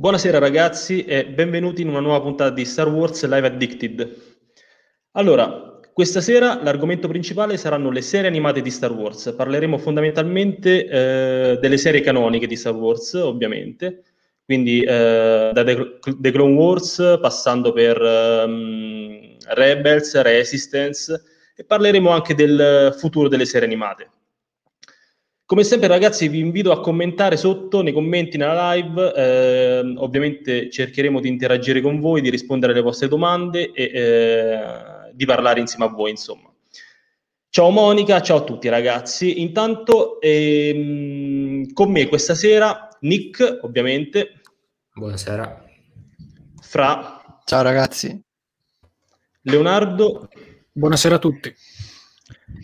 Buonasera ragazzi e benvenuti in una nuova puntata di Star Wars Live Addicted. Allora, questa sera l'argomento principale saranno le serie animate di Star Wars. Parleremo fondamentalmente eh, delle serie canoniche di Star Wars, ovviamente, quindi eh, da The, The, Clone Wars passando per um, Rebels, Resistance e parleremo anche del futuro delle serie animate. Come sempre ragazzi vi invito a commentare sotto nei commenti nella live, eh, ovviamente cercheremo di interagire con voi, di rispondere alle vostre domande e eh, di parlare insieme a voi insomma. Ciao Monica, ciao a tutti ragazzi. Intanto ehm, con me questa sera Nick ovviamente. Buonasera. Fra. Ciao ragazzi. Leonardo. Buonasera a tutti.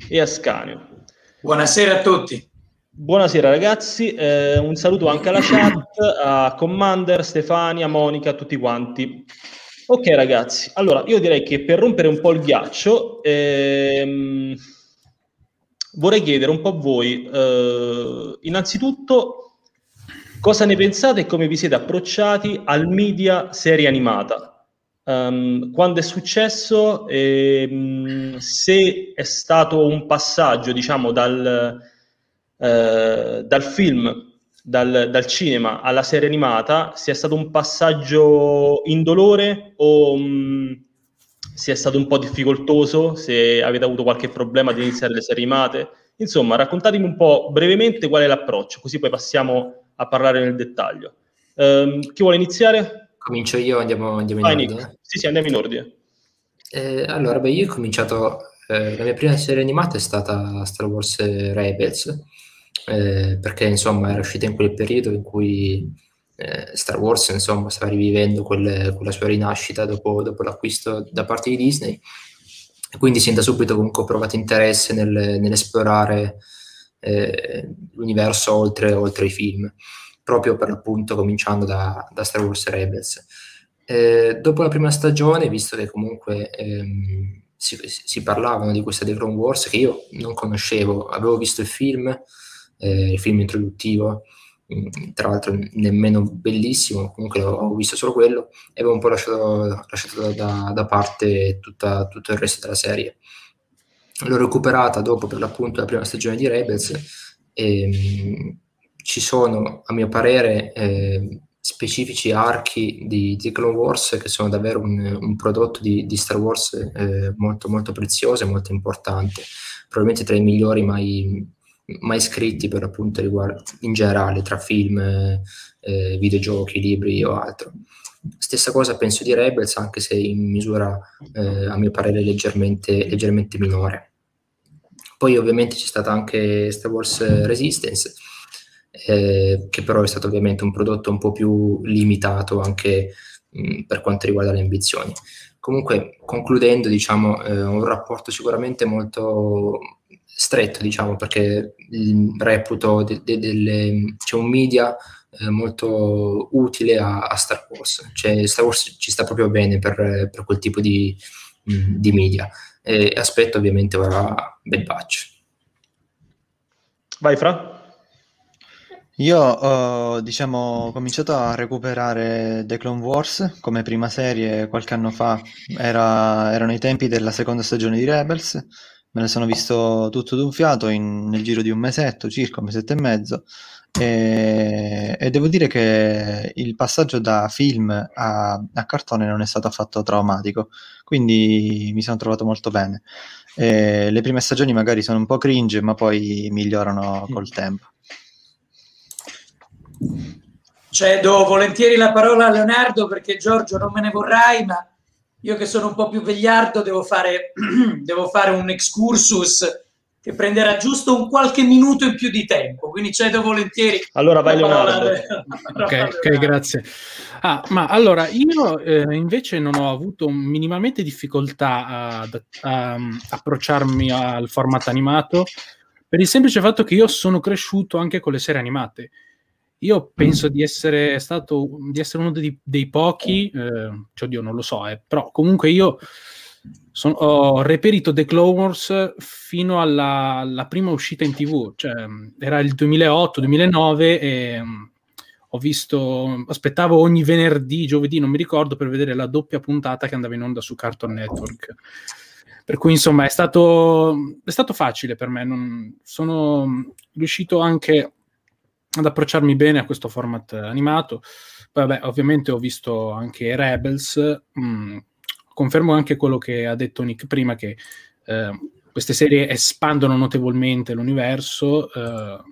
E Ascanio. Buonasera a tutti. Buonasera ragazzi, eh, un saluto anche alla chat, a Commander, Stefania, Monica, a tutti quanti. Ok ragazzi, allora io direi che per rompere un po' il ghiaccio ehm, vorrei chiedere un po' a voi, eh, innanzitutto cosa ne pensate e come vi siete approcciati al media serie animata? Um, quando è successo, ehm, se è stato un passaggio diciamo dal eh, dal film, dal, dal, cinema alla serie animata, sia stato un passaggio indolore o mh, mm, è stato un po' difficoltoso, se avete avuto qualche problema di iniziare le serie animate. Insomma, raccontatemi un po' brevemente qual è l'approccio, così poi passiamo a parlare nel dettaglio. Um, chi vuole iniziare? Comincio io, andiamo, andiamo in Vai, ordine. Sì, sì, andiamo in ordine. Eh, allora, beh, io ho cominciato, eh, la mia prima serie animata è stata Star Wars Rebels, eh, perché insomma era uscita in quel periodo in cui eh, Star Wars insomma stava rivivendo quel, quella sua rinascita dopo, dopo, l'acquisto da parte di Disney. E quindi sin da subito comunque ho provato interesse nel, nell'esplorare eh, l'universo oltre, oltre, i film proprio per l'appunto cominciando da, da Star Wars Rebels. Eh, dopo la prima stagione visto che comunque ehm, si, si, parlavano di questa The Clone Wars che io non conoscevo avevo visto il film eh, il film introduttivo, mm, tra l'altro nemmeno bellissimo, comunque ho visto solo quello e avevo un po' lasciato, lasciato da, da, parte tutta, tutto il resto della serie. L'ho recuperata dopo per l'appunto la prima stagione di Rebels e mm, ci sono, a mio parere, eh, specifici archi di, di, Clone Wars che sono davvero un, un prodotto di, di, Star Wars eh, molto, molto prezioso e molto importante, probabilmente tra i migliori mai, mai scritti per appunto riguardo in generale tra film, eh, videogiochi, libri o altro. Stessa cosa penso di Rebels, anche se in misura eh, a mio parere leggermente, leggermente minore. Poi ovviamente c'è stata anche Star Wars Resistance, eh, che però è stato ovviamente un prodotto un po' più limitato anche mh, per quanto riguarda le ambizioni. Comunque, concludendo, diciamo, eh, un rapporto sicuramente molto, stretto, diciamo, perché reputo de- de- delle, c'è un media eh, molto utile a, a, Star Wars. Cioè, Star Wars ci sta proprio bene per, per quel tipo di, mh, di media. E aspetto ovviamente ora Bad Batch. Vai Fra. Io ho diciamo, cominciato a recuperare The Clone Wars come prima serie qualche anno fa, Era, erano i tempi della seconda stagione di Rebels me ne sono visto tutto d'un fiato in, nel giro di un mesetto, circa un mesetto e mezzo, e, e devo dire che il passaggio da film a, a, cartone non è stato affatto traumatico, quindi mi sono trovato molto bene. E le prime stagioni magari sono un po' cringe, ma poi migliorano col tempo. Cedo volentieri la parola a Leonardo perché Giorgio non me ne vorrai, ma io che sono un po' più vegliardo devo fare, devo fare un excursus che prenderà giusto un qualche minuto in più di tempo, quindi cedo volentieri. Allora vai Leonardo. ok, ok, grazie. Ah, ma allora io eh, invece non ho avuto minimamente difficoltà ad, a, a approcciarmi al format animato per il semplice fatto che io sono cresciuto anche con le serie animate. Io penso di essere stato di essere uno dei, dei pochi, eh, cioè oddio, non lo so, eh, però comunque io son, ho reperito The Clone Wars fino alla, alla, prima uscita in tv, cioè era il 2008-2009 e um, ho visto, aspettavo ogni venerdì, giovedì, non mi ricordo, per vedere la doppia puntata che andava in onda su Cartoon Network. Per cui, insomma, è stato, è stato facile per me. Non, sono riuscito anche ad approcciarmi bene a questo format animato. Poi, vabbè, ovviamente ho visto anche Rebels. Mm, confermo anche quello che ha detto Nick prima, che eh, queste serie espandono notevolmente l'universo. Eh,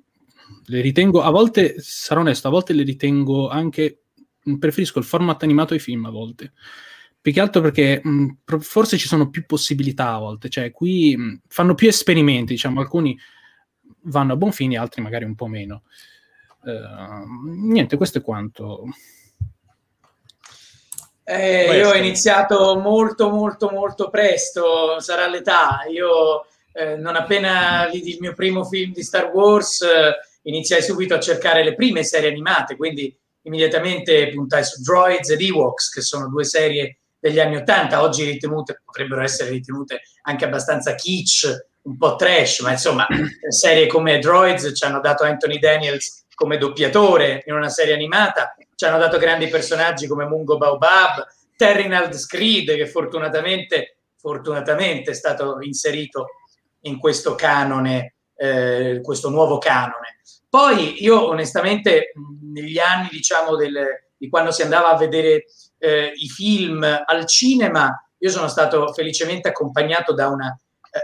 le ritengo, a volte, sarò onesto, a volte le ritengo anche, preferisco il format animato ai film a volte. Più che altro perché mh, forse ci sono più possibilità a volte, cioè qui mh, fanno più esperimenti, diciamo, alcuni vanno a buon fine, altri magari un po' meno. Uh, niente, questo è quanto. Eh, io ho iniziato molto, molto, molto presto, sarà l'età. Io eh, non appena vidi il mio primo film di Star Wars, eh, iniziai subito a cercare le prime serie animate, quindi immediatamente puntai su Droids ed Ewoks, che sono due serie degli anni Ottanta, oggi ritenute, potrebbero essere ritenute anche abbastanza kitsch, un po' trash, ma insomma, serie come Droids ci hanno dato Anthony Daniels come doppiatore in una serie animata, ci hanno dato grandi personaggi come Mungo Baobab, Terrinald Screed, che fortunatamente, fortunatamente è stato inserito in questo canone, eh, questo nuovo canone. Poi io onestamente negli anni, diciamo, del, di quando si andava a vedere eh, i film al cinema, io sono stato felicemente accompagnato da una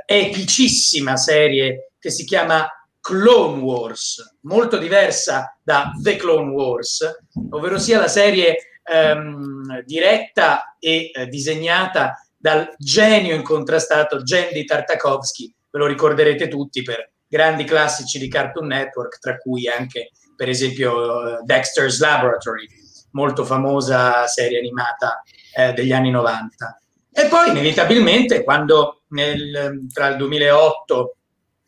eh, epicissima serie che si chiama Clone Wars, molto diversa da The Clone Wars, ovvero sia la serie ehm, diretta e eh, disegnata dal genio incontrastato Gendy Tartakovsky, ve lo ricorderete tutti per grandi classici di Cartoon Network, tra cui anche per esempio uh, Dexter's Laboratory, molto famosa serie animata eh, degli anni 90. E poi inevitabilmente quando nel, tra il 2008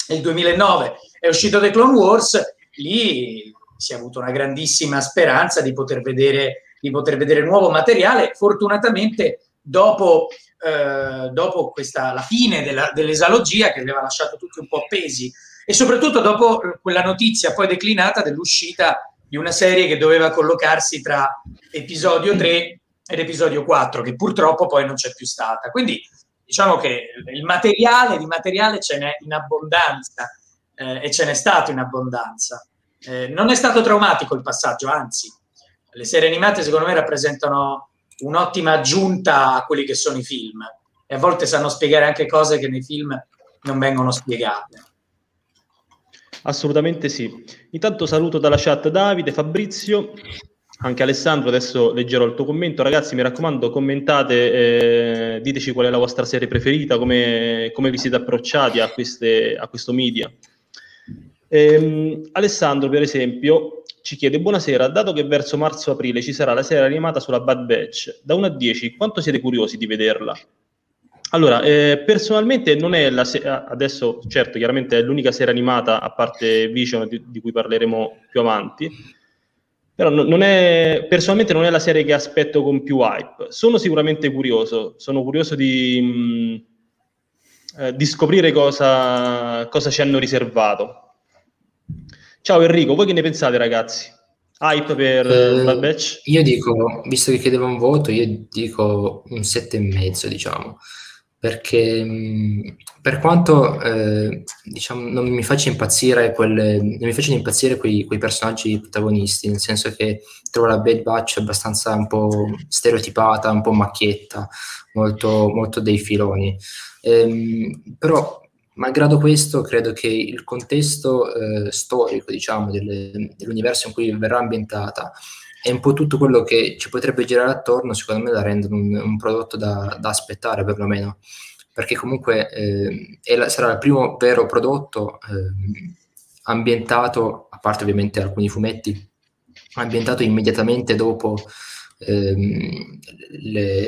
e il 2009 è uscito The Clone Wars, lì si è avuto una grandissima speranza di poter vedere, di poter vedere nuovo materiale. Fortunatamente dopo, eh, dopo questa, la fine della, dell'esalogia che aveva lasciato tutti un po' appesi e soprattutto dopo quella notizia poi declinata dell'uscita di una serie che doveva collocarsi tra episodio 3 ed episodio 4, che purtroppo poi non c'è più stata. Quindi diciamo che il materiale, di materiale ce n'è in abbondanza eh, e ce n'è stato in abbondanza. Eh, non è stato traumatico il passaggio, anzi, le serie animate secondo me rappresentano un'ottima aggiunta a quelli che sono i film e a volte sanno spiegare anche cose che nei film non vengono spiegate. Assolutamente sì. Intanto saluto dalla chat Davide, Fabrizio, anche Alessandro, adesso leggerò il tuo commento. Ragazzi, mi raccomando, commentate, eh, diteci qual è la vostra serie preferita, come, come vi siete approcciati a, queste, a questo media. Ehm, Alessandro, per esempio, ci chiede: Buonasera, dato che verso marzo-aprile ci sarà la serie animata sulla Bad Batch, da 1 a 10, quanto siete curiosi di vederla? Allora, eh, personalmente non è la se- adesso, certo, chiaramente è l'unica serie animata, a parte Vision, di, di cui parleremo più avanti, però non è, personalmente non è la serie che aspetto con più hype. Sono sicuramente curioso, sono curioso di, mh, mm, eh, di scoprire cosa, cosa ci hanno riservato. Ciao Enrico, voi che ne pensate ragazzi? Hype per uh, Bad Batch? Io dico, visto che chiedevo un voto, io dico un sette e mezzo, diciamo perché per quanto eh, diciamo, non mi faccia impazzire, quelle, non mi impazzire quei, quei, personaggi protagonisti, nel senso che trovo la Bad Batch abbastanza un po' stereotipata, un po' macchietta, molto, molto dei filoni. Ehm, però, malgrado questo, credo che il contesto eh, storico, diciamo, delle, dell'universo in cui verrà ambientata è un po' tutto quello che ci potrebbe girare attorno, secondo me la rendono un, un prodotto da, da, aspettare perlomeno, perché comunque eh, la, sarà il primo vero prodotto eh, ambientato, a parte ovviamente alcuni fumetti, ambientato immediatamente dopo ehm,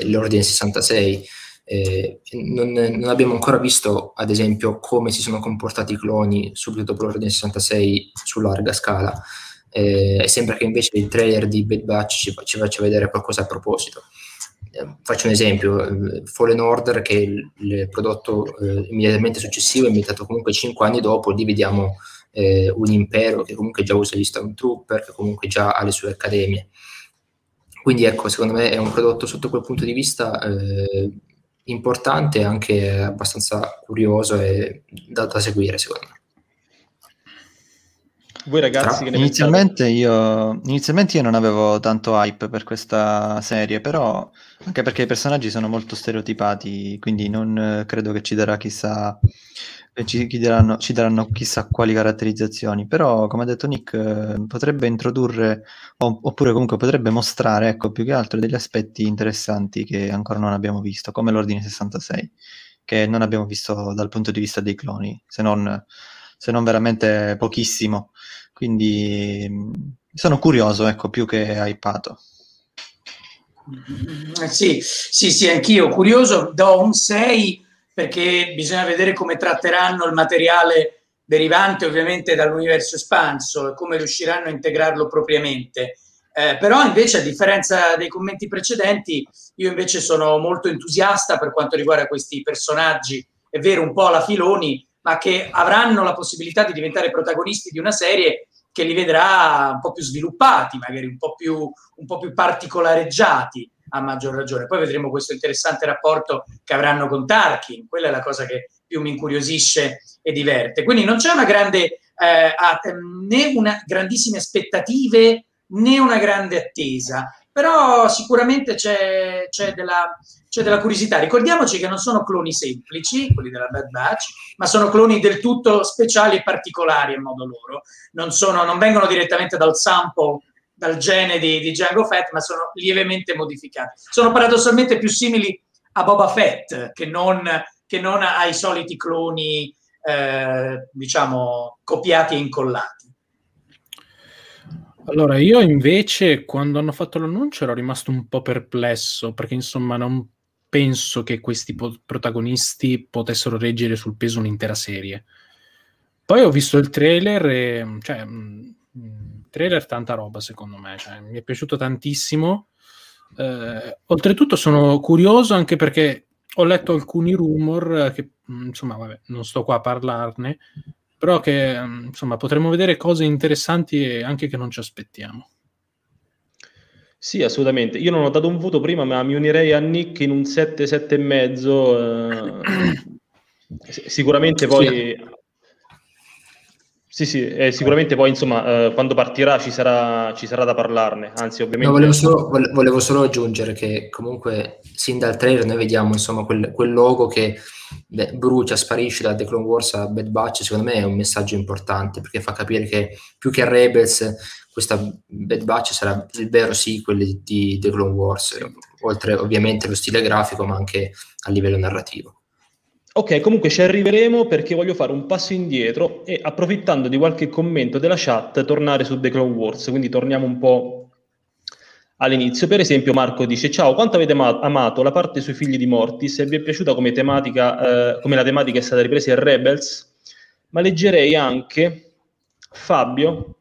l'Ordine 66. Eh, non, non, abbiamo ancora visto, ad esempio, come si sono comportati i cloni subito dopo l'Ordine 66 su larga scala eh, sembra che invece il trailer di Bad Batch ci, ci faccia vedere qualcosa a proposito. Eh, faccio un esempio, eh, Fallen Order che è il, il prodotto eh, immediatamente successivo, è ambientato comunque 5 anni dopo, lì vediamo eh, un impero che comunque già usa gli Stormtrooper, che comunque già ha le sue accademie. Quindi ecco, secondo me è un prodotto sotto quel punto di vista eh, importante e anche abbastanza curioso e da, da seguire, secondo me. Voi ragazzi Tra... che ne inizialmente io, inizialmente io non avevo tanto hype per questa serie, però anche perché i personaggi sono molto stereotipati, quindi non eh, credo che ci darà chissà ci, ci, daranno, ci, daranno, chissà quali caratterizzazioni, però come ha detto Nick eh, potrebbe introdurre oppure comunque potrebbe mostrare ecco, più che altro degli aspetti interessanti che ancora non abbiamo visto, come l'Ordine 66, che non abbiamo visto dal punto di vista dei cloni, se non se non veramente pochissimo. Quindi mm, sono curioso, ecco, più che hypato. Eh, sì, sì, sì, anch'io curioso, do un 6 perché bisogna vedere come tratteranno il materiale derivante ovviamente dall'universo espanso e come riusciranno a integrarlo propriamente. Eh, però invece a differenza dei commenti precedenti, io invece sono molto entusiasta per quanto riguarda questi personaggi, è vero un po' alla filoni, ma che avranno la possibilità di diventare protagonisti di una serie che li vedrà un po' più sviluppati, magari un po' più, un po più particolareggiati a maggior ragione. Poi vedremo questo interessante rapporto che avranno con Tarkin, quella è la cosa che più mi incuriosisce e diverte. Quindi non c'è una grande, eh, né una grandissime aspettative né una grande attesa però sicuramente c'è, c'è, della, c'è, della, curiosità. Ricordiamoci che non sono cloni semplici, quelli della Bad Batch, ma sono cloni del tutto speciali e particolari a modo loro. Non, sono, non vengono direttamente dal sample, dal gene di, di Django Fett, ma sono lievemente modificati. Sono paradossalmente più simili a Boba Fett che non, che non ai soliti cloni, eh, diciamo, copiati e incollati. Allora, io invece quando hanno fatto l'annuncio ero rimasto un po' perplesso perché insomma non penso che questi po- protagonisti potessero reggere sul peso un'intera serie. Poi ho visto il trailer e cioè mh, mm, trailer tanta roba secondo me, cioè, mi è piaciuto tantissimo. Eh, oltretutto sono curioso anche perché ho letto alcuni rumor che mm, insomma vabbè, non sto qua a parlarne, però che insomma potremmo vedere cose interessanti e anche che non ci aspettiamo. Sì, assolutamente. Io non ho dato un voto prima, ma mi unirei a Nick in un 7, 7 e mezzo. Eh, sicuramente poi sì. Sì, sì, eh, sicuramente poi insomma eh, quando partirà ci sarà, ci sarà, da parlarne, anzi ovviamente... No, volevo, solo, volevo, solo, aggiungere che comunque sin dal trailer noi vediamo insomma quel, quel logo che beh, brucia, sparisce da The Clone Wars a Bad Batch, secondo me è un messaggio importante perché fa capire che più che Rebels questa Bad Batch sarà il vero sequel di The Clone Wars, oltre ovviamente allo stile grafico ma anche a livello narrativo. Ok, comunque ci arriveremo perché voglio fare un passo indietro e approfittando di qualche commento della chat tornare su The Clone Wars, quindi torniamo un po' all'inizio. Per esempio Marco dice ciao, quanto avete amato la parte sui figli di Mortis e vi è piaciuta come, tematica, eh, come la tematica è stata ripresa in Rebels? Ma leggerei anche Fabio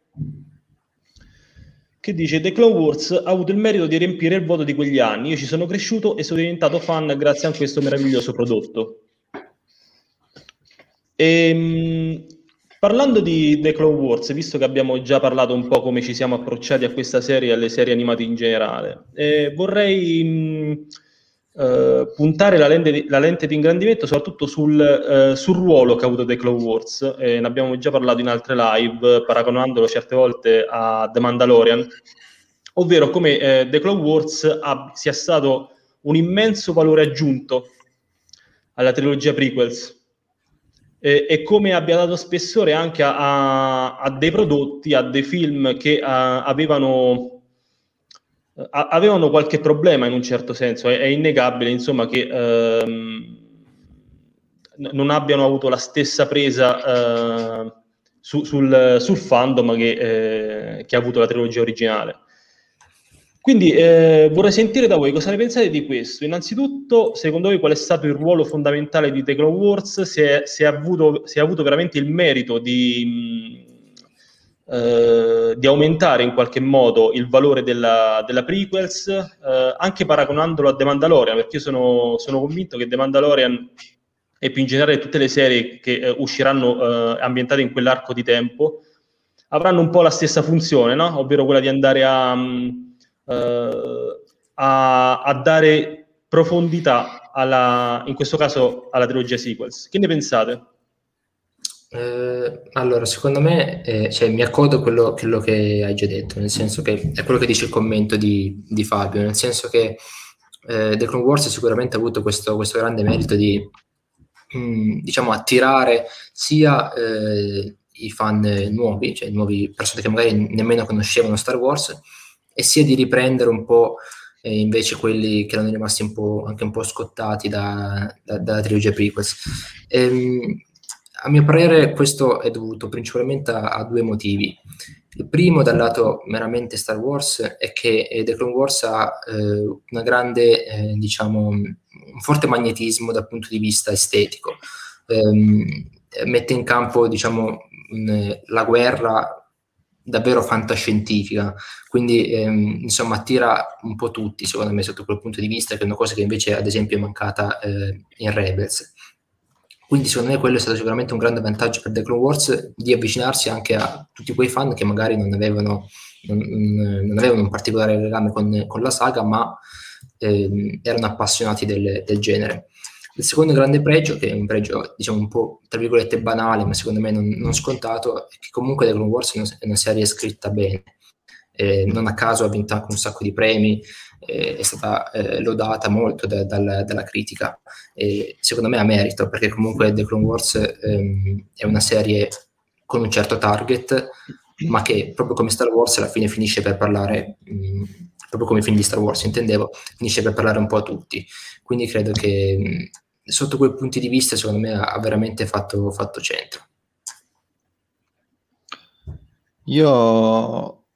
che dice The Clone Wars ha avuto il merito di riempire il vuoto di quegli anni. Io ci sono cresciuto e sono diventato fan grazie a questo meraviglioso prodotto. E, ehm, parlando di The Clone Wars, visto che abbiamo già parlato un po' come ci siamo approcciati a questa serie e alle serie animate in generale, eh, vorrei mh, eh, puntare la lente, di, la lente, di, ingrandimento soprattutto sul, eh, sul, ruolo che ha avuto The Clone Wars. ne abbiamo già parlato in altre live, paragonandolo certe volte a The Mandalorian, ovvero come eh, The Clone Wars ha, sia stato un immenso valore aggiunto alla trilogia prequels eh, e come abbia dato spessore anche a, a, a dei prodotti, a dei film che a, avevano, avevano, qualche problema in un certo senso. È, è innegabile, insomma, che ehm, non abbiano avuto la stessa presa eh, su, sul, sul, fandom che, eh, che ha avuto la trilogia originale. Quindi eh, vorrei sentire da voi cosa ne pensate di questo. Innanzitutto, secondo voi qual è stato il ruolo fondamentale di The Clone Wars? Se, se, ha, avuto, se avuto veramente il merito di, eh, di, aumentare in qualche modo il valore della, della prequels, eh, anche paragonandolo a The Mandalorian, perché io sono, sono convinto che The Mandalorian e più in generale tutte le serie che eh, usciranno eh, ambientate in quell'arco di tempo avranno un po' la stessa funzione, no? ovvero quella di andare a, um, a, a dare profondità alla, in questo caso alla trilogia sequels. Che ne pensate? Eh, allora, secondo me, eh, cioè, mi accodo a quello, quello, che hai già detto, nel senso che è quello che dice il commento di, di Fabio, nel senso che eh, The Clone Wars sicuramente ha avuto questo, questo grande merito di, mh, mm, diciamo, attirare sia eh, i fan nuovi, cioè nuovi persone che magari nemmeno conoscevano Star Wars, e sia di riprendere un po' eh, invece quelli che erano rimasti un po', anche un po' scottati da, da, dalla trilogia prequels. Ehm, a mio parere questo è dovuto principalmente a, a, due motivi. Il primo, dal lato meramente Star Wars, è che eh, The Clone Wars ha eh, una grande, eh, diciamo, un forte magnetismo dal punto di vista estetico. Eh, mette in campo, diciamo, un, la guerra davvero fantascientifica, quindi ehm, insomma attira un po' tutti secondo me sotto quel punto di vista, che è una cosa che invece ad esempio è mancata eh, in Rebels. Quindi secondo me quello è stato sicuramente un grande vantaggio per The Clone Wars di avvicinarsi anche a tutti quei fan che magari non avevano, non, non avevano un particolare legame con, con la saga, ma eh, erano appassionati del, del, genere. Il secondo grande pregio, che è un pregio diciamo un po' tra virgolette banale, ma secondo me non, non scontato, è che comunque The Clone Wars è una, è una serie scritta bene. Eh, non a caso ha vinto anche un sacco di premi, eh, è stata eh, lodata molto da, dal, dalla critica e secondo me ha merito perché comunque The Clone Wars ehm, è una serie con un certo target ma che proprio come Star Wars alla fine finisce per parlare mh, proprio come i film di Star Wars intendevo finisce per parlare un po' a tutti. Quindi credo che sotto quei punti di vista secondo me ha, veramente fatto, fatto centro. Io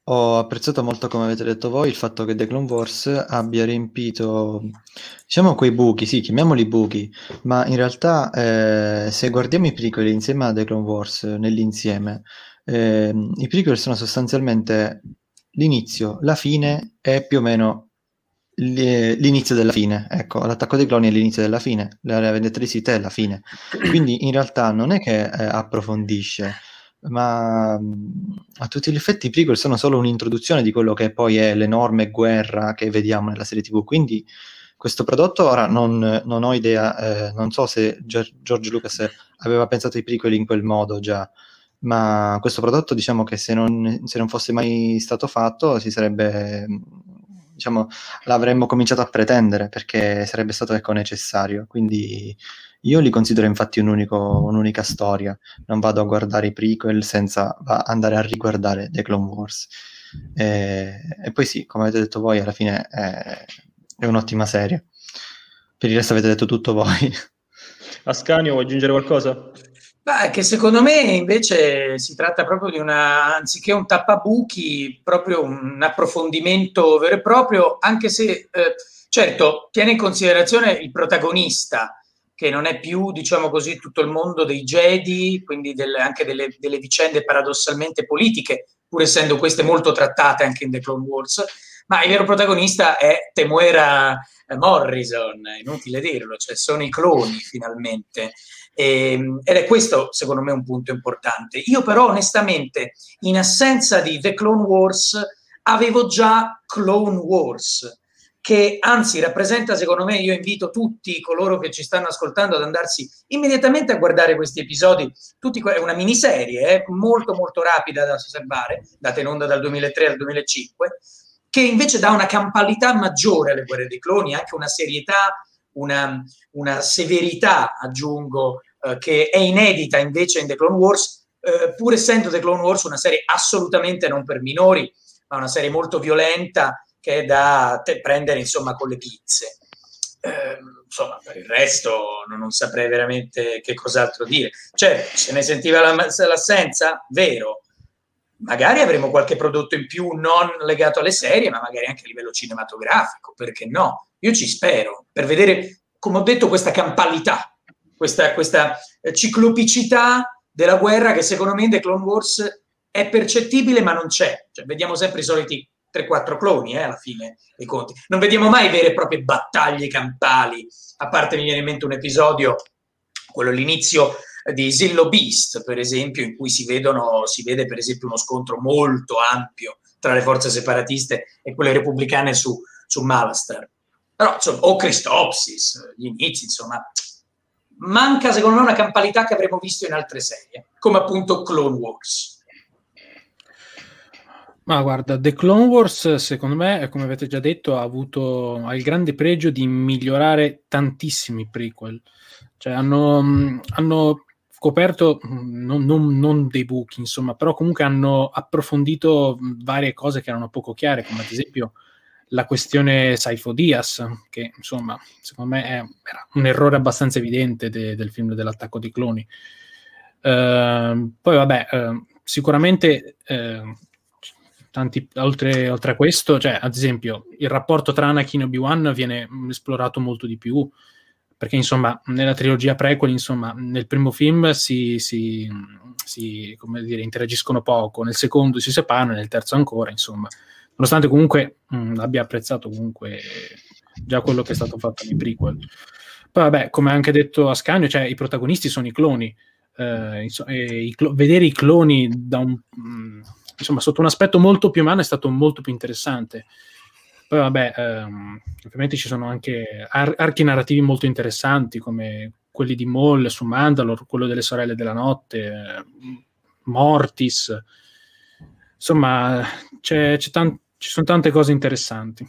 ho apprezzato molto, come avete detto voi, il fatto che The Clone Wars abbia riempito, diciamo, quei buchi, sì, chiamiamoli buchi, ma in realtà eh, se guardiamo i prequel insieme a The Clone Wars, nell'insieme, eh, i prequel sono sostanzialmente l'inizio, la fine e più o meno l'inizio della fine. Ecco, l'attacco dei cloni è l'inizio della fine, la vendetta di Sith è la fine. Quindi in realtà non è che eh, approfondisce ma a tutti gli effetti i prequel sono solo un'introduzione di quello che poi è l'enorme guerra che vediamo nella serie tv, quindi questo prodotto ora non, non ho idea, eh, non so se George Lucas aveva pensato ai prequel in quel modo già, ma questo prodotto diciamo che se non, se non fosse mai stato fatto si sarebbe diciamo l'avremmo cominciato a pretendere perché sarebbe stato ecco necessario quindi io li considero infatti un unico, un'unica storia, non vado a guardare i prequel senza andare a riguardare The Clone Wars. E, e poi sì, come avete detto voi, alla fine è, è un'ottima serie. Per il resto avete detto tutto voi. Ascanio, vuoi aggiungere qualcosa? Beh, che secondo me invece si tratta proprio di una, anziché un tappabuchi, proprio un approfondimento vero e proprio, anche se, eh, certo, tiene in considerazione il protagonista, che non è più, diciamo così, tutto il mondo dei Jedi, quindi delle, anche delle, delle, vicende paradossalmente politiche, pur essendo queste molto trattate anche in The Clone Wars, ma il vero protagonista è Temuera Morrison, inutile dirlo, cioè sono i cloni finalmente. Ehm, ed è questo, secondo me, un punto importante. Io però, onestamente, in assenza di The Clone Wars, avevo già Clone Wars che anzi rappresenta, secondo me, io invito tutti coloro che ci stanno ascoltando ad andarsi immediatamente a guardare questi episodi, tutti, è una miniserie eh, molto molto rapida da osservare, data in onda dal 2003 al 2005, che invece dà una campalità maggiore alle guerre dei cloni, anche una serietà, una, una severità, aggiungo, eh, che è inedita invece in The Clone Wars, eh, pur essendo The Clone Wars una serie assolutamente non per minori, ma una serie molto violenta, che è da prendere insomma con le pizze. Eh, insomma, per il resto non, non, saprei veramente che cos'altro dire. Certo, se ne sentiva la, l'assenza, vero. Magari avremo qualche prodotto in più non legato alle serie, ma magari anche a livello cinematografico, perché no? Io ci spero, per vedere, come ho detto, questa campalità, questa, questa ciclopicità della guerra che secondo me in The Clone Wars è percettibile ma non c'è. Cioè, vediamo sempre i soliti 3-4 cloni eh, alla fine dei conti. Non vediamo mai vere e proprie battaglie campali, a parte mi viene in mente un episodio quello l'inizio di Zillow Beast, per esempio, in cui si, vedono, si vede per esempio uno scontro molto ampio tra le forze separatiste e quelle repubblicane su, su Malastar. Però, insomma, o Christopsis, gli inizi, insomma, manca secondo me una campalità che avremmo visto in altre serie, come appunto Clone Wars. Ma guarda, The Clone Wars, secondo me, come avete già detto, ha avuto ha il grande pregio di migliorare tantissimi prequel. Cioè, hanno, hanno scoperto non, non, non, dei buchi, insomma, però comunque hanno approfondito varie cose che erano poco chiare, come ad esempio la questione Saifo Diaz, che insomma, secondo me è, un errore abbastanza evidente de, del film dell'attacco dei cloni. Uh, poi vabbè, uh, sicuramente uh, tanti, oltre, oltre, a questo, cioè ad esempio il rapporto tra Anakin e Obi-Wan viene esplorato molto di più, perché insomma nella trilogia prequel insomma nel primo film si, si, si come dire, interagiscono poco nel secondo si separano nel terzo ancora insomma nonostante comunque mh, abbia apprezzato comunque già quello che è stato fatto nei prequel. Poi vabbè come ha anche detto Ascanio cioè i protagonisti sono i cloni. Eh, insomma, i clo- vedere i cloni da un, mh, insomma sotto un aspetto molto più umano è stato molto più interessante. Poi vabbè, ehm, ovviamente ci sono anche ar- archi narrativi molto interessanti come quelli di Maul su Mandalore, quello delle sorelle della notte, eh, Mortis. Insomma, c'è, c'è tan- ci sono tante cose interessanti.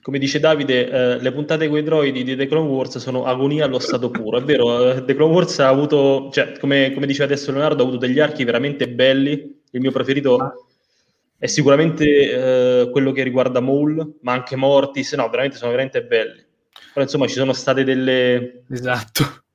Come dice Davide, eh, le puntate con i droidi di The Clone Wars sono agonia allo stato puro. È vero, eh, The Clone Wars ha avuto, cioè, come, come diceva adesso Leonardo, ha avuto degli archi veramente belli. Il mio preferito è sicuramente eh, quello che riguarda Maul, ma anche Mortis, no, veramente sono veramente belli. Però insomma ci sono state delle... Esatto.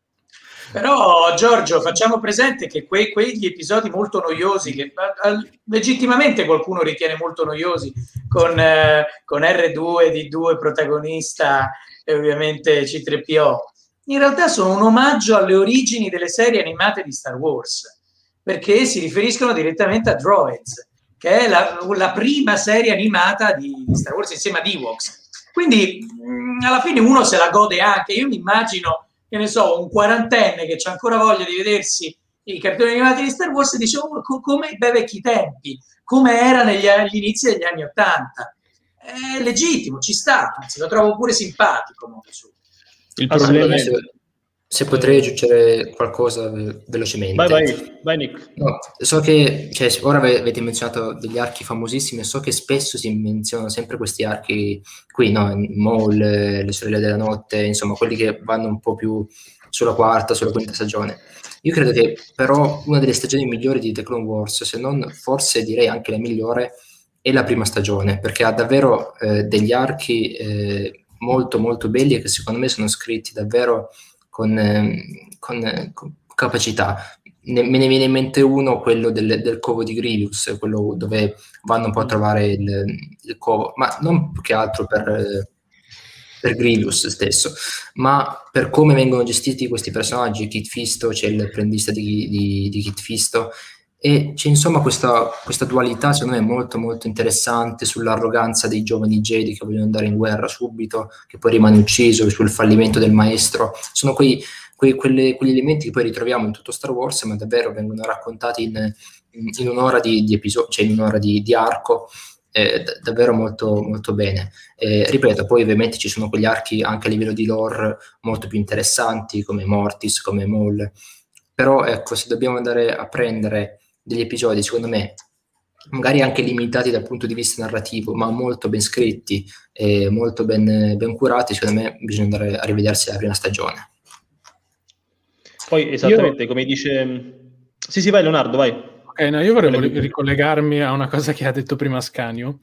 Però Giorgio, facciamo presente che que- quegli episodi molto noiosi, che a- legittimamente qualcuno ritiene molto noiosi, con, eh, con R2, D2 protagonista e ovviamente C3PO, in realtà sono un omaggio alle origini delle serie animate di Star Wars, perché si riferiscono direttamente a droids che è la, la prima serie animata di, di, Star Wars insieme ad Ewoks. Quindi mh, mm, alla fine uno se la gode anche. Io mi immagino, che ne so, un quarantenne che ha ancora voglia di vedersi i cartoni animati di Star Wars e dice oh, co- come bei vecchi tempi, come era negli, agli inizi degli anni Ottanta. È legittimo, ci sta, anzi lo trovo pure simpatico. Il problema è se potrei aggiungere qualcosa velocemente. Vai, vai, vai Nick. No, so che, cioè, ora avete menzionato degli archi famosissimi, so che spesso si menzionano sempre questi archi qui, no? Maul, le sorelle della notte, insomma, quelli che vanno un po' più sulla quarta, sulla quinta stagione. Io credo che però una delle stagioni migliori di The Clone Wars, se non forse direi anche la migliore, è la prima stagione, perché ha davvero eh, degli archi eh, molto molto belli e che secondo me sono scritti davvero con, ehm, con, con capacità. Ne, me ne viene in mente uno, quello del, del, covo di Grievous, quello dove vanno un po' a trovare il, il covo, ma non più che altro per, per Grievous stesso, ma per come vengono gestiti questi personaggi. Kit Fisto, c'è il apprendista di, di, di Kit Fisto, e c'è insomma questa, questa, dualità, secondo me, molto molto interessante sull'arroganza dei giovani Jedi che vogliono andare in guerra subito, che poi rimane ucciso, sul fallimento del maestro. Sono quei, quei, quelle, quegli elementi che poi ritroviamo in tutto Star Wars, ma davvero vengono raccontati in, in, in un'ora di, di episodio, cioè in un'ora di, di arco. Eh, d- davvero molto, molto bene. Eh, ripeto, poi ovviamente ci sono quegli archi anche a livello di lore molto più interessanti, come Mortis, come Maul. Però ecco, se dobbiamo andare a prendere degli episodi, secondo me, magari anche limitati dal punto di vista narrativo, ma molto ben scritti e molto ben, ben curati, secondo me bisogna andare a rivedersi la prima stagione. Poi esattamente Io... come dice... Sì, sì, vai Leonardo, vai. Ok, no, io vorrei ricollegarmi a una cosa che ha detto prima Scanio,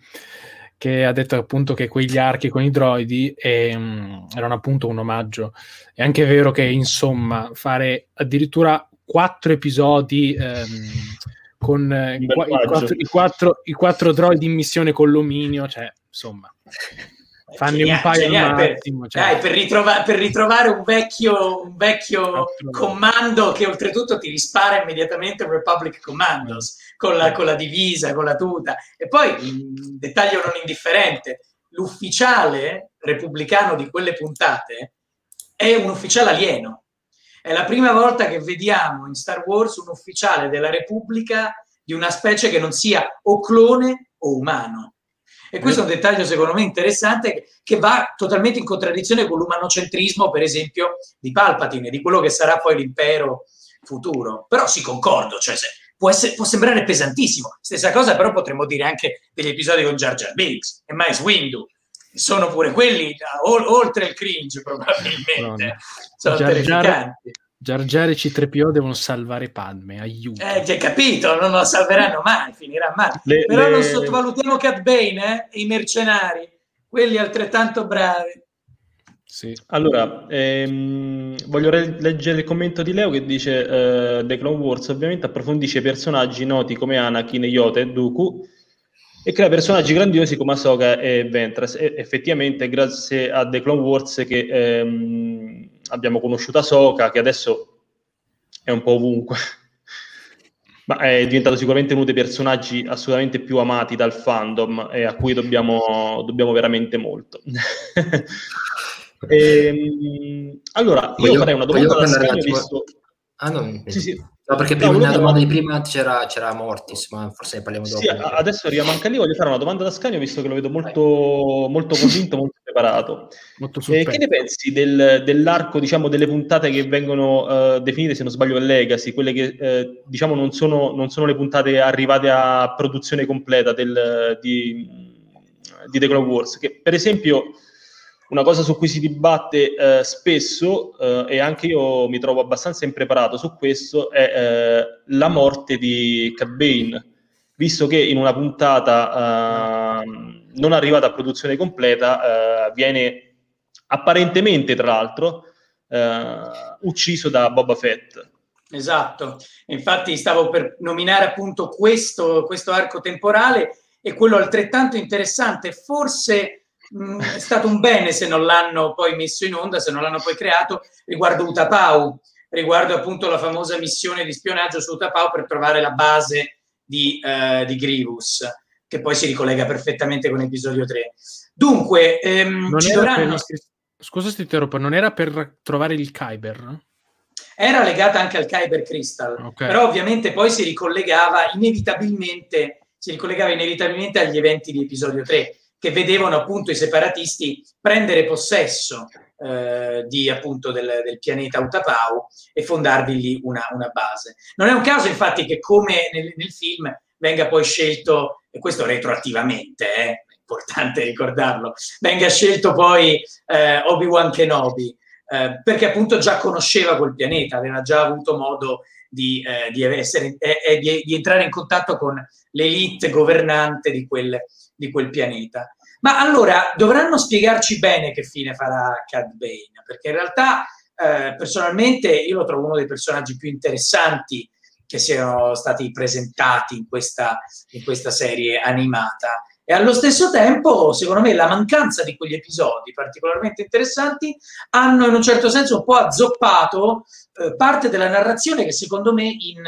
che ha detto appunto che quegli archi con i droidi ehm, erano appunto un omaggio. È anche vero che, insomma, fare addirittura quattro episodi ehm, con eh, i, quattro, i, quattro, i quattro droid in missione con l'ominio, cioè insomma fanno un paio geniale, massimo. Per, cioè. dai, per, ritrova- per, ritrovare un vecchio, un vecchio comando che oltretutto ti rispara immediatamente un Republic Commandos con la, con la divisa, con la tuta. E poi, un dettaglio non indifferente, l'ufficiale repubblicano di quelle puntate è un ufficiale alieno È la prima volta che vediamo in Star Wars un ufficiale della Repubblica di una specie che non sia o clone o umano. E questo è un dettaglio secondo me interessante che va totalmente in contraddizione con l'umanocentrismo, per esempio, di Palpatine, di quello che sarà poi l'impero futuro. Però sì, concordo, cioè può, essere, può, sembrare pesantissimo. Stessa cosa però potremmo dire anche degli episodi con Jar Jar Binks e Miles Windu. Sono pure quelli o, oltre il cringe probabilmente. No, Sono terrificanti. Jar e C3PO devono salvare Padme, aiuto. Eh, che capito, non lo salveranno mai, finirà male. Le, Però le... non sottovalutiamo Cat Bane eh, i mercenari, quelli altrettanto bravi. Sì. Allora, ehm, voglio re- leggere il commento di Leo che dice uh, The Clone Wars ovviamente approfondisce personaggi noti come Anakin, Yoda e Dooku e crea personaggi grandiosi come Ahsoka e Ventress. E effettivamente grazie a The Clone Wars che ehm, abbiamo conosciuto Ahsoka, che adesso è un po' ovunque, ma è diventato sicuramente uno dei personaggi assolutamente più amati dal fandom e a cui dobbiamo, dobbiamo veramente molto. e, ehm, allora, io voglio, farei una domanda da Scagno, visto... Ah, no, sì, sì. No, perché prima no, nella domanda di prima c'era, c'era, Mortis, ma forse ne parliamo dopo. Sì, adesso arriviamo anche lì, voglio fare una domanda da Scagno, visto che lo vedo molto, molto convinto, molto preparato. Molto eh, che ne pensi del, dell'arco, diciamo, delle puntate che vengono uh, definite, se non sbaglio, Legacy, quelle che, uh, diciamo, non sono, non sono, le puntate arrivate a produzione completa del, di, di The Clone Wars, che per esempio una cosa su cui si dibatte eh, spesso, eh, e anche io mi trovo abbastanza impreparato su questo, è eh, la morte di Cat visto che in una puntata ehm, non arrivata a produzione completa eh, viene apparentemente, tra l'altro, eh, ucciso da Boba Fett. Esatto, infatti stavo per nominare appunto questo, questo arco temporale e quello altrettanto interessante, forse Mm, è stato un bene se non l'hanno poi messo in onda, se non l'hanno poi creato, riguardo Utapau, riguardo appunto la famosa missione di spionaggio su Utapau per trovare la base di, uh, di Grievous, che poi si ricollega perfettamente con episodio 3. Dunque, ehm, ci dovranno... Per... Scusa se ti interrompo, non era per trovare il Kyber? Era legata anche al Kyber Crystal, okay. però ovviamente poi si ricollegava inevitabilmente, si ricollegava inevitabilmente agli eventi di episodio 3 che vedevano appunto i separatisti prendere possesso eh, di, appunto, del, del, pianeta Utapau e fondarvi lì una, una, base. Non è un caso infatti che come nel, nel film venga poi scelto, e questo retroattivamente, eh, è importante ricordarlo, venga scelto poi eh, Obi-Wan Kenobi, eh, perché appunto già conosceva quel pianeta, aveva già avuto modo di, eh, di, essere, eh, di, di entrare in contatto con l'elite governante di quel, di quel pianeta. Ma allora dovranno spiegarci bene che fine farà Cad Bane, perché in realtà eh, personalmente io lo trovo uno dei personaggi più interessanti che siano stati presentati in questa, in questa serie animata. E allo stesso tempo, secondo me, la mancanza di quegli episodi particolarmente interessanti hanno in un certo senso un po' azzoppato eh, parte della narrazione che secondo me in,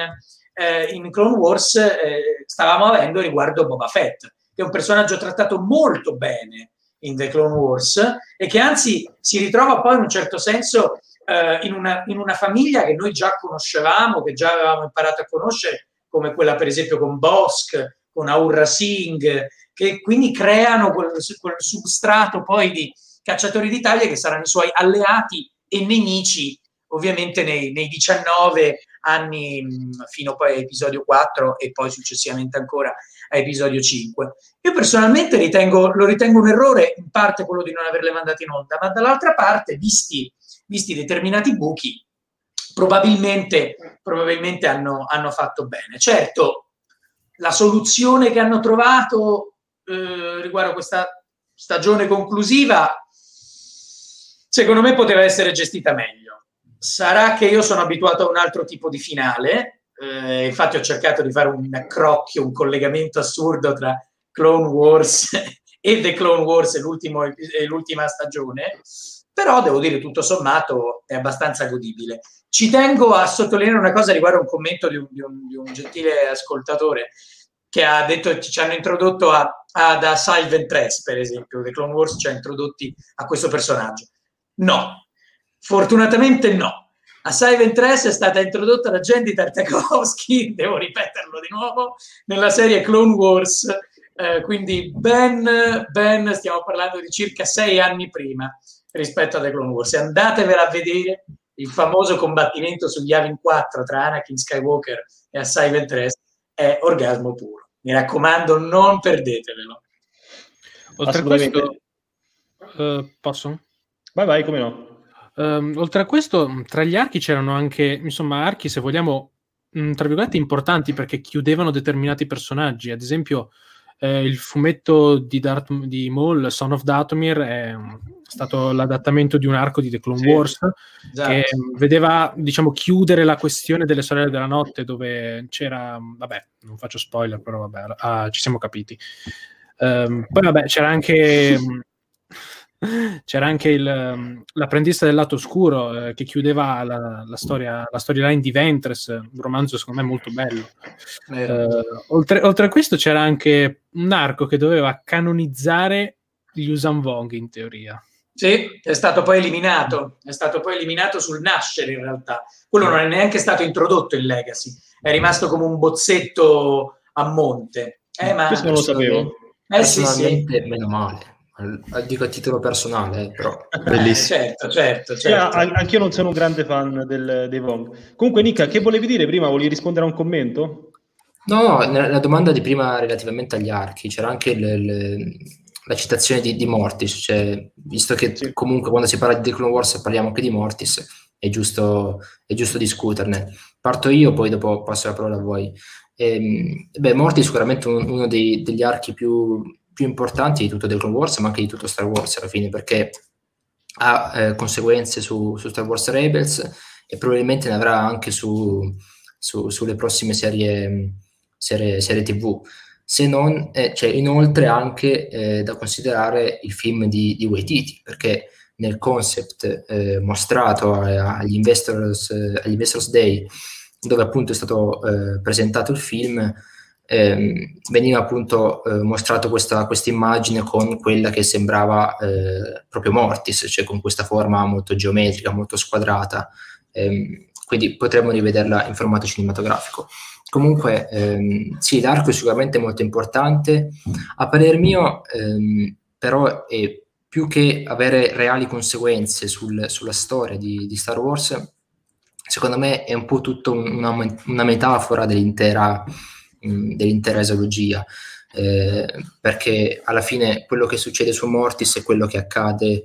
eh, in Clone Wars eh, stavamo avendo riguardo Boba Fett che è un personaggio trattato molto bene in The Clone Wars e che anzi si ritrova poi in un certo senso eh, in, una, in, una, famiglia che noi già conoscevamo, che già avevamo imparato a conoscere, come quella per esempio con Bosk, con Aurra Singh, che quindi creano quel, quel substrato poi di cacciatori d'Italia che saranno i suoi alleati e nemici ovviamente nei, nei 19 anni fino poi a episodio 4 e poi successivamente ancora a episodio 5. Io personalmente ritengo, lo ritengo un errore, in parte quello di non averle mandate in onda, ma dall'altra parte, visti, visti determinati buchi, probabilmente, probabilmente hanno, hanno, fatto bene. Certo, la soluzione che hanno trovato eh, riguardo questa stagione conclusiva, secondo me poteva essere gestita meglio Sarà che io sono abituato a un altro tipo di finale, eh, infatti ho cercato di fare un accrocchio, un collegamento assurdo tra Clone Wars e The Clone Wars e, l'ultima stagione, però devo dire tutto sommato è abbastanza godibile. Ci tengo a sottolineare una cosa riguardo un commento di un, di un, di un gentile ascoltatore che ha detto ci hanno introdotto a, a, da Silent Tress, per esempio, The Clone Wars ci ha introdotti a questo personaggio. No, Fortunatamente no. Assai Ventress è stata introdotta da Jenny Tartakovsky, devo ripeterlo di nuovo, nella serie Clone Wars, eh, quindi ben, ben, stiamo parlando di circa sei anni prima rispetto a The Clone Wars. Andatevela a vedere il famoso combattimento sugli Avin 4 tra Anakin Skywalker e Assai Ventress è orgasmo puro. Mi raccomando, non perdetevelo. Oltre a questo, uh, posso? Vai, vai, come no. Um, oltre a questo, tra gli archi c'erano anche, insomma, archi, se vogliamo, mh, tra virgolette, importanti perché chiudevano determinati personaggi. Ad esempio, eh, il fumetto di, Darth, di Maul, Son of Datomir, è stato l'adattamento di un arco di The Clone sì, Wars esatto. che vedeva, diciamo, chiudere la questione delle sorelle della notte dove c'era, vabbè, non faccio spoiler, però vabbè, ah, ci siamo capiti. Um, poi vabbè, c'era anche c'era anche il, um, l'apprendista del lato oscuro eh, che chiudeva la, la, storia, la storyline di Ventress, un romanzo secondo me molto bello. Uh, oltre, oltre, a questo c'era anche un arco che doveva canonizzare gli Usan Vong in teoria. Sì, è stato poi eliminato, è stato poi eliminato sul nascere in realtà. Quello non è neanche stato introdotto in Legacy, è rimasto come un bozzetto a monte. Eh, ma Questo non lo sapevo. Eh sì, sì. Meno male dico a titolo personale, eh, però bellissimo. Eh, certo, certo, certo. Cioè, anch'io non sono un grande fan del, dei Vong. Comunque, Nicca, che volevi dire prima? Volevi rispondere a un commento? No, la domanda di prima relativamente agli archi, c'era anche il, il, la citazione di, di Mortis, cioè, visto che sì. comunque quando si parla di The Clone Wars parliamo anche di Mortis, è giusto, è giusto discuterne. Parto io, poi dopo passo la parola a voi. E, ehm, beh, Mortis è sicuramente un, uno dei, degli archi più più importanti di tutto The Clone Wars, ma anche di tutto Star Wars alla fine, perché ha eh, conseguenze su, su, Star Wars Rebels e probabilmente ne avrà anche su, su, sulle prossime serie, serie, serie TV. Se non, eh, c'è inoltre anche eh, da considerare il film di, di Waititi, perché nel concept eh, mostrato agli investors, eh, agli investors Day, dove appunto è stato eh, presentato il film, eh, veniva appunto eh, mostrato questa immagine con quella che sembrava eh, proprio Mortis, cioè con questa forma molto geometrica, molto squadrata, ehm, quindi potremmo rivederla in formato cinematografico. Comunque, ehm, sì, l'arco è sicuramente molto importante. A parer mio, ehm, però, è più che avere reali conseguenze sul, sulla storia di, di, Star Wars, secondo me è un po' tutta una, una metafora dell'intera dell'intera esologia, eh, perché alla fine quello che succede su Mortis è quello che accade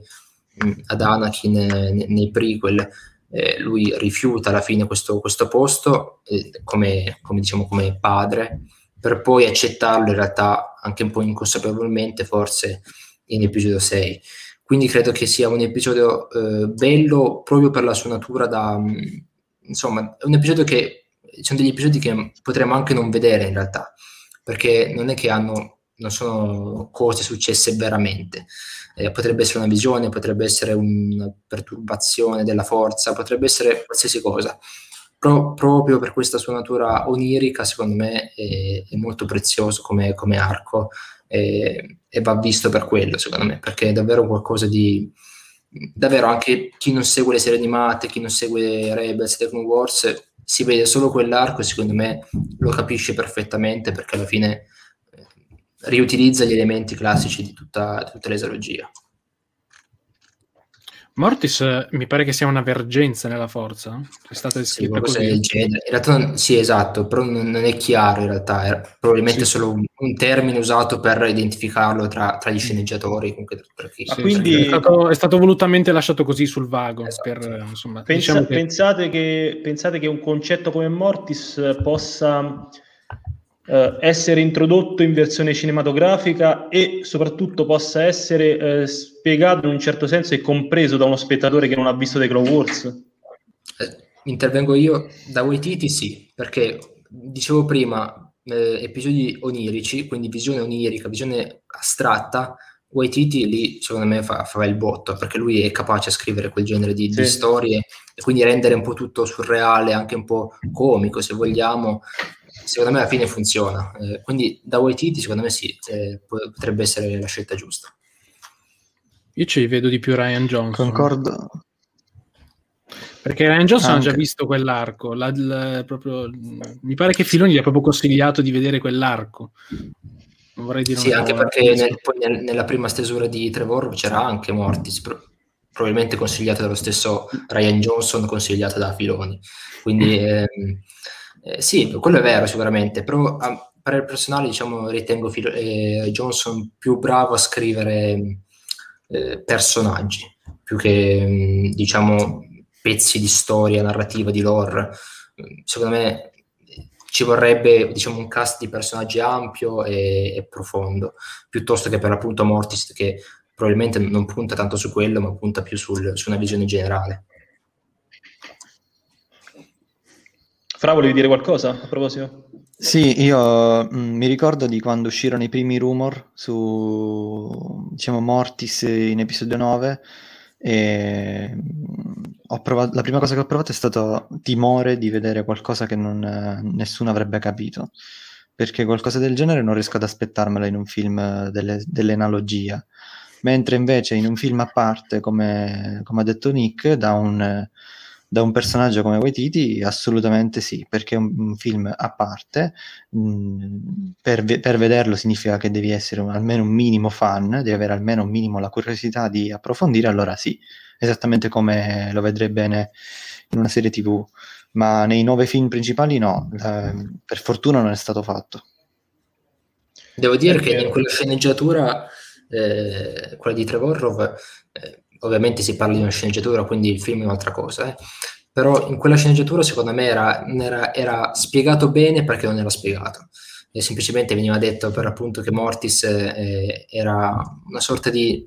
mh, ad Anakin nei, nei prequel. Eh, lui rifiuta alla fine questo, questo posto eh, come, come, diciamo, come padre, per poi accettarlo in realtà anche un po' inconsapevolmente, forse in episodio 6. Quindi credo che sia un episodio eh, bello proprio per la sua natura da... Mh, insomma, è un episodio che sono degli episodi che potremmo anche non vedere in realtà, perché non è che hanno, non sono cose successe veramente. Eh, potrebbe essere una visione, potrebbe essere una perturbazione della forza, potrebbe essere qualsiasi cosa. Pro, proprio per questa sua natura onirica, secondo me, è, è molto prezioso come, come arco e, e va visto per quello, secondo me, perché è davvero qualcosa di, davvero anche chi non segue le serie animate, chi non segue Rebels, The Clone Wars, si vede solo quell'arco e secondo me lo capisce perfettamente perché alla fine eh, riutilizza gli elementi classici di tutta, tutta l'esologia. Mortis eh, mi pare che sia una vergenza nella forza, è stata descritta sì, così. In realtà sì, esatto, però non, non, è chiaro in realtà, è probabilmente sì. solo un, un, termine usato per identificarlo tra, tra gli sceneggiatori. Comunque, chi, sì, quindi è stato, è stato, volutamente lasciato così sul vago. Esatto. Per, insomma, Pensa, diciamo che... Pensate, che, pensate che un concetto come Mortis possa eh, essere introdotto in versione cinematografica e soprattutto possa essere eh, spiegato in un certo senso e compreso da uno spettatore che non ha visto The Clone Wars? Eh, intervengo io da Waititi sì, perché dicevo prima eh, episodi onirici, quindi visione onirica, visione astratta, Waititi lì secondo me fa, fa il botto perché lui è capace a scrivere quel genere di, sì. di, storie e quindi rendere un po' tutto surreale, anche un po' comico se vogliamo, secondo me alla fine funziona. Eh, quindi da Waititi secondo me sì, eh, potrebbe essere la scelta giusta. Io ci vedo di più Ryan Johnson. Concordo. Perché Ryan Johnson Anche. ha già visto quell'arco. La, la, proprio, mi pare che Filoni gli ha proprio consigliato di vedere quell'arco. Non vorrei dire sì, anche perché nel, poi nel, nella prima stesura di Trevor c'era anche Mortis, pro, probabilmente consigliata dallo stesso Ryan Johnson, consigliata da Filoni. Quindi eh, eh, sì, quello è vero sicuramente, però a parere personale diciamo, ritengo Filo, eh, Johnson più bravo a scrivere eh, personaggi, più che diciamo pezzi di storia, narrativa, di lore. Secondo me ci vorrebbe diciamo, un cast di personaggi ampio e, e, profondo, piuttosto che per appunto Mortis che probabilmente non punta tanto su quello, ma punta più sul, su una visione generale. Fra, volevi dire qualcosa a proposito? Sì, io mh, mm, mi ricordo di quando uscirono i primi rumor su diciamo, Mortis in episodio 9 e mm, provato, la prima cosa che ho provato è stato timore di vedere qualcosa che non, nessuno avrebbe capito, perché qualcosa del genere non riesco ad aspettarmela in un film delle, dell'analogia, mentre invece in un film a parte, come, come ha detto Nick, da un da un personaggio come Waititi? Assolutamente sì, perché è un, un film a parte, mh, mm, per, per, vederlo significa che devi essere un, almeno un minimo fan, devi avere almeno un minimo la curiosità di approfondire, allora sì, esattamente come lo vedrei bene in una serie tv, ma nei nove film principali no, eh, per fortuna non è stato fatto. Devo dire che in quella sceneggiatura, eh, quella di Trevorrov, eh, ovviamente si parla di una sceneggiatura, quindi il film è un'altra cosa, eh. però in quella sceneggiatura secondo me era, era, era, spiegato bene perché non era spiegato. E semplicemente veniva detto per appunto che Mortis eh, era una sorta di,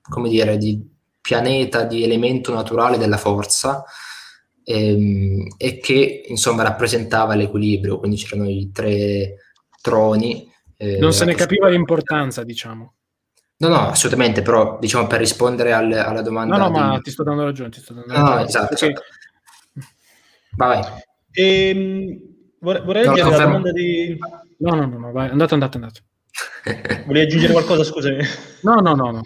come dire, di pianeta, di elemento naturale della forza ehm, e che insomma rappresentava l'equilibrio, quindi c'erano i tre troni. Eh, non se ne capiva l'importanza, diciamo. No, no, assolutamente, però diciamo per rispondere al, alla domanda... No, no, di... ma ti sto dando ragione, ti sto dando ragione. No, esatto, perché... esatto. Vai. Ehm, vorrei, vorrei no, la domanda di... No, no, no, no vai, andate, andate, andate. Volevi aggiungere qualcosa, scusami? No, no, no, no.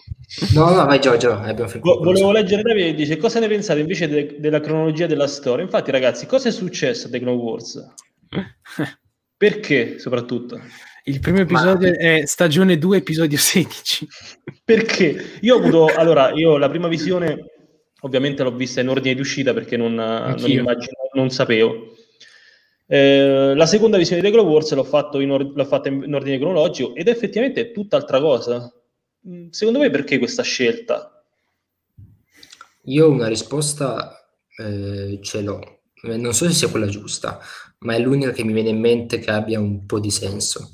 No, no, vai Giorgio. Vo- volevo leggere Davide dice cosa ne pensate invece de- della cronologia della storia? Infatti ragazzi, cosa è successo a The Clone Wars? Perché soprattutto? Il primo episodio Ma... è stagione 2, episodio 16. Perché? Io ho avuto, allora, io la prima visione ovviamente l'ho vista in ordine di uscita perché non, non, immagino, non sapevo. Eh, la seconda visione di The Clone Wars l'ho, fatto in or- l'ho fatta in ordine cronologico ed effettivamente è tutt'altra cosa. Mm, secondo me perché questa scelta? Io una risposta eh, ce l'ho, eh, non so se sia quella giusta, ma è l'unica che mi viene in mente che abbia un po' di senso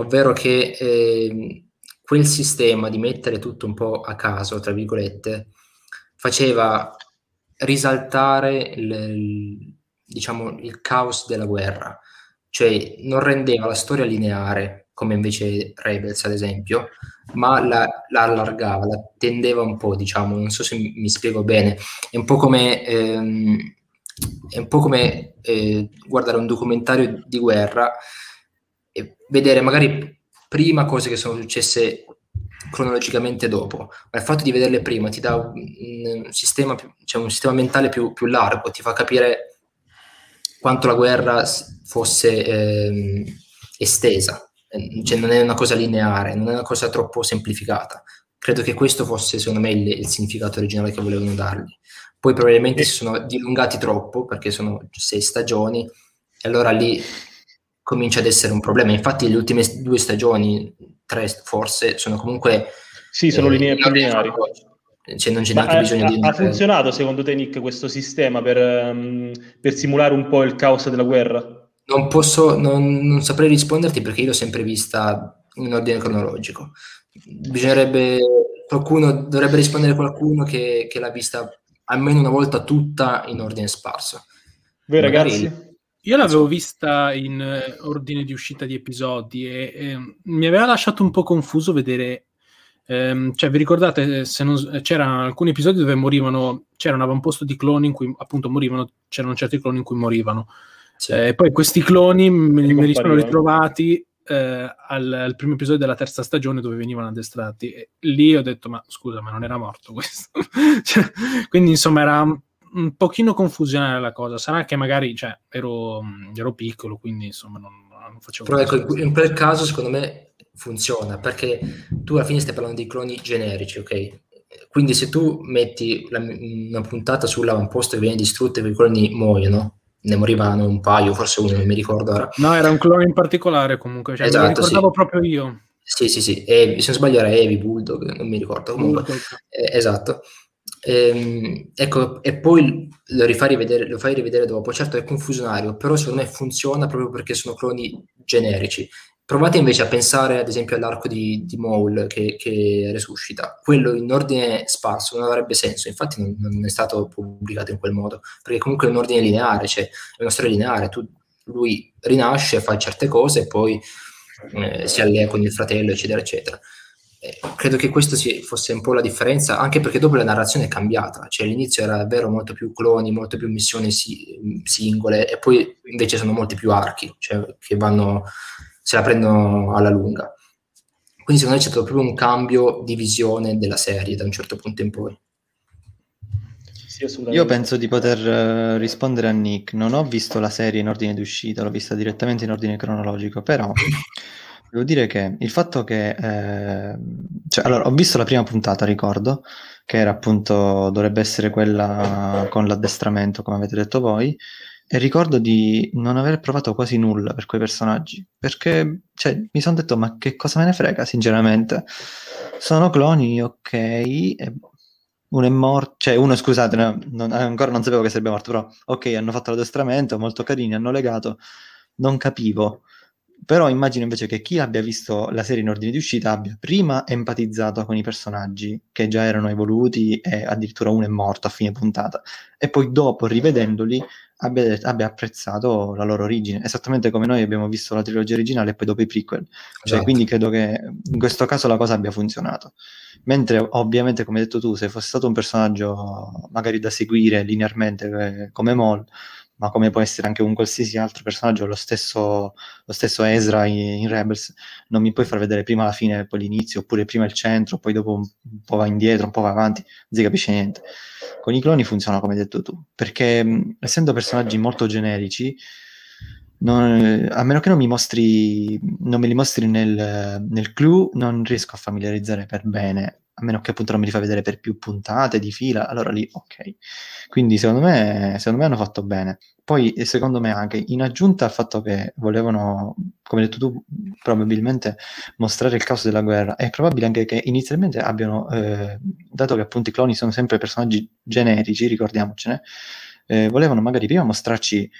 ovvero che eh, quel sistema di mettere tutto un po' a caso, tra virgolette, faceva risaltare il, diciamo, il caos della guerra, cioè non rendeva la storia lineare, come invece Rebels ad esempio, ma la, la, allargava, la tendeva un po', diciamo, non so se mi, spiego bene, è un po' come, ehm, è un po come eh, guardare un documentario di guerra vedere magari prima cose che sono successe cronologicamente dopo, ma il fatto di vederle prima ti dà un, un sistema, cioè un sistema mentale più, più, largo, ti fa capire quanto la guerra fosse eh, estesa, cioè non è una cosa lineare, non è una cosa troppo semplificata. Credo che questo fosse, secondo me, il, il significato originale che volevano dargli. Poi probabilmente si sono dilungati troppo, perché sono sei stagioni, e allora lì comincia ad essere un problema. Infatti le ultime due stagioni, tre forse, sono comunque... Sì, sono eh, lineari. Cioè non c'è neanche ha, bisogno ha, di... Ha funzionato secondo te Nick questo sistema per, um, per simulare un po' il caos della guerra? Non posso, non, non saprei risponderti perché io l'ho sempre vista in ordine cronologico. Bisognerebbe, qualcuno, dovrebbe rispondere qualcuno che, che l'ha vista almeno una volta tutta in ordine sparso. Voi Magari ragazzi? Io l'avevo vista in eh, ordine di uscita di episodi e, e, mi aveva lasciato un po' confuso vedere. Ehm, cioè, vi ricordate se non, c'erano alcuni episodi dove morivano, c'era un avamposto di cloni in cui appunto morivano, c'erano certi cloni in cui morivano. Sì. Eh, poi questi cloni me, me li sono ritrovati eh, al, al, primo episodio della terza stagione dove venivano addestrati. E lì ho detto: Ma scusa, ma non era morto questo? cioè, quindi insomma era un pochino confusionale la cosa. Sarà che magari cioè, ero, ero piccolo, quindi insomma non, non facevo... Però ecco, in quel caso secondo me funziona, perché tu alla fine stai parlando di cloni generici, ok? Quindi se tu metti la, una puntata sull'avamposto e viene distrutta e quei cloni muoiono, ne morivano un paio, forse uno, non mi ricordo ora. No, era un clone in particolare comunque, cioè, esatto, esatto, ricordavo sì. proprio io. Sì, sì, sì, e, se non sbaglio era Evi, Bulldog, non mi ricordo comunque. Eh, esatto. Ehm, ecco, e poi lo rivedere, lo fai rivedere dopo. Certo è confusionario, però secondo me funziona proprio perché sono cloni generici. Provate invece a pensare ad esempio all'arco di, di Maul che, che, resuscita. Quello in ordine sparso non avrebbe senso, infatti non, non, è stato pubblicato in quel modo, perché comunque è un ordine lineare, cioè è una storia lineare, tu, lui rinasce, fa certe cose e poi eh, si allea con il fratello, eccetera, eccetera. Eh, credo che questo sia, fosse un po' la differenza, anche perché dopo la narrazione è cambiata, cioè all'inizio era davvero molto più cloni, molte più missioni si, singole, e poi invece sono molti più archi, cioè che vanno, se la prendono alla lunga. Quindi secondo me c'è stato proprio un cambio di visione della serie da un certo punto in poi. Io penso di poter uh, rispondere a Nick. Non ho visto la serie in ordine di uscita, l'ho vista direttamente in ordine cronologico, però devo dire che il fatto che... Eh, cioè, allora, ho visto la prima puntata, ricordo, che era appunto, dovrebbe essere quella con l'addestramento, come avete detto voi, e ricordo di non aver provato quasi nulla per quei personaggi, perché cioè, mi sono detto, ma che cosa me ne frega, sinceramente. Sono cloni, ok, e uno è morto, cioè uno scusate, no, non, ancora non sapevo che sarebbe morto, però ok, hanno fatto l'addestramento, molto carini, hanno legato, non capivo. Però immagino invece che chi abbia visto la serie in ordine di uscita abbia prima empatizzato con i personaggi che già erano evoluti e addirittura uno è morto a fine puntata e poi dopo rivedendoli abbia, abbia apprezzato la loro origine, esattamente come noi abbiamo visto la trilogia originale e poi dopo i prequel. Cioè, esatto. quindi credo che in questo caso la cosa abbia funzionato. Mentre ovviamente, come hai detto tu, se fosse stato un personaggio magari da seguire linearmente eh, come Maul, ma come può essere anche un qualsiasi altro personaggio, lo stesso, lo stesso Ezra in, in, Rebels, non mi puoi far vedere prima la fine e poi l'inizio, oppure prima il centro, poi dopo un, po' va indietro, un po' va avanti, non si capisce niente. Con i cloni funziona come hai detto tu, perché mh, essendo personaggi molto generici, non, a meno che non mi mostri, non me li mostri nel, nel clue, non riesco a familiarizzare per bene a meno che appunto non me li fa vedere per più puntate di fila, allora lì ok. Quindi secondo me, secondo me hanno fatto bene. Poi secondo me anche in aggiunta al fatto che volevano, come hai detto tu, probabilmente mostrare il caos della guerra, è probabile anche che inizialmente abbiano, eh, dato che appunto i cloni sono sempre personaggi generici, ricordiamocene, eh, volevano magari prima mostrarci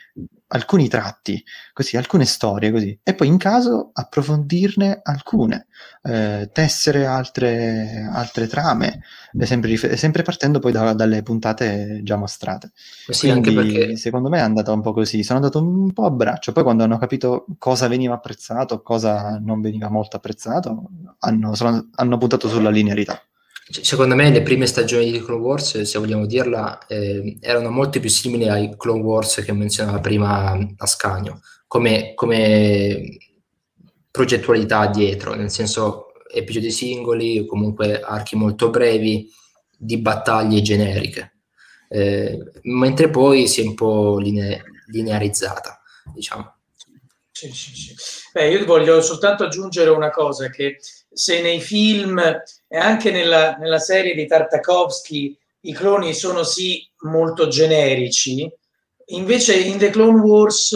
alcuni tratti, così, alcune storie così, e poi in caso approfondirne alcune, eh, tessere altre, altre trame, sempre, sempre partendo poi da, dalle puntate già mostrate. Sì, Quindi, perché... secondo me è andata un po' così, sono andato un po' a braccio, poi quando hanno capito cosa veniva apprezzato, cosa non veniva molto apprezzato, hanno, sono, hanno puntato sulla linearità. Secondo me le prime stagioni di Clone Wars, se vogliamo dirla, eh, erano molto più simili ai Clone Wars che menzionava prima Ascanio, come, come progettualità dietro, nel senso episodi singoli comunque archi molto brevi di battaglie generiche, eh, mentre poi si è un po' linea- linearizzata, diciamo. Sì, sì, sì. Beh, io voglio soltanto aggiungere una cosa, che se nei film e anche nella, nella serie di Tartakovsky i cloni sono sì molto generici, invece in The Clone Wars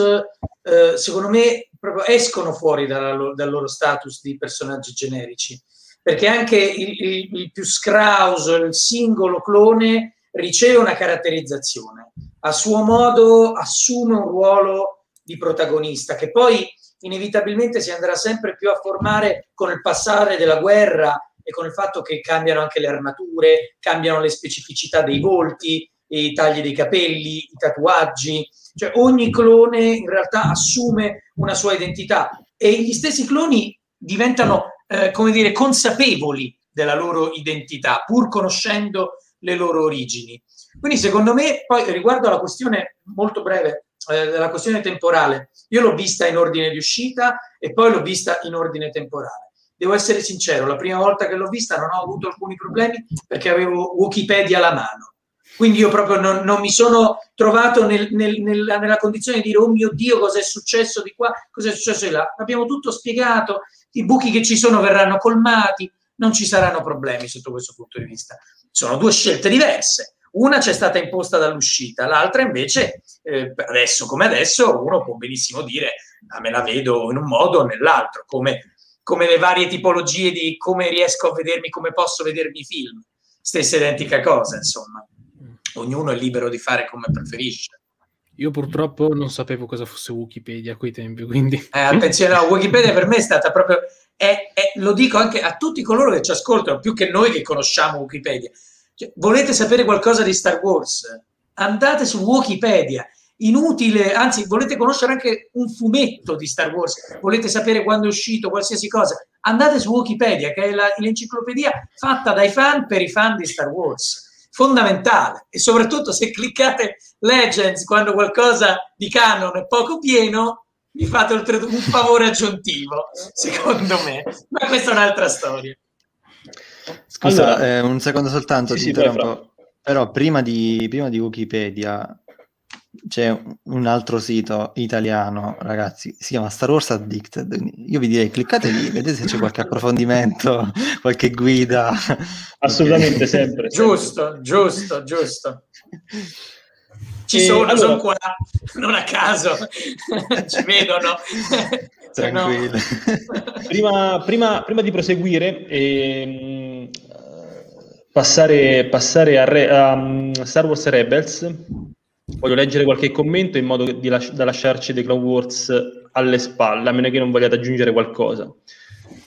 eh, secondo me proprio escono fuori dalla, dal loro status di personaggi generici, perché anche il, il, il più scrauso, il singolo clone riceve una caratterizzazione, a suo modo assume un ruolo di protagonista che poi inevitabilmente si andrà sempre più a formare con il passare della guerra e con il fatto che cambiano anche le armature, cambiano le specificità dei volti, i tagli dei capelli, i tatuaggi, cioè ogni clone in realtà assume una sua identità e gli stessi cloni diventano, eh, come dire, consapevoli della loro identità, pur conoscendo le loro origini. Quindi secondo me, poi riguardo alla questione molto breve eh, la questione temporale, io l'ho vista in ordine di uscita e poi l'ho vista in ordine temporale. Devo essere sincero, la prima volta che l'ho vista non ho avuto alcuni problemi perché avevo Wikipedia alla mano. Quindi io proprio non, non mi sono trovato nel, nel, nella, nella, condizione di dire oh mio Dio cosa è successo di qua, cosa è successo di là. Abbiamo tutto spiegato, i buchi che ci sono verranno colmati, non ci saranno problemi sotto questo punto di vista. Sono due scelte diverse. Una c'è stata imposta dall'uscita, l'altra invece, eh, adesso come adesso, uno può benissimo dire ah, me la vedo in un modo o nell'altro, come, come le varie tipologie di come riesco a vedermi, come posso vedermi i film. Stessa identica cosa, insomma ognuno è libero di fare come preferisce. Io purtroppo non sapevo cosa fosse Wikipedia a quei tempi, quindi... Eh, attenzione, no, Wikipedia per me è stata proprio... È, è, lo dico anche a tutti coloro che ci ascoltano, più che noi che conosciamo Wikipedia. Cioè, volete sapere qualcosa di Star Wars? Andate su Wikipedia. Inutile, anzi, volete conoscere anche un fumetto di Star Wars? Volete sapere quando è uscito, qualsiasi cosa? Andate su Wikipedia, che è la, l'enciclopedia fatta dai fan per i fan di Star Wars fondamentale e soprattutto se cliccate Legends quando qualcosa di canon è poco pieno vi fate oltretutto un favore aggiuntivo secondo me ma questa è un'altra storia scusa allora, eh, un secondo soltanto sì, sì, però prima di, prima di Wikipedia c'è un altro sito italiano, ragazzi, si chiama Star Wars Addicted. Io vi direi cliccate lì, vedete se c'è qualche approfondimento, qualche guida. Assolutamente, sempre, sempre. Giusto, giusto, giusto. Ci sono, allora... sono qua, non a caso, ci vedono. Tranquillo. prima, prima, prima, di proseguire, ehm, passare, passare a, Re, a um, Star Wars Rebels, Voglio leggere qualche commento in modo las- da lasciarci dei Clone Wars alle spalle, a meno che non vogliate aggiungere qualcosa.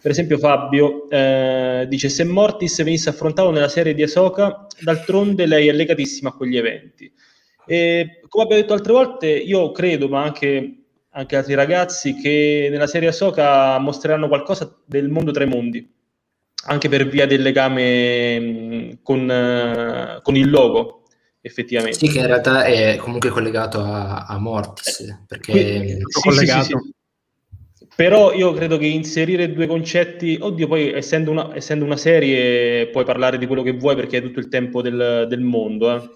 Per esempio Fabio eh, dice se Mortis venisse affrontato nella serie di Ahsoka, d'altronde lei è legatissima a quegli eventi. E, come abbiamo detto altre volte, io credo, ma anche, anche altri ragazzi, che nella serie Ahsoka mostreranno qualcosa del mondo tra i mondi, anche per via del legame mm, con, uh, con il logo effettivamente. Sì, che in realtà è comunque collegato a, a Mortis, eh, perché Quindi, è sì, collegato. Sì, sì, Però io credo che inserire due concetti, oddio, poi essendo una, essendo una, serie puoi parlare di quello che vuoi perché hai tutto il tempo del, del mondo. Eh.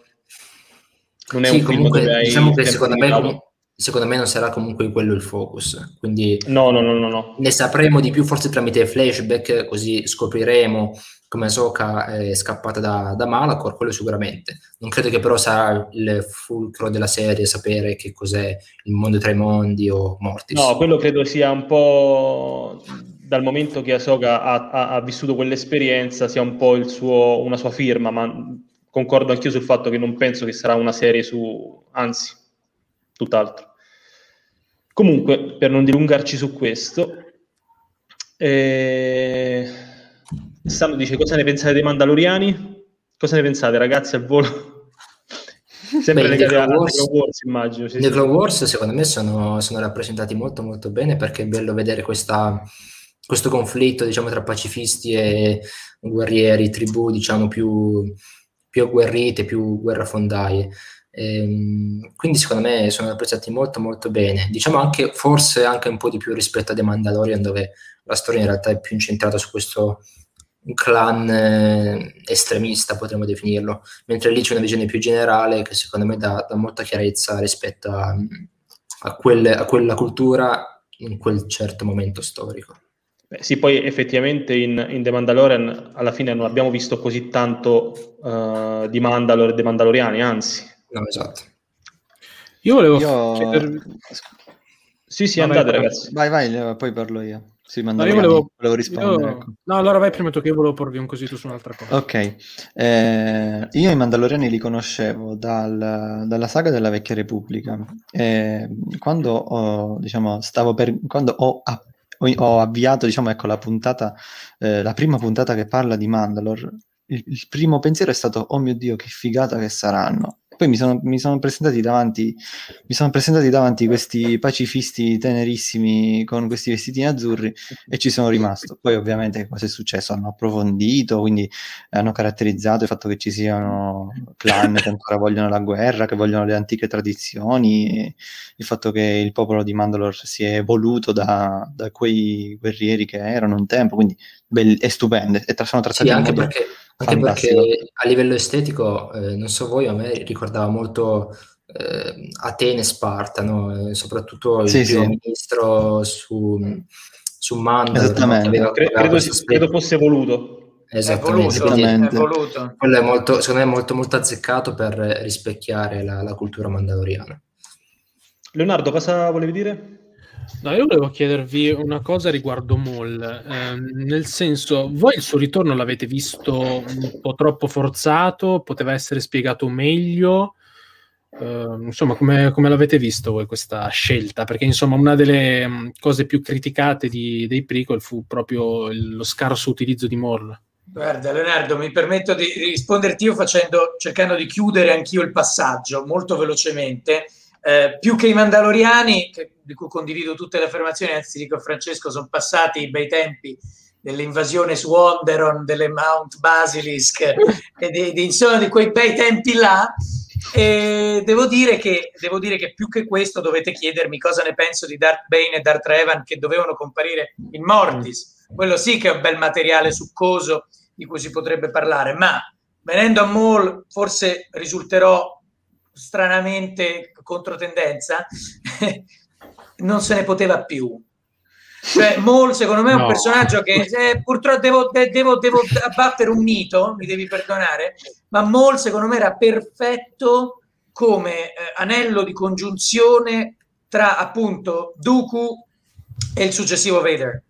Non è un comunque, film dove diciamo che secondo me, secondo me non sarà comunque quello il focus. Quindi no, no, no, no, no. ne sapremo di più forse tramite flashback, così scopriremo come Ahsoka è scappata da, da Malacor, quello sicuramente. Non credo che però sarà il fulcro della serie sapere che cos'è il mondo tra i mondi o Mortis. No, quello credo sia un po' dal momento che Ahsoka ha, ha, ha vissuto quell'esperienza, sia un po' suo, una sua firma, ma concordo anch'io sul fatto che non penso che sarà una serie su, anzi, tutt'altro. Comunque, per non dilungarci su questo, eh Sam dice cosa ne pensate dei Mandaloriani? Cosa ne pensate ragazzi al volo? Sempre Beh, legati a Wars, Wars, immagino. Sì. Clone Wars secondo me sono, sono, rappresentati molto molto bene perché è bello vedere questa, questo conflitto diciamo tra pacifisti e guerrieri, tribù diciamo più, più agguerrite, più guerrafondaie. Ehm, quindi secondo me sono rappresentati molto molto bene. Diciamo anche forse anche un po' di più rispetto a The Mandalorian dove la storia in realtà è più incentrata su questo clan eh, estremista, potremmo definirlo, mentre lì c'è una visione più generale che secondo me dà, dà molta chiarezza rispetto a, a, quelle, a, quella cultura in quel certo momento storico. Beh, sì, poi effettivamente in, in, The Mandalorian alla fine non abbiamo visto così tanto uh, di Mandalore e dei Mandaloriani, anzi. No, esatto. Io volevo... Io... Sì, sì, andate vai, ragazzi. Vai, vai, poi parlo io. Sì, no, io volevo, volevo rispondere. Io... Ecco. No, allora vai prima tu che io volevo porvi un quesito su un'altra cosa. Ok, eh, io i Mandaloriani li conoscevo dal, dalla saga della Vecchia Repubblica. Eh, quando ho, diciamo, stavo per, quando ho, ho avviato, diciamo, ecco, la puntata, eh, la prima puntata che parla di Mandalore, il, il primo pensiero è stato, oh mio Dio, che figata che saranno poi mi sono, mi sono, presentati davanti mi sono presentati davanti questi pacifisti tenerissimi con questi vestitini azzurri e ci sono rimasto. Poi ovviamente cosa è successo? Hanno approfondito, quindi hanno caratterizzato il fatto che ci siano clan che ancora vogliono la guerra, che vogliono le antiche tradizioni, il fatto che il popolo di Mandalore si è evoluto da, da quei guerrieri che erano un tempo, quindi be- è stupenda, e sono trattate sì, anche perché, anche perché a livello estetico, eh, non so voi, a me ricordava molto eh, Atene e Sparta, no? Soprattutto il sì, primo sì. ministro su, su Mandalore. Esattamente, no? credo, credo, credo fosse voluto. Esattamente, è voluto, è voluto. quello è molto, secondo me è molto, molto azzeccato per rispecchiare la, la cultura mandaloriana. Leonardo, cosa volevi dire? No, io volevo chiedervi una cosa riguardo Maul, eh, nel senso, voi il suo ritorno l'avete visto un po' troppo forzato, poteva essere spiegato meglio, eh, insomma, come, come, l'avete visto voi questa scelta? Perché insomma una delle mm, cose più criticate di, dei prequel fu proprio lo scarso utilizzo di Maul. Guarda, Leonardo, mi permetto di risponderti io facendo, cercando di chiudere anch'io il passaggio molto velocemente. Eh, più che i Mandaloriani, che, di cui condivido tutte le affermazioni, anzi dico a Francesco, sono passati i bei tempi dell'invasione su Onderon, delle Mount Basilisk e di, di, insomma di quei bei tempi là. E devo dire, che, devo dire che più che questo dovete chiedermi cosa ne penso di Darth Bane e Darth Revan che dovevano comparire in Mortis. Quello sì che è un bel materiale succoso di cui si potrebbe parlare, ma venendo a Maul forse risulterò stranamente controtendenza, non se ne poteva più. Cioè, Maul secondo me è un no. personaggio che eh, purtroppo devo, devo, devo abbattere un mito, mi devi perdonare, ma Maul secondo me era perfetto come eh, anello di congiunzione tra appunto Dooku e il successivo Vader.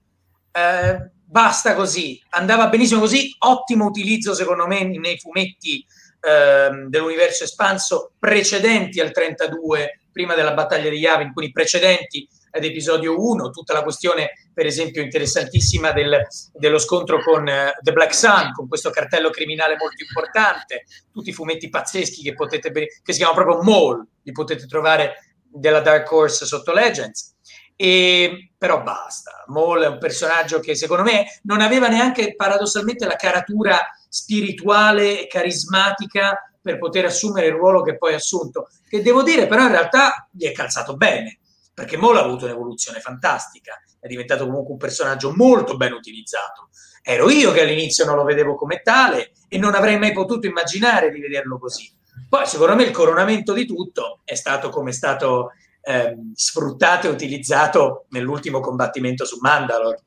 Eh, basta così, andava benissimo così, ottimo utilizzo secondo me nei fumetti eh, dell'universo espanso precedenti al 32, prima della battaglia di Yavin, quindi precedenti ad episodio 1, tutta la questione per esempio interessantissima del, dello scontro con uh, The Black Sun, con questo cartello criminale molto importante, tutti i fumetti pazzeschi che potete che si chiamano proprio Mall, li potete trovare della Dark Horse sotto Legends. E, però basta. Maul è un personaggio che secondo me non aveva neanche paradossalmente la caratura spirituale e carismatica per poter assumere il ruolo che poi ha assunto. Che devo dire, però, in realtà gli è calzato bene, perché Maul ha avuto un'evoluzione fantastica, è diventato comunque un personaggio molto ben utilizzato. Ero io che all'inizio non lo vedevo come tale e non avrei mai potuto immaginare di vederlo così. Poi, secondo me, il coronamento di tutto è stato come è stato ehm, sfruttato e utilizzato nell'ultimo combattimento su Mandalore.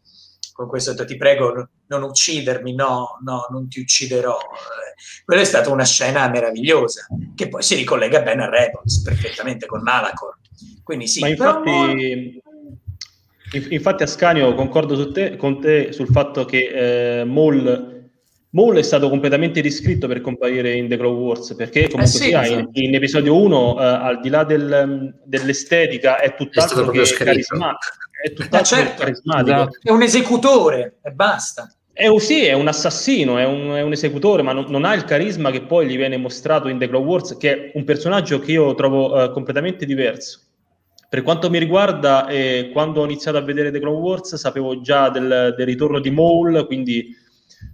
Con questo ti prego non uccidermi, no, no, non ti ucciderò. Eh, quella è stata una scena meravigliosa, che poi si ricollega bene a Rebels, perfettamente con Malacor. Quindi sì, Ma infatti, però... infatti Ascanio concordo te, con te sul fatto che eh, Maul Maul è stato completamente riscritto per comparire in The Clone Wars perché comunque eh sì, sia in, in, episodio 1 uh, eh, al di là del, dell'estetica è tutt'altro è che carismatico è tutt'altro eh certo, carismatico esatto. è un esecutore e basta è sì, è un assassino, è un, è un esecutore, ma non, non, ha il carisma che poi gli viene mostrato in The Clone Wars, che è un personaggio che io trovo uh, completamente diverso. Per quanto mi riguarda, eh, quando ho iniziato a vedere The Clone Wars, sapevo già del, del ritorno di Maul, quindi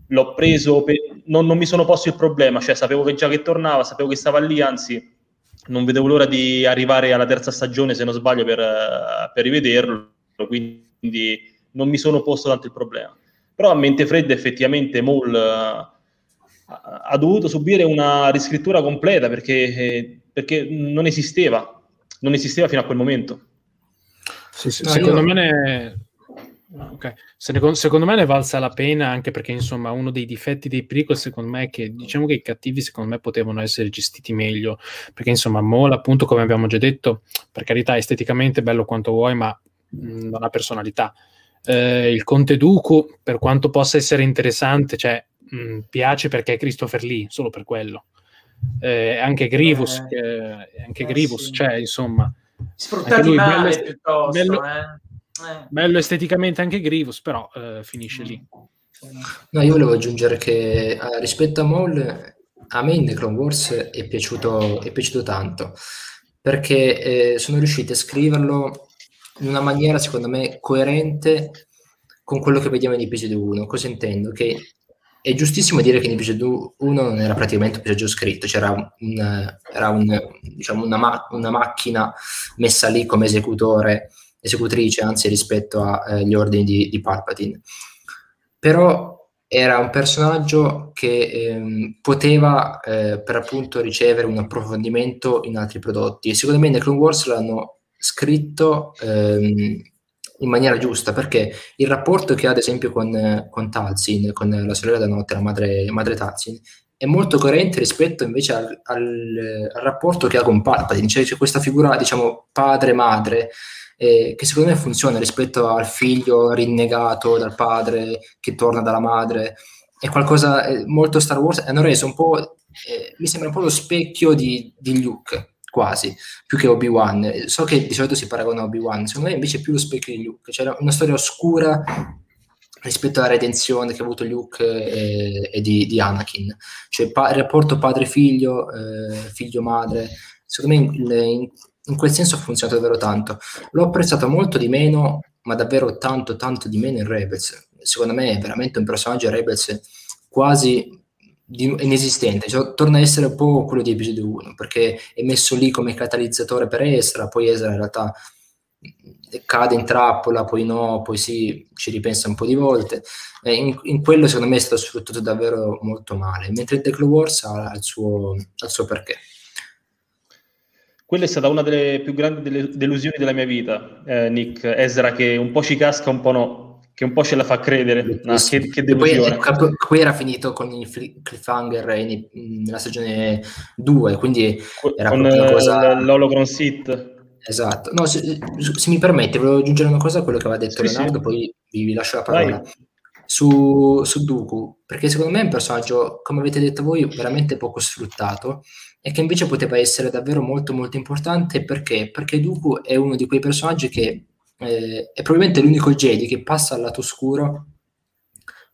l'ho preso, per, non, non, mi sono posto il problema, cioè sapevo che già che tornava, sapevo che stava lì, anzi non vedevo l'ora di arrivare alla terza stagione, se non sbaglio, per, per rivederlo, quindi non mi sono posto tanto il problema. Però a mente fredda effettivamente Maul uh, ha dovuto subire una riscrittura completa perché, perché non esisteva, non esisteva fino a quel momento. Sì, sì, no, secondo io... me ne Okay. Ne, secondo me ne valsa la pena anche perché insomma uno dei difetti dei prequel secondo me è che diciamo che i cattivi secondo me potevano essere gestiti meglio perché insomma Mola appunto come abbiamo già detto per carità esteticamente bello quanto vuoi ma mh, non ha personalità eh, il Conte Duku per quanto possa essere interessante cioè mh, piace perché è Christopher Lee solo per quello eh, anche Grivus eh, anche Grivus sì. cioè insomma sfruttati male bello, piuttosto bello, eh eh. Bello esteticamente anche Grievous, però eh, finisce lì. No, io volevo aggiungere che eh, rispetto a Maul, a me in The Clone Wars è piaciuto, è piaciuto tanto, perché eh, sono riusciti a scriverlo in una maniera, secondo me, coerente con quello che vediamo in episodio 1. Cosa intendo? Che è giustissimo dire che in episodio 1 non era praticamente un episodio scritto, c'era un, era un, diciamo una, ma- una macchina messa lì come esecutore esecutrice, anzi rispetto agli eh, ordini di, di Palpatine. però era un personaggio che ehm, poteva eh, per appunto ricevere un approfondimento in altri prodotti e secondo me nei Clone Wars l'hanno scritto ehm, in maniera giusta perché il rapporto che ha ad esempio con, con Talzin, con la sorella da notte, la madre, madre Talzin, è molto coerente rispetto invece al, al, al rapporto che ha con Palpatine, cioè c'è questa figura diciamo padre-madre eh, che secondo me funziona rispetto al figlio rinnegato dal padre che torna dalla madre. È qualcosa eh, molto Star Wars. Hanno reso un po'. Eh, mi sembra un po' lo specchio di, di Luke, quasi, più che Obi-Wan. So che di solito si paragona a Obi-Wan, secondo me invece è più lo specchio di Luke. C'era una storia oscura rispetto alla redenzione che ha avuto Luke e, e di, di, Anakin. Cioè pa- il rapporto padre-figlio, eh, figlio-madre. Secondo me in, in, in quel senso ha funzionato davvero tanto. L'ho apprezzato molto di meno, ma davvero tanto, tanto di meno in Rebels. Secondo me è veramente un personaggio Rebels quasi inesistente, cioè, torna a essere un po' quello di episodio 1, perché è messo lì come catalizzatore per Esra, poi Esra in realtà cade in trappola, poi no, poi sì, ci ripensa un po' di volte. In, in, quello secondo me è stato sfruttato davvero molto male, mentre The Clone Wars ha il suo, il suo perché. Quella è stata una delle più grandi delusioni della mia vita, eh, Nick. Ezra che un po' ci casca, un po' no, che un po' ce la fa credere. No, che, che. Poi, qui era finito con il cliffhanger in, nella stagione 2, quindi era con una cosa... l'Holocron Sit. Esatto. No, se, se, mi permette, volevo aggiungere una cosa a quello che aveva detto sì, Leonardo, sì. poi vi, vi, lascio la parola. Su, su Dooku, perché secondo me è un personaggio, come avete detto voi, veramente poco sfruttato e che invece poteva essere davvero molto molto importante perché? Perché Dooku è uno di quei personaggi che eh, è probabilmente l'unico Jedi che passa al lato oscuro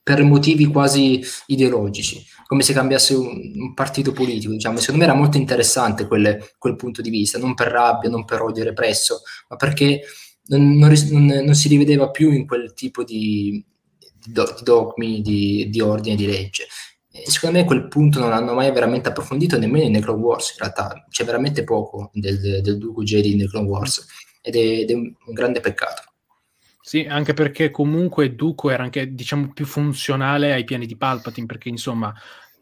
per motivi quasi ideologici, come se cambiasse un, un partito politico, diciamo. Secondo me era molto interessante quelle, quel punto di vista, non per rabbia, non per odio represso, ma perché non, non, non, si rivedeva più in quel tipo di, di dogmi, di, di ordine di legge secondo me quel punto non hanno mai veramente approfondito nemmeno in Necron Wars, in realtà c'è veramente poco del, del, Dooku Jedi in Necron Wars ed è, ed è un, un, grande peccato. Sì, anche perché comunque Dooku era anche diciamo più funzionale ai piani di Palpatine, perché insomma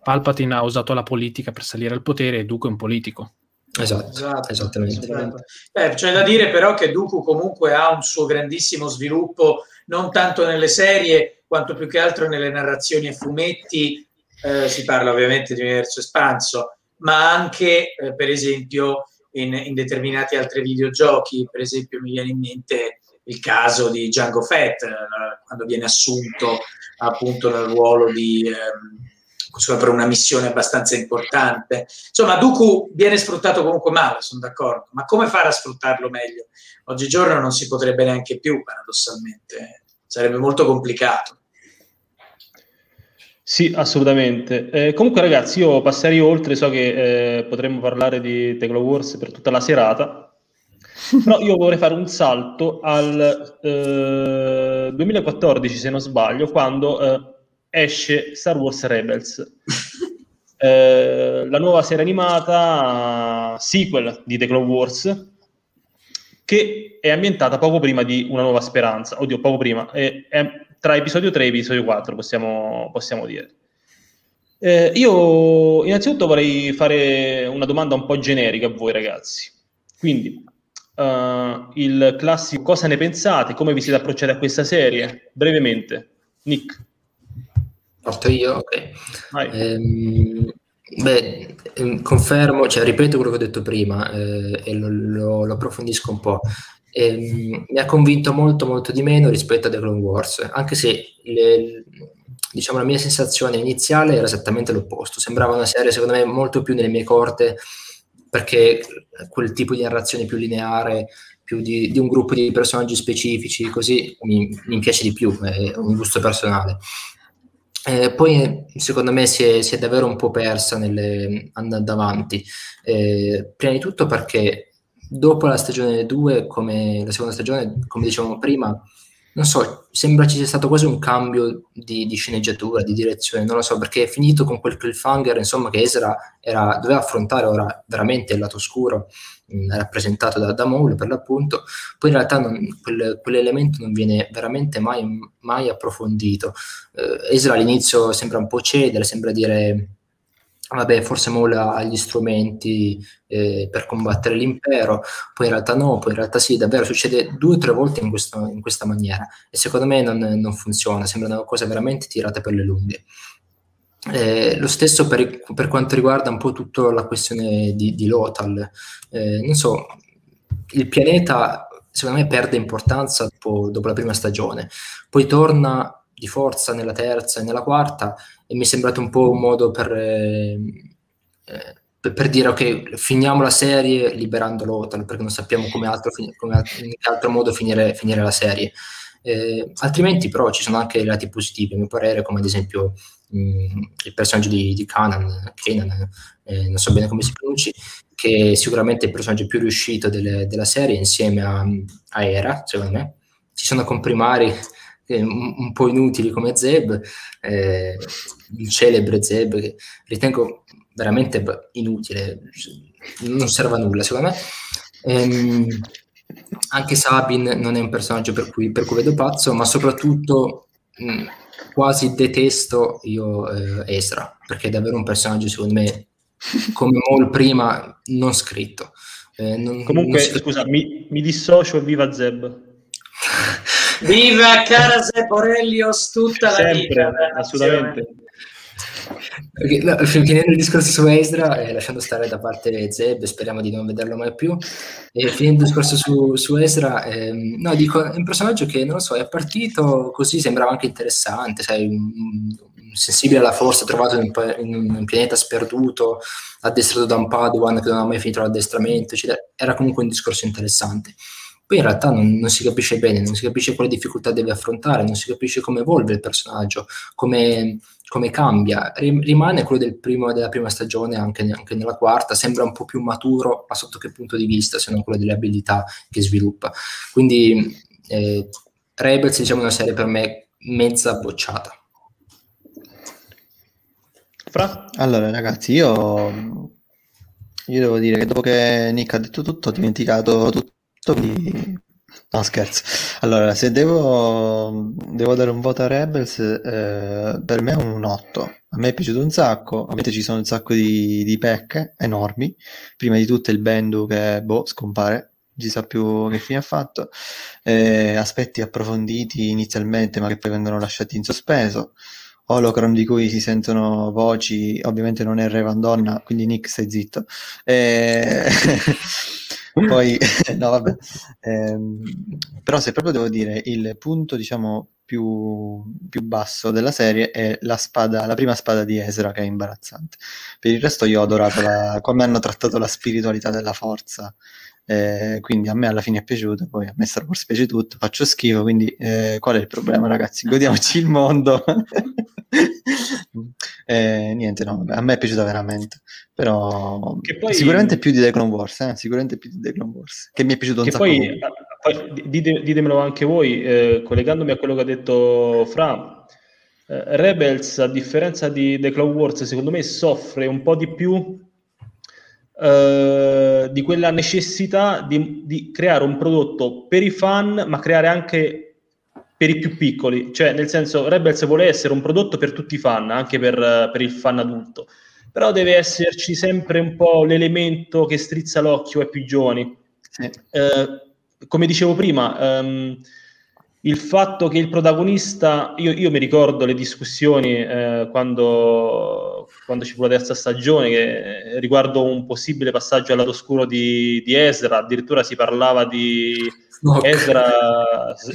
Palpatine ha usato la politica per salire al potere e Dooku è un politico. Esatto, esatto esattamente. Esatto. Beh, c'è da dire però che Dooku comunque ha un suo grandissimo sviluppo, non tanto nelle serie quanto più che altro nelle narrazioni e fumetti eh, si parla ovviamente di universo espanso, ma anche eh, per esempio in, in, determinati altri videogiochi, per esempio mi viene in mente il caso di Django Fett, eh, quando viene assunto appunto nel ruolo di... Ehm, per una missione abbastanza importante. Insomma, Dooku viene sfruttato comunque male, sono d'accordo, ma come fare a sfruttarlo meglio? Oggigiorno non si potrebbe neanche più, paradossalmente, sarebbe molto complicato. Sì, assolutamente. Eh, comunque, ragazzi, io passerei oltre, so che eh, potremmo parlare di Teclo Wars per tutta la serata, però io vorrei fare un salto al eh, 2014, se non sbaglio, quando eh, esce Star Wars Rebels, eh, la nuova serie animata sequel di The Clone Wars, che è ambientata poco prima di Una Nuova Speranza, oddio, poco prima, è, è tra episodio 3 e episodio 4, possiamo, possiamo dire. Eh, io innanzitutto vorrei fare una domanda un po' generica a voi ragazzi. Quindi, uh, il classico, cosa ne pensate? Come vi siete approcciati a questa serie? Brevemente, Nick. Parto io? Ok. Ehm, beh, ehm, confermo, cioè ripeto quello che ho detto prima eh, e lo, lo, lo approfondisco un po' ehm, mi ha convinto molto molto di meno rispetto a The Clone Wars, anche se le, diciamo, la mia sensazione iniziale era esattamente l'opposto, sembrava una serie secondo me molto più nelle mie corte perché quel tipo di narrazione più lineare, più di, di un gruppo di personaggi specifici, così mi, mi piace di più, è un gusto personale. Eh, poi secondo me si è, si è, davvero un po' persa nelle, andando avanti, eh, prima di tutto perché dopo la stagione 2, come la seconda stagione, come dicevamo prima, non so, sembra ci sia stato quasi un cambio di, di, sceneggiatura, di direzione, non lo so, perché è finito con quel cliffhanger, insomma, che Ezra era, doveva affrontare ora veramente il lato oscuro, mh, rappresentato da, da Maul per l'appunto, poi in realtà non, quel, quell'elemento non viene veramente mai, mai approfondito. Eh, Ezra all'inizio sembra un po' cedere, sembra dire vabbè, forse Maul ha gli strumenti eh, per combattere l'impero, poi in realtà no, poi in realtà sì, davvero succede due o tre volte in, questo, in questa maniera. E secondo me non, non, funziona, sembrano cose veramente tirate per le lunghe. Eh, lo stesso per, per, quanto riguarda un po' tutta la questione di, di Lothal, eh, non so, il pianeta secondo me perde importanza dopo, dopo la prima stagione, poi torna di forza nella terza e nella quarta e mi è sembrato un po' un modo per, eh, per, dire ok, finiamo la serie liberando Lothal perché non sappiamo come altro, come in che altro modo finire, finire la serie. Eh, altrimenti però ci sono anche lati positivi a mio parere come ad esempio mh, il personaggio di, di Kanan, Kanan eh, non so bene come si pronunci che è sicuramente il personaggio più riuscito delle, della serie insieme a, a Era secondo me ci sono comprimari un, un, po' inutili come Zeb, eh, il celebre Zeb, che ritengo veramente inutile, non serve a nulla secondo me. Ehm, anche Sabin non è un personaggio per cui, per cui vedo pazzo, ma soprattutto mh, quasi detesto io eh, Ezra, perché è davvero un personaggio secondo me, come Maul prima, non scritto. Eh, non, Comunque, non scusa, mi, mi dissocio viva Zeb. Viva cara Borellios tutta Sempre, la vita. Assolutamente. Perché, no, finendo il discorso su Ezra, eh, lasciando stare da parte Zeb, speriamo di non vederlo mai più, e finendo il discorso su, su Ezra, ehm, no, dico, è un personaggio che, non lo so, è partito così, sembrava anche interessante, sai, un, un sensibile alla forza, trovato in un, in un, pianeta sperduto, addestrato da un Padawan che non ha mai finito l'addestramento, eccetera. era comunque un discorso interessante. Poi in realtà non, non, si capisce bene, non si capisce quale difficoltà deve affrontare, non si capisce come evolve il personaggio, come, come cambia. Rimane quello del primo, della prima stagione, anche, anche, nella quarta, sembra un po' più maturo, ma sotto che punto di vista, se non quello delle abilità che sviluppa. Quindi eh, Rebels diciamo una serie per me mezza bocciata. Fra? Allora ragazzi, io, io devo dire che dopo che Nick ha detto tutto, ho dimenticato tutto quindi... No, scherzo. Allora, se devo, devo dare un voto a Rebels, eh, per me è un 8. A me è piaciuto un sacco, ovviamente ci sono un sacco di, di pecche enormi. Prima di tutto il Bendu che, boh, scompare, non si sa più che fine ha fatto. Eh, aspetti approfonditi inizialmente, ma che poi vengono lasciati in sospeso. Holocron di cui si sentono voci, ovviamente non è Re Van Donna, quindi Nick stai zitto. Eh... Poi, no, vabbè. Ehm, però se proprio devo dire il punto, diciamo, più, più, basso della serie è la spada, la prima spada di Ezra che è imbarazzante. Per il resto io ho adorato la, come hanno trattato la spiritualità della forza. Eh, quindi a me alla fine è piaciuto, poi a me Star Wars piace tutto, faccio schifo, quindi eh, qual è il problema ragazzi? Godiamoci il mondo. eh, niente, no, a me è piaciuta veramente, però poi, sicuramente più di The Clone Wars, eh? sicuramente più di The Clone Wars, che mi è piaciuto un sacco. Poi, poi dite, ditemelo anche voi, eh, collegandomi a quello che ha detto Fra, eh, Rebels, a differenza di The Clone Wars, secondo me soffre un po' di più Uh, di quella necessità di, di, creare un prodotto per i fan, ma creare anche per i più piccoli, cioè nel senso Rebels vuole essere un prodotto per tutti i fan, anche per, per il fan adulto, però deve esserci sempre un po' l'elemento che strizza l'occhio ai più giovani. Sì. Uh, come dicevo prima, um, il fatto che il protagonista, io, io mi ricordo le discussioni eh, quando, quando, ci fu la terza stagione che, riguardo un possibile passaggio al lato oscuro di, di Ezra, addirittura si parlava di Snook. Ezra,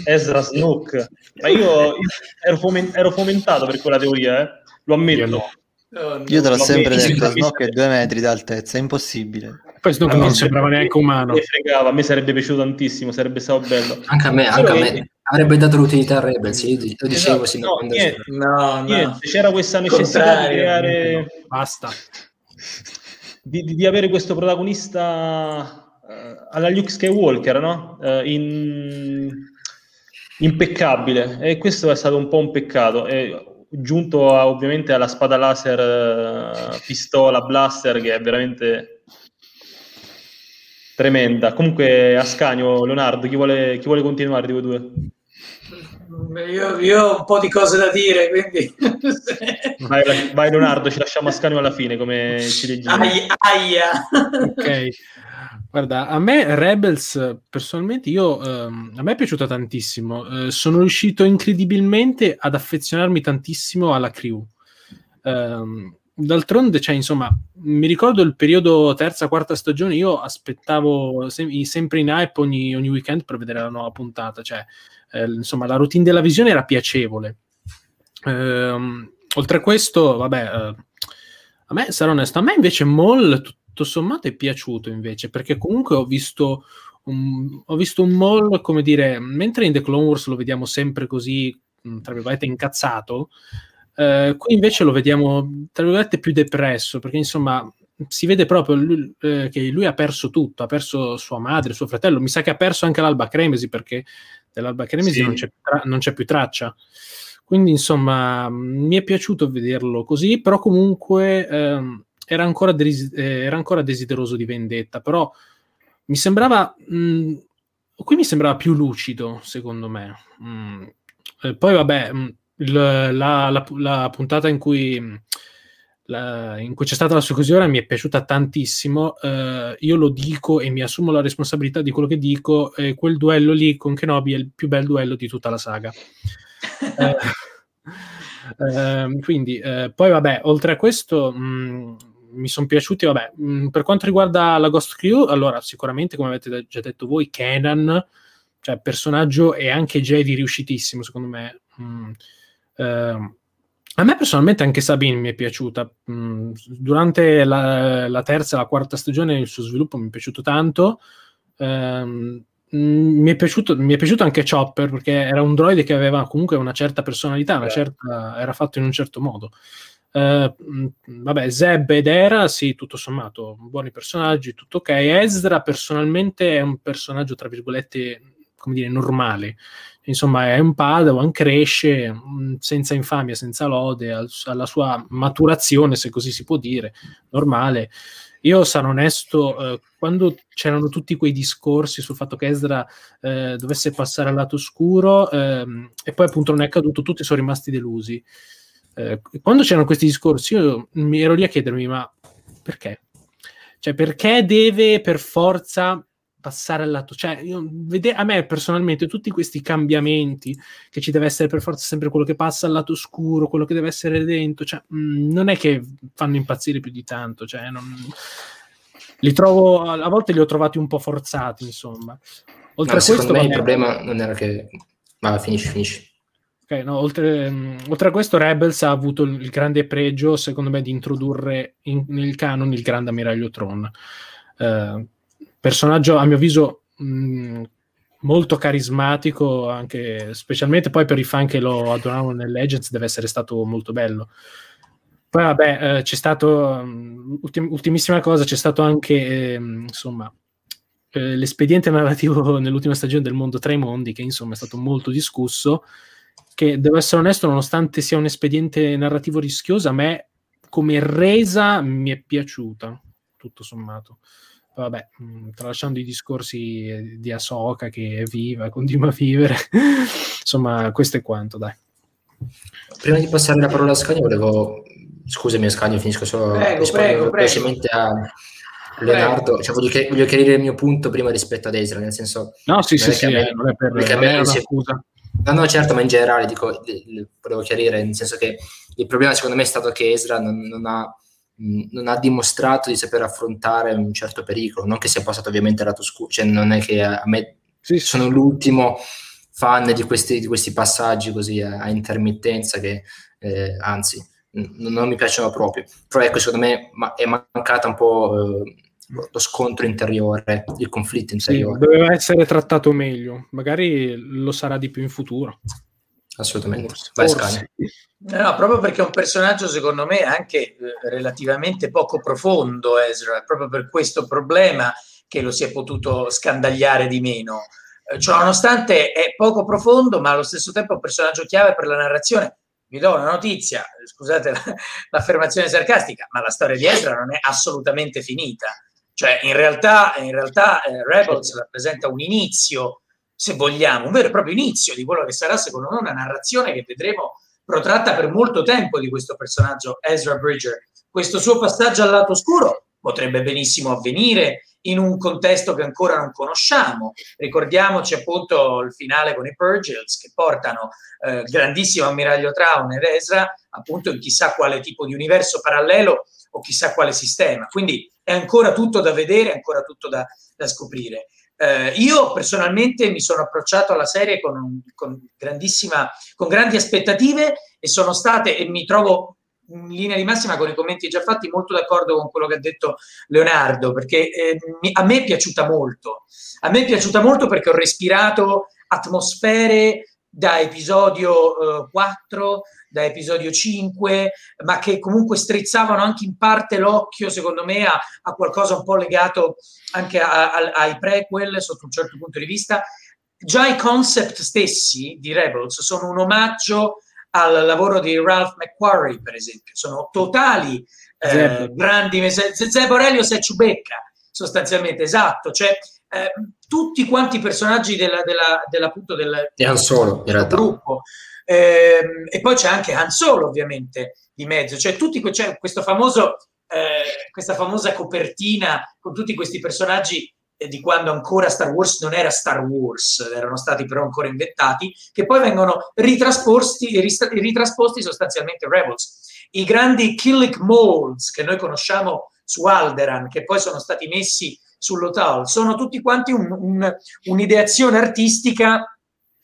Ezra Snook, ma io, io ero, foment, ero, fomentato per quella teoria, eh? lo ammetto. Io, no. oh, io te l'ho sempre detto, Snook è due metri d'altezza, è impossibile. Poi Snook non sembrava neanche umano. Mi fregava, a me sarebbe piaciuto tantissimo, sarebbe stato bello. Anche a me, anche a me. Avrebbe dato l'utilità a Rebels, io lo dicevo esatto. no, niente, no, no. c'era questa necessità Contrario. di creare... Basta. Di, di, di avere questo protagonista uh, alla Luke Skywalker, no? Uh, in... impeccabile e questo è stato un po' un peccato. È giunto a, ovviamente alla spada laser, eh, pistola, blaster che è veramente tremenda. Comunque, Ascanio, Leonardo, chi vuole, chi vuole continuare di voi due? Io, io, ho un po' di cose da dire, quindi... vai, vai, Leonardo, ci lasciamo Ascanio alla fine, come ci leggiamo. Aia! ok. Guarda, a me Rebels, personalmente, io, ehm, a me è piaciuta tantissimo. Eh, sono riuscito incredibilmente ad affezionarmi tantissimo alla crew. Eh, d'altronde, cioè, insomma, mi ricordo il periodo terza, quarta stagione, io aspettavo sem- sempre in hype ogni, ogni, weekend per vedere la nuova puntata. Cioè, eh, insomma, la routine della visione era piacevole. Ehm, oltre a questo, vabbè, eh, a me, sarò onesto, a me invece Maul tutto sommato è piaciuto invece, perché comunque ho visto un, ho visto un Maul, come dire, mentre in The Clone Wars lo vediamo sempre così, tra virgolette, incazzato, eh, qui invece lo vediamo, tra virgolette, più depresso, perché insomma si vede proprio lui, eh, che lui ha perso tutto, ha perso sua madre, suo fratello, mi sa che ha perso anche l'Alba Cremesi, perché dell'Alba Cremesi sì. non, c'è tra- non, c'è più traccia. Quindi insomma mi è piaciuto vederlo così, però comunque... Ehm, era ancora, des- eh, era ancora desideroso di vendetta, però mi sembrava... Mh, qui mi sembrava più lucido, secondo me. Mm. Eh, poi vabbè, mh, il, la, la, la, puntata in cui, la, in cui, c'è stata la sua mi è piaciuta tantissimo. Uh, io lo dico e mi assumo la responsabilità di quello che dico. Eh, quel duello lì con Kenobi è il più bel duello di tutta la saga. eh, eh, quindi, eh, poi vabbè, oltre a questo, mh, mi sono piaciuti, vabbè, mh, mm, per quanto riguarda la Ghost Crew, allora sicuramente, come avete già detto voi, Kenan, cioè personaggio e anche Jedi riuscitissimo, secondo me. Mm, eh, a me personalmente anche Sabine mi è piaciuta. Mm, durante la, la, terza e la quarta stagione il suo sviluppo mi è piaciuto tanto. Eh, mi è, piaciuto, mi è piaciuto anche Chopper perché era un droide che aveva comunque una certa personalità, una certa, era fatto in un certo modo. Uh, vabbè, Zeb ed Era, sì, tutto sommato, buoni personaggi, tutto ok. Ezra personalmente è un personaggio, tra virgolette, come dire, normale. Insomma, è un Padawan, cresce mh, senza infamia, senza lode, al, alla sua maturazione, se così si può dire, normale. Io sarò onesto, eh, quando c'erano tutti quei discorsi sul fatto che Ezra eh, dovesse passare al lato oscuro ehm, e poi appunto non è accaduto, tutti sono rimasti delusi. Eh, quando c'erano questi discorsi, io mi ero lì a chiedermi: ma perché? Cioè, perché deve per forza passare al lato? Cioè, io, vede, a me personalmente, tutti questi cambiamenti, che ci deve essere per forza sempre quello che passa al lato scuro, quello che deve essere dentro, cioè, mh, mm, non è che fanno impazzire più di tanto. Cioè, non, li trovo, a volte li ho trovati un po' forzati, insomma. Oltre no, a questo, me il problema non era che. Ma finisci, finisci. Okay, no, oltre, um, oltre, a questo, Rebels ha avuto il grande pregio, secondo me, di introdurre in, nel canon il grande ammiraglio Tron. Uh, personaggio, a mio avviso, mh, molto carismatico, anche specialmente poi per i fan che lo adoravano nel Legends, deve essere stato molto bello. Poi, vabbè, eh, c'è stato, um, ultim- ultimissima cosa, c'è stato anche, eh, insomma, eh, l'espediente narrativo nell'ultima stagione del Mondo tra i Mondi, che insomma è stato molto discusso che devo essere onesto, nonostante sia un espediente narrativo rischioso, a me come resa mi è piaciuta, tutto sommato. Vabbè, mm, tralasciando i discorsi di Asoka che è viva, continua a vivere, insomma, questo è quanto, dai. Prima di passare la parola a Scagno, volevo, scusami Ascanio, finisco solo prego, prego, velocemente a Leonardo, cioè, voglio, voglio, chiarire il mio punto prima rispetto ad Ezra, nel senso... No, sì, sì, sì, me, non è per, non è una scusa. No, no, certo, ma in generale dico, volevo chiarire, nel senso che il problema secondo me è stato che Ezra non, non, ha, non ha, dimostrato di saper affrontare un certo pericolo, non che sia passato ovviamente lato scuro, cioè non è che a me sì, sono l'ultimo fan di questi, di questi passaggi così a, a intermittenza che eh, anzi n- non mi piacciono proprio. Però ecco, secondo me ma- è mancata un po'... Eh, lo scontro interiore, il conflitto interiore. Sì, doveva essere trattato meglio, magari lo sarà di più in futuro. Assolutamente. Vai, no, proprio perché è un personaggio, secondo me, anche eh, relativamente poco profondo, Ezra, proprio per questo problema che lo si è potuto scandagliare di meno. Eh, cioè, nonostante è poco profondo, ma allo stesso tempo è un personaggio chiave per la narrazione. Vi do una notizia, scusate l'affermazione sarcastica, ma la storia di Ezra non è assolutamente finita. Cioè, in realtà, in realtà eh, Rebels rappresenta un inizio, se vogliamo, un vero e proprio inizio di quello che sarà, secondo me, una narrazione che vedremo protratta per molto tempo di questo personaggio Ezra Bridger. Questo suo passaggio al lato oscuro potrebbe benissimo avvenire in un contesto che ancora non conosciamo. Ricordiamoci appunto il finale con i Purgils che portano eh, grandissimo ammiraglio Traun ed Ezra appunto in chissà quale tipo di universo parallelo o chissà quale sistema. Quindi è ancora tutto da vedere, è ancora tutto da, da scoprire. Eh, io personalmente mi sono approcciato alla serie con, con, con grandi aspettative e sono state e mi trovo in linea di massima con i commenti già fatti, molto d'accordo con quello che ha detto Leonardo, perché eh, a me è piaciuta molto. A me è piaciuta molto perché ho respirato atmosfere da episodio eh, 4, da episodio 5, ma che comunque strizzavano anche in parte l'occhio, secondo me, a, a qualcosa un po' legato anche a, a, ai prequel sotto un certo punto di vista. Già i concept stessi di Rebels sono un omaggio al lavoro di Ralph McQuarrie, per esempio. Sono totali eh, grandi Zeb Aurelio se Ciubecca, sostanzialmente, esatto. Cioè, eh, tutti quanti i personaggi della, della, dell'appunto del, in realtà. gruppo. Eh, e poi c'è anche Han Solo, ovviamente, di mezzo. Cioè, tutti, c'è questo famoso, eh, questa famosa copertina con tutti questi personaggi di quando ancora Star Wars non era Star Wars, erano stati però ancora inventati, che poi vengono ritrasposti, ritrasposti sostanzialmente Rebels. I grandi Killick Molds che noi conosciamo su Alderan, che poi sono stati messi sull'Otal, sono tutti quanti un, un, un'ideazione artistica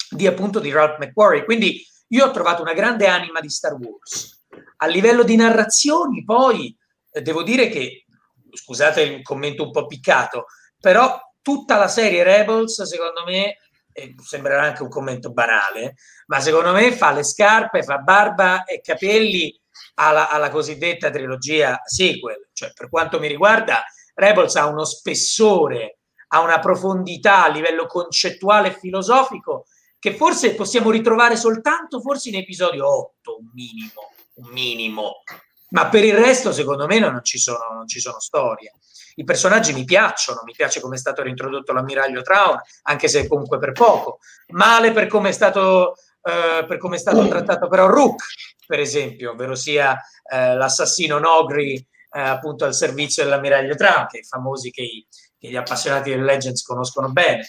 di appunto di Ralph McQuarrie. Quindi io ho trovato una grande anima di Star Wars. A livello di narrazioni, poi eh, devo dire che, scusate il commento un po' piccato, però tutta la serie Rebels, secondo me, eh, sembrerà anche un commento banale, ma secondo me fa le scarpe, fa barba e capelli alla, alla cosiddetta trilogia sequel. Cioè, per quanto mi riguarda, Rebels ha uno spessore, ha una profondità a livello concettuale e filosofico che forse possiamo ritrovare soltanto forse in episodio 8, un minimo, un minimo. Ma per il resto, secondo me, non ci sono, non ci sono storie. I personaggi mi piacciono, mi piace come è stato reintrodotto l'ammiraglio Traun, anche se comunque per poco. Male per come è stato, eh, per come è stato trattato però Rook, per esempio, ovvero sia eh, l'assassino Nogri eh, appunto al servizio dell'ammiraglio Traun, che è famosi che, i, che gli appassionati del Legends conoscono bene.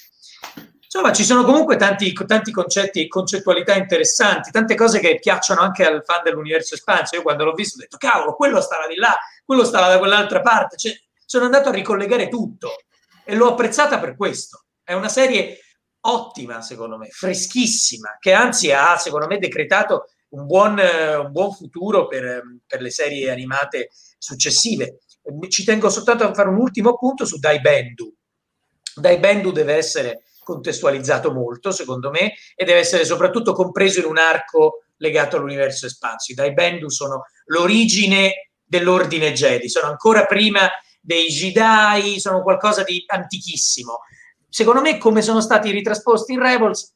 Insomma, ci sono comunque tanti, tanti concetti e concettualità interessanti, tante cose che piacciono anche al fan dell'universo espanso. Io quando l'ho visto ho detto, cavolo, quello stava di là, quello stava da quell'altra parte. Cioè, sono andato a ricollegare tutto e l'ho apprezzata per questo. È una serie ottima, secondo me, freschissima, che anzi ha, secondo me, decretato un buon, un buon futuro per, per, le serie animate successive. Ci tengo soltanto a fare un ultimo appunto su Dai Bendu. Dai Bendu deve essere contestualizzato molto, secondo me, e deve essere soprattutto compreso in un arco legato all'universo espanso. I Dai Bendu sono l'origine dell'ordine Jedi, sono ancora prima dei Jedi, sono qualcosa di antichissimo. Secondo me, come sono stati ritrasposti in Rebels,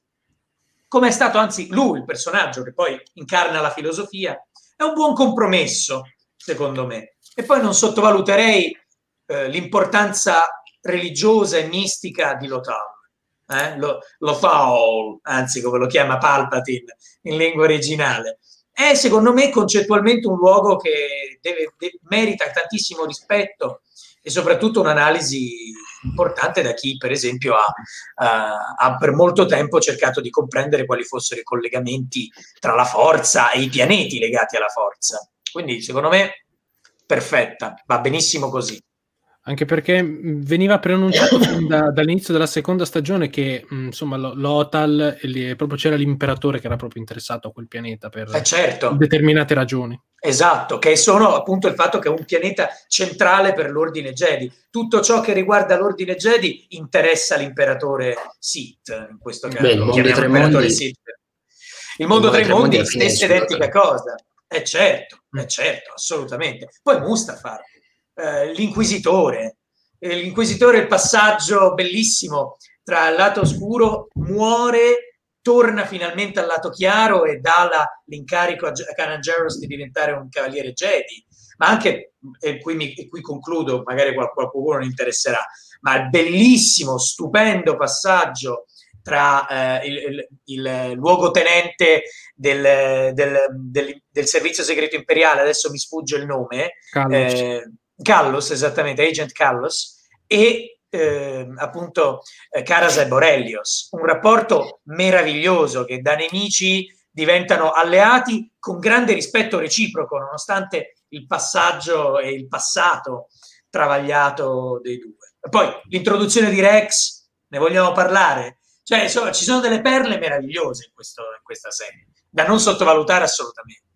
come è stato anzi lui, il personaggio che poi incarna la filosofia, è un buon compromesso, secondo me. E poi non sottovaluterei eh, l'importanza religiosa e mistica di Lothal. Eh? Lo, Lothal, anzi come lo chiama Palpatine in lingua originale. È secondo me concettualmente un luogo che deve, de, merita tantissimo rispetto e soprattutto un'analisi importante da chi, per esempio, ha, uh, ha, per molto tempo cercato di comprendere quali fossero i collegamenti tra la forza e i pianeti legati alla forza. Quindi, secondo me, perfetta, va benissimo così anche perché veniva preannunciato da, dall'inizio della seconda stagione che insomma l'Otal proprio c'era l'imperatore che era proprio interessato a quel pianeta per eh certo. determinate ragioni. Esatto, che sono appunto il fatto che è un pianeta centrale per l'ordine Jedi. Tutto ciò che riguarda l'ordine Jedi interessa l'imperatore Sith, in questo caso. Beh, il mondo tre mondi, Sith. Il mondo dei tre mondi è stessa identica cosa. Eh certo, è certo, assolutamente. Poi Mustafar, eh, l'inquisitore. L'inquisitore è il passaggio bellissimo tra il lato oscuro, muore, torna finalmente al lato chiaro e dà la, l'incarico a Kanan Jarrus di diventare un cavaliere Jedi. Ma anche, e qui, mi, e qui concludo, magari qualcuno non interesserà, ma il bellissimo, stupendo passaggio tra eh, il, il, il, luogotenente del, del, del, del, servizio segreto imperiale, adesso mi sfugge il nome, Callos, eh, Callos esattamente, Agent Callos, e eh, appunto eh, Caras e Borellios, un rapporto meraviglioso che da nemici diventano alleati con grande rispetto reciproco, nonostante il passaggio e il passato travagliato dei due. Poi l'introduzione di Rex, ne vogliamo parlare? Cioè, insomma, ci sono delle perle meravigliose in, questo, in questa serie, da non sottovalutare assolutamente.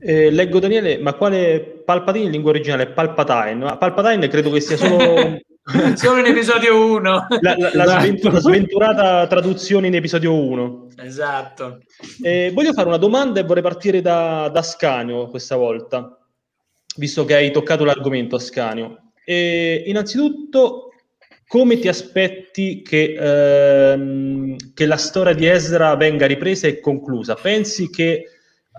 Eh, leggo Daniele, ma quale Palpatine in lingua originale? Palpatine. Palpatine credo che sia solo... solo in episodio 1. La, la, la, esatto. sventura, la, sventurata traduzione in episodio 1. Esatto. Eh, voglio fare una domanda e vorrei partire da, da Scanio questa volta, visto che hai toccato l'argomento Ascanio. Eh, innanzitutto, come ti aspetti che, ehm, che, la storia di Ezra venga ripresa e conclusa? Pensi che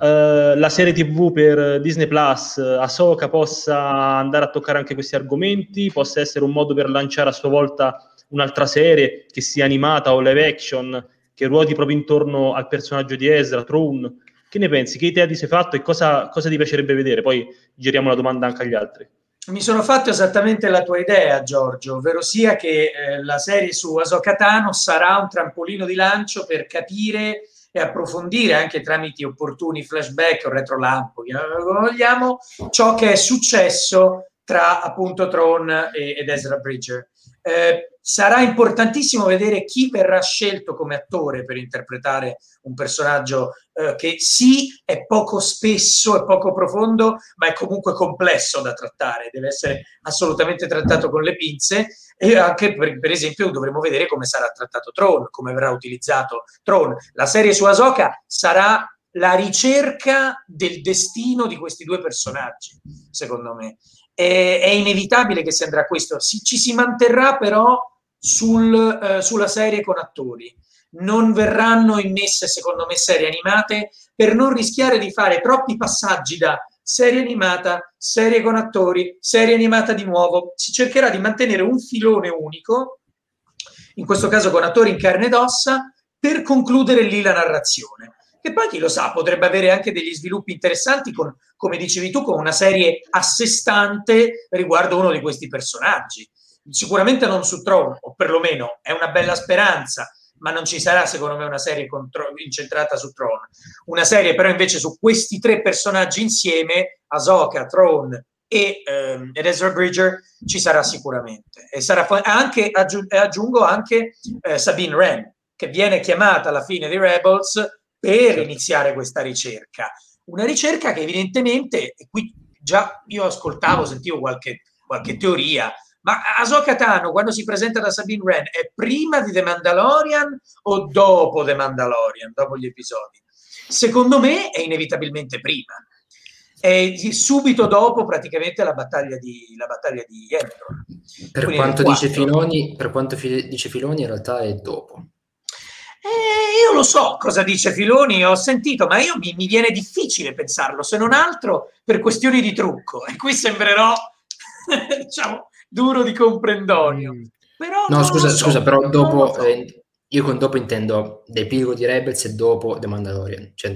eh, la serie TV per Disney Plus, Ahsoka, possa andare a toccare anche questi argomenti? Possa essere un modo per lanciare a sua volta un'altra serie che sia animata o live action, che ruoti proprio intorno al personaggio di Ezra, Throne? Che ne pensi? Che idea ti sei fatto e cosa, cosa ti piacerebbe vedere? Poi giriamo la domanda anche agli altri. Mi sono fatto esattamente la tua idea, Giorgio, ovvero sia che eh, la serie su Ahsoka Tano sarà un trampolino di lancio per capire e approfondire anche tramite opportuni flashback o retrolampo, come vogliamo, ciò che è successo tra appunto Tron ed Ezra Bridger. Eh, sarà importantissimo vedere chi verrà scelto come attore per interpretare un personaggio eh, che sì è poco spesso, è poco profondo, ma è comunque complesso da trattare, deve essere assolutamente trattato con le pinze e anche per, per esempio dovremo vedere come sarà trattato Tron, come verrà utilizzato Tron. La serie su Asoka sarà la ricerca del destino di questi due personaggi, secondo me è, è inevitabile che si andrà a questo. Si, ci si manterrà però sul, eh, sulla serie con attori. Non verranno immesse, secondo me, serie animate per non rischiare di fare troppi passaggi da serie animata, serie con attori, serie animata di nuovo. Si cercherà di mantenere un filone unico, in questo caso con attori in carne ed ossa, per concludere lì la narrazione che poi chi lo sa potrebbe avere anche degli sviluppi interessanti con, come dicevi tu, con una serie a sé stante riguardo uno di questi personaggi. Sicuramente non su Tron, o perlomeno è una bella speranza, ma non ci sarà secondo me una serie contro- incentrata su Tron. Una serie però invece su questi tre personaggi insieme, Ahsoka, Tron e ehm, Ezra Bridger, ci sarà sicuramente. E sarà anche, aggiung- aggiungo anche eh, Sabine Wren, che viene chiamata alla fine di Rebels per certo. iniziare questa ricerca. Una ricerca che evidentemente, e qui già io ascoltavo, sentivo qualche, qualche teoria, ma Ahsoka Tano, quando si presenta da Sabine Wren, è prima di The Mandalorian o dopo The Mandalorian, dopo gli episodi? Secondo me è inevitabilmente prima. È subito dopo praticamente la battaglia di, la battaglia di Endor. Per quanto, dice Filoni, per quanto dice Filoni, in realtà è dopo. Eh, io lo so cosa dice Filoni, ho sentito, ma io mi, mi, viene difficile pensarlo, se non altro per questioni di trucco. E qui sembrerò, diciamo, duro di comprendonio. Mm. Però no, scusa, so, scusa, però dopo, so. eh, io con dopo intendo l'epilogo di Rebels e dopo The Mandalorian. Cioè,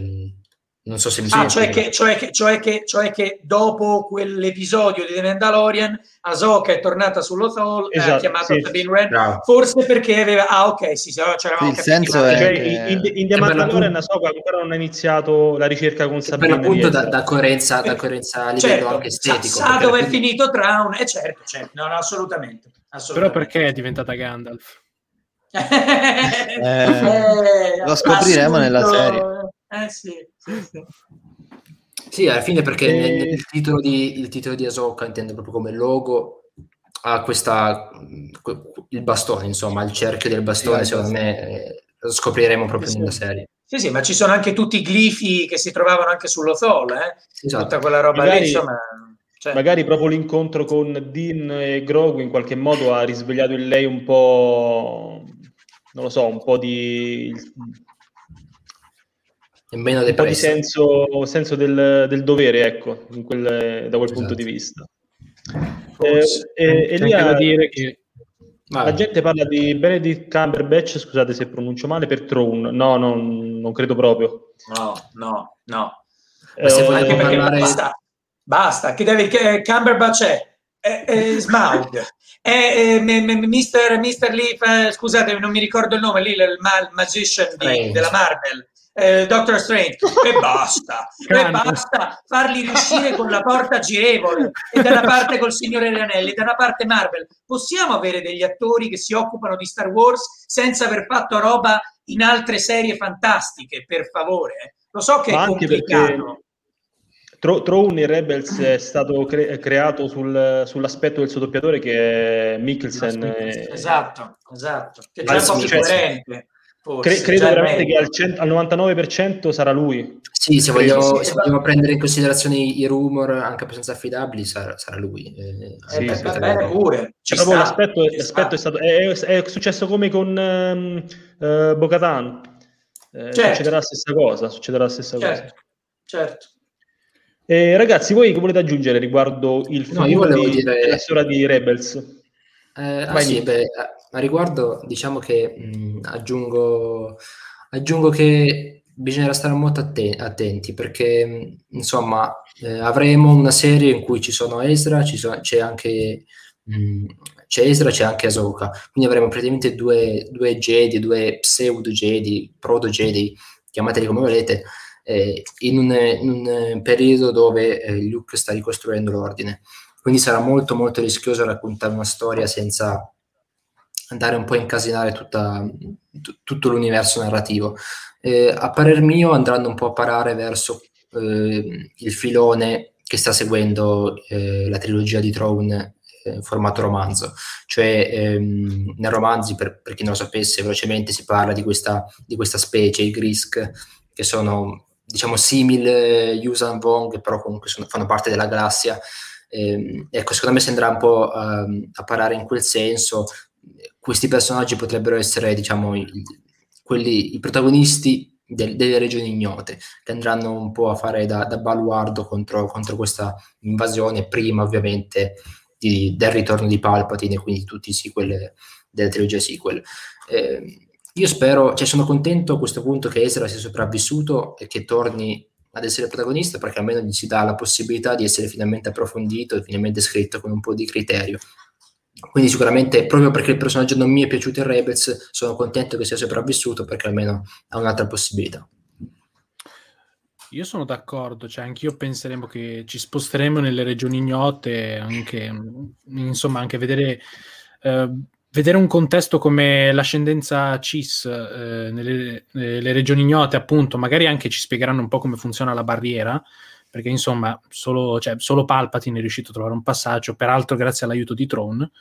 non so se mi ah, cioè che, cioè, che, cioè, che, cioè che dopo quell'episodio di The Mandalorian, Ahsoka è tornata sullo Thol, esatto, ha chiamato sì. Sabine Wren, Bravo. forse perché aveva... Ah, ok, sì, sì c'eravamo il senso è cioè, che... in, in The Mandalorian Ahsoka ancora non ha iniziato la ricerca con Sabine. Per appunto da, da, coerenza, da coerenza a livello certo, anche estetico. Sa, sa dove è finito Traun, eh certo, certo, no, no, assolutamente, assolutamente. Però perché è diventata Gandalf? eh, eh, lo scopriremo nella serie. Eh sì, sì, sì. Sì, alla fine perché e... nel, nel titolo di, il titolo di Ahsoka intendo proprio come logo ha questa il bastone, insomma, il cerchio del bastone, sì, secondo me eh, lo scopriremo proprio sì, nella serie. Sì, sì, ma ci sono anche tutti i glifi che si trovavano anche sullo Thol, eh? Esatto. Tutta quella roba Magari... lì, insomma Cioè, Magari proprio l'incontro con Dean e Grogu in qualche modo ha risvegliato in lei un po', non lo so, un po' di... Meno un po' di senso, senso del, del, dovere, ecco, quel, da quel esatto. punto di vista. Forse, eh, eh, Elia, da dire che la gente parla di Benedict Cumberbatch, scusate se pronuncio male, per Throne. No, no non credo proprio. No, no, no. Eh, se anche perché parlare... basta, Basta, che deve, che Cumberbatch è, è Smaug, Mister, Mister Lee, eh, scusate non mi ricordo il nome, lì il, il magician di, della Marvel, eh, Doctor Strange, e basta, e basta farli uscire con la porta girevole, e da una parte col Signore degli Anelli, da una parte Marvel. Possiamo avere degli attori che si occupano di Star Wars senza aver fatto roba in altre serie fantastiche, per favore? Lo so che Ma è complicato. Perché Throne in Rebels è stato cre- creato sul, sull'aspetto del suo doppiatore che è Mikkelsen. Esatto, esatto. Che già è un po' più coerente. Cre- credo veramente che al, cent- al, 99% sarà lui. Sì, se, voglio, se vogliamo prendere in considerazione i rumor anche abbastanza affidabili, sarà, sarà lui. Eh, sì, eh, sì, va bene pure. Ci sta, l'aspetto, l'aspetto è, stato, è, è, successo come con um, uh, Bocatan. Eh, certo. Succederà la stessa cosa. Succederà la stessa certo. cosa. Certo. Eh, ragazzi, voi che volete aggiungere riguardo il no, volevo di, dire... della storia di Rebels? Eh, ah, sì, beh, a riguardo diciamo che mh, aggiungo, aggiungo che bisognerà stare molto atten- attenti perché insomma eh, avremo una serie in cui ci sono Ezra, ci so- c'è anche mh, c'è Ezra, c'è anche Ahsoka, quindi avremo praticamente due, due Jedi, due pseudo Jedi, proto Jedi, chiamateli come volete, eh, in, un, in, un, periodo dove eh, Luke sta ricostruendo l'ordine. Quindi sarà molto molto rischioso raccontare una storia senza andare un po' a incasinare tutta, t- tutto l'universo narrativo. Eh, a parer mio andranno un po' a parare verso eh, il filone che sta seguendo eh, la trilogia di Throne eh, formato romanzo, cioè ehm, nei romanzi, per, per, chi non lo sapesse, velocemente si parla di questa, di questa specie, i Grisk, che sono diciamo simile Yusan Wong, però comunque sono, fanno parte della galassia. Eh, ecco, secondo me si andrà un po' um, a parare in quel senso. Questi personaggi potrebbero essere, diciamo, i, quelli, i protagonisti del, delle regioni ignote, che andranno un po' a fare da, da baluardo contro, contro, questa invasione, prima ovviamente di, del ritorno di Palpatine, quindi tutti i sequel delle trilogie sequel. Eh, io spero, cioè sono contento a questo punto che Ezra sia sopravvissuto e che torni ad essere protagonista perché almeno gli si dà la possibilità di essere finalmente approfondito e finalmente scritto con un po' di criterio. Quindi sicuramente, proprio perché il personaggio non mi è piaciuto in Rebels, sono contento che sia sopravvissuto perché almeno ha un'altra possibilità. Io sono d'accordo, cioè anch'io penseremo che ci sposteremo nelle regioni ignote, anche, insomma, anche vedere eh, vedere un contesto come l'ascendenza CIS eh, nelle, nelle, regioni ignote, appunto, magari anche ci spiegheranno un po' come funziona la barriera, perché insomma solo, cioè, solo Palpatine è riuscito a trovare un passaggio, peraltro grazie all'aiuto di Tron.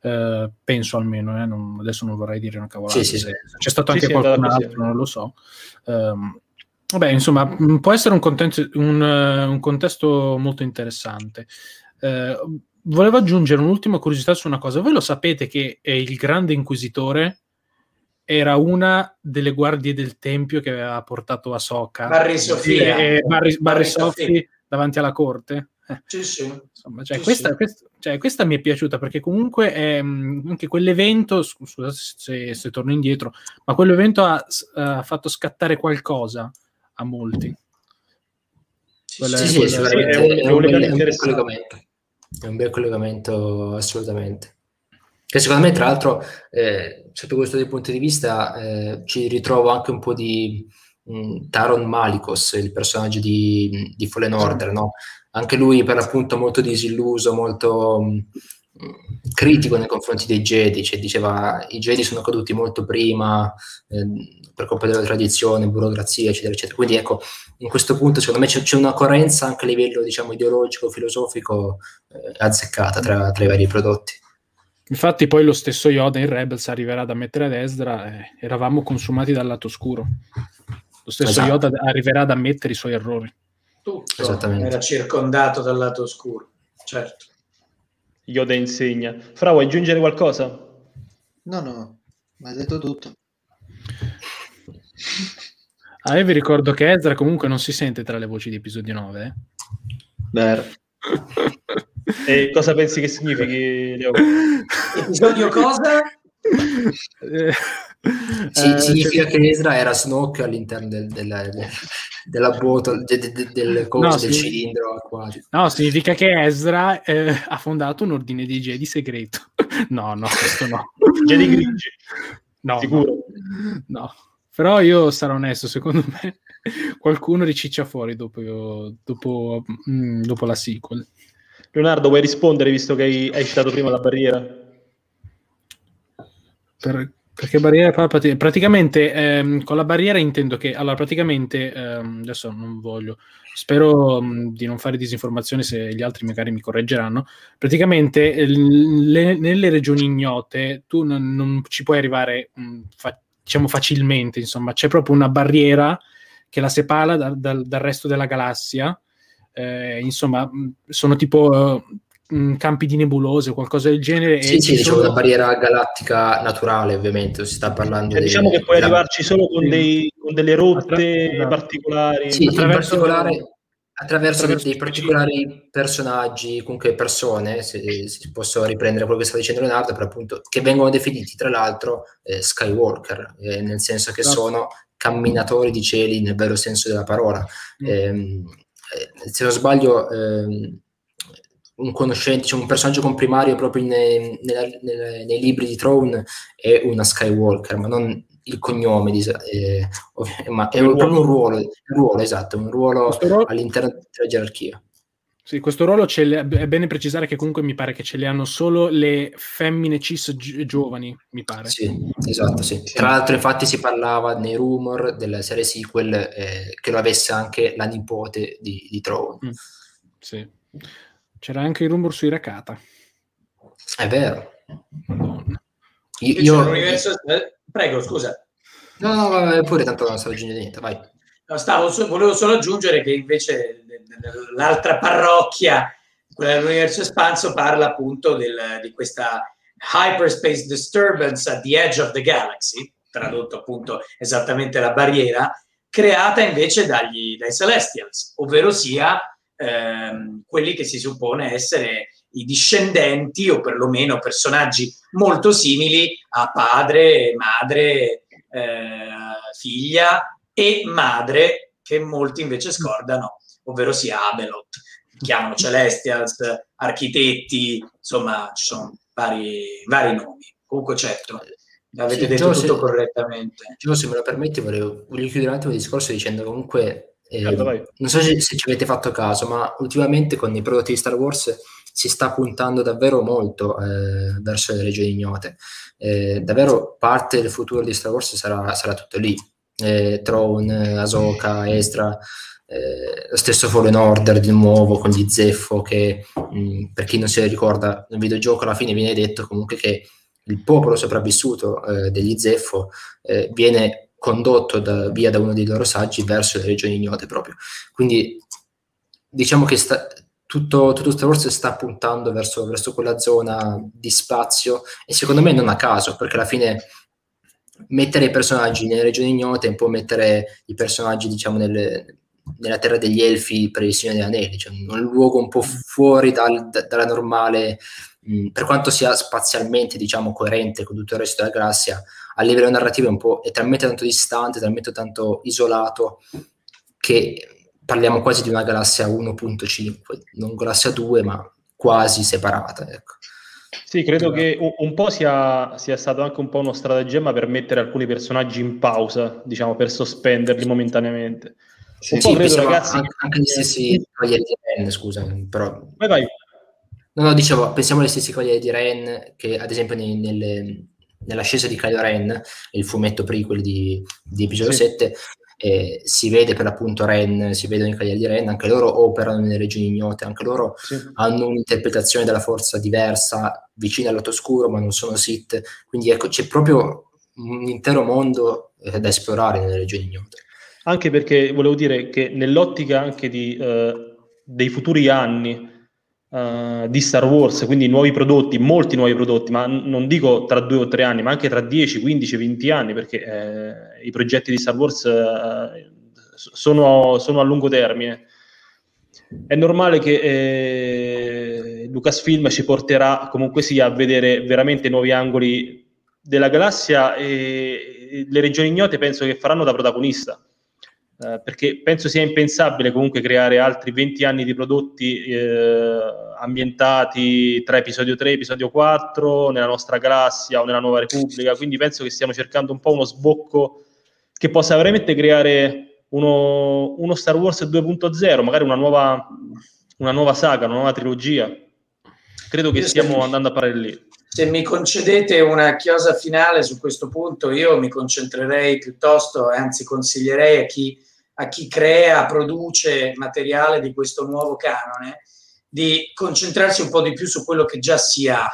Eh, penso almeno, eh, non, adesso non vorrei dire una cavolata. Sì, sì, sì. C'è stato anche qualcun altro, non lo so. Um, vabbè, insomma, può essere un contesto, un, un contesto molto interessante. Uh, volevo aggiungere un'ultima curiosità su una cosa. Voi lo sapete che il grande inquisitore era una delle guardie del tempio che aveva portato a Soka Barry Sofia e, e Barry, Barry, Barry davanti alla corte. Eh. Sì, sì. Insomma, cioè, sì, questa, sì. Questa, cioè, questa, mi è piaciuta perché comunque è, anche quell'evento, scusate se, se, torno indietro, ma quell'evento ha, ha fatto scattare qualcosa a molti. Quella, sì, sì, quella, è, un, è un, è un collegamento. È un bel collegamento, assolutamente. Che secondo me, tra l'altro, eh, sotto questo punto di vista, eh, ci ritrovo anche un po' di mh, mm, Taron Malikos, il personaggio di, di Fallen Order, no? Anche lui, per l'appunto, molto disilluso, molto mh, mm, critico nei confronti dei Jedi, cioè diceva i Jedi sono caduti molto prima eh, per colpa della tradizione, burocrazia, eccetera, eccetera. Quindi ecco, in questo punto secondo me c'è, c'è una coerenza anche a livello diciamo, ideologico, filosofico eh, azzeccata tra, tra, i vari prodotti. Infatti poi lo stesso Yoda in Rebels arriverà da mettere ad Esdra e eravamo consumati dal lato oscuro. Lo stesso esatto. Yoda arriverà ad ammettere i suoi errori. Tutto era circondato dal lato oscuro. certo. Yoda insegna. Fra, vuoi aggiungere qualcosa? No, no, ma hai detto tutto. Ah, io vi ricordo che Ezra comunque non si sente tra le voci di episodio 9. Eh? Vero. e cosa pensi che significhi, Leo? Episodio cosa? Eh, sì, significa cioè... che Ezra era Snoke all'interno del, della, della bottle, de, de, del, coso, no, del cilindro acquatico. No, significa che Ezra eh, ha fondato un ordine di Jedi segreto. no, no, questo no. Jedi grigi. No, sicuro. No. no. Però io sarò onesto, secondo me qualcuno riciccia fuori dopo, dopo, mm, dopo la sequel. Leonardo, vuoi rispondere visto che hai, hai citato prima la barriera? Per, perché barriera? Praticamente ehm, con la barriera intendo che, allora praticamente, ehm, adesso non voglio, spero mh, mm, di non fare disinformazione se gli altri magari mi correggeranno, praticamente le, nelle regioni ignote tu non, non ci puoi arrivare mh, mm, fa, diciamo facilmente, insomma, c'è proprio una barriera che la separa da, da, dal resto della galassia. Eh, insomma, sono tipo uh, campi di nebulose o qualcosa del genere. Sì, sì, diciamo sono... una barriera galattica naturale, ovviamente. Si sta parlando eh, di. Diciamo che puoi la... arrivarci solo con, dei, con delle rotte Attra... particolari. Sì, attraverso... in particolare attraverso, attraverso dei particolari personaggi, comunque persone, se, se, posso riprendere quello che sta dicendo Leonardo, per appunto, che vengono definiti tra l'altro eh, Skywalker, eh, nel senso che no. sono camminatori di cieli nel vero senso della parola. Mm. Eh, se non sbaglio, ehm, un conoscente, cioè un personaggio comprimario proprio nei, nei, nei, nei libri di Throne è una Skywalker, ma non il cognome, di, eh, ma è un, proprio un ruolo, un ruolo, esatto, un ruolo all'interno della gerarchia. Sì, questo ruolo le, è bene precisare che comunque mi pare che ce le hanno solo le femmine cis gi- giovani, mi pare. Sì, esatto, sì. Tra l'altro infatti si parlava nei rumor della serie sequel eh, che lo avesse anche la nipote di, di Throne. Mm, sì. C'era anche il rumor su Irakata. È vero. Madonna. Io, io... Prego, scusa. No, no, pure tanto non stavo aggiungendo niente, vai. Stavo, volevo solo aggiungere che invece l'altra parrocchia, quella dell'universo espanso, parla appunto del, di questa hyperspace disturbance at the edge of the galaxy, tradotto appunto esattamente la barriera, creata invece dagli, dai Celestials, ovvero sia ehm, quelli che si suppone essere i discendenti o perlomeno personaggi molto simili a padre, madre, eh, figlia e madre che molti invece scordano, ovvero sia Abelot. Chiamano Celestials, architetti, insomma ci sono vari, vari nomi. Comunque certo, avete sì, detto tutto se, correttamente. Gio, se me lo permetti, volevo, volevo chiudere un attimo il discorso dicendo comunque eh, non so se, se, ci avete fatto caso, ma ultimamente con i prodotti di Star Wars si sta puntando davvero molto eh, verso le regioni ignote. Eh, davvero parte del futuro di Star Wars sarà, sarà tutto lì. Eh, Throne, Ahsoka, Ezra, eh, lo stesso Fallen Order di nuovo con gli Zeffo che mh, per chi non se ne ricorda nel videogioco alla fine viene detto comunque che il popolo sopravvissuto eh, degli Zeffo eh, viene condotto da, via da uno dei loro saggi verso le regioni ignote proprio. Quindi diciamo che sta, tutto, tutto Star Wars sta puntando verso, verso, quella zona di spazio e secondo me non a caso, perché alla fine mettere i personaggi nelle regioni ignote è un po' mettere i personaggi, diciamo, nelle, nella terra degli elfi per il Signore degli Anelli, cioè un luogo un po' fuori dal, da, dalla normale, mh, per quanto sia spazialmente, diciamo, coerente con tutto il resto della galassia, a livello narrativo è, un po', è talmente tanto distante, talmente tanto isolato che parliamo quasi di una galassia 1.5, non galassia 2, ma quasi separata. Ecco. Sì, credo che un, po' sia, sia, stato anche un po' uno stratagemma per mettere alcuni personaggi in pausa, diciamo, per sospenderli momentaneamente. Sì, un sì, po' credo, ragazzi, anche, anche gli stessi Cavalieri di Ren, scusa, però... Vai, vai. No, no, dicevo, pensiamo agli stessi Cavalieri di Ren, che ad esempio nei, nelle, nell'ascesa di Kylo Ren, il fumetto prequel di, di episodio sì. 7, eh, si vede per l'appunto Ren, si vedono i Cavalieri di Ren, anche loro operano nelle regioni ignote, anche loro sì. hanno un'interpretazione della forza diversa, vicina al lato oscuro, ma non sono Sith, quindi ecco, c'è proprio un intero mondo eh, da esplorare nelle regioni ignote. Anche perché volevo dire che nell'ottica anche di, eh, dei futuri anni, uh, di Star Wars, quindi nuovi prodotti, molti nuovi prodotti, ma non dico tra due o tre anni, ma anche tra 10, 15, 20 anni, perché eh, i progetti di Star Wars eh, sono, sono, a lungo termine. È normale che eh, Lucasfilm ci porterà comunque sia a vedere veramente nuovi angoli della galassia e le regioni ignote penso che faranno da protagonista eh, perché penso sia impensabile comunque creare altri 20 anni di prodotti eh, ambientati tra episodio 3 e episodio 4 nella nostra galassia o nella nuova repubblica, quindi penso che stiamo cercando un po' uno sbocco che possa veramente creare uno, uno Star Wars 2.0, magari una nuova, una nuova saga, una nuova trilogia. Credo che stiamo andando a parlare lì. Se mi concedete una chiosa finale su questo punto, io mi concentrerei piuttosto, anzi consiglierei a chi a chi crea, produce materiale di questo nuovo canone, di concentrarsi un po' di più su quello che già si ha,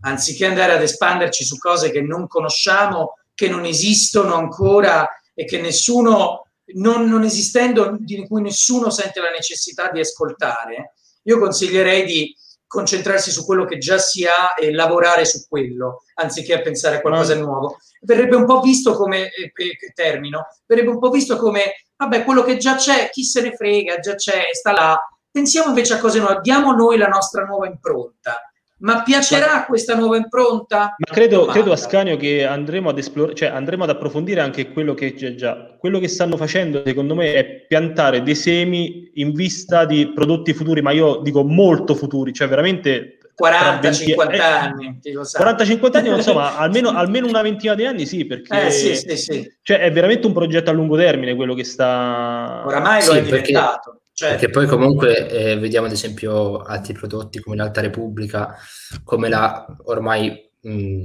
anziché andare ad espanderci su cose che non conosciamo, che non esistono ancora e che nessuno, non, non esistendo, di cui nessuno sente la necessità di ascoltare. Io consiglierei di concentrarsi su quello che già si ha e lavorare su quello, anziché pensare a qualcosa di nuovo. Verrebbe un po' visto come, eh, termino, verrebbe un po' visto come vabbè, quello che già c'è, chi se ne frega, già c'è, sta là. Pensiamo invece a cose nuove, diamo noi la nostra nuova impronta. Ma piacerà ma, questa nuova impronta? Ma credo, credo Ascanio che andremo ad esplorare, cioè andremo ad approfondire anche quello che c'è già. Quello che stanno facendo, secondo me, è piantare dei semi in vista di prodotti futuri, ma io dico molto futuri, cioè veramente 40-50 eh, anni. 40-50 anni, non so, ma almeno, almeno, una ventina di anni sì, perché eh, sì, sì, sì. Cioè, è veramente un progetto a lungo termine quello che sta... Oramai lo è diventato. Perché, cioè... perché poi comunque eh, vediamo ad esempio altri prodotti come l'Alta Repubblica, come la ormai mh,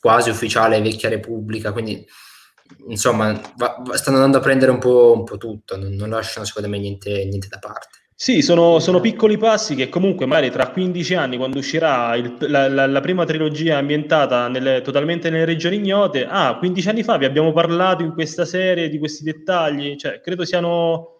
quasi ufficiale Vecchia Repubblica, quindi insomma va, va, stanno andando a prendere un po', un po tutto, non, non lasciano secondo me niente, niente da parte. Sì, sono, sono, piccoli passi che comunque magari tra 15 anni, quando uscirà il, la, la, la, prima trilogia ambientata nelle, totalmente nelle regioni ignote, ah, 15 anni fa vi abbiamo parlato in questa serie di questi dettagli, cioè, credo siano...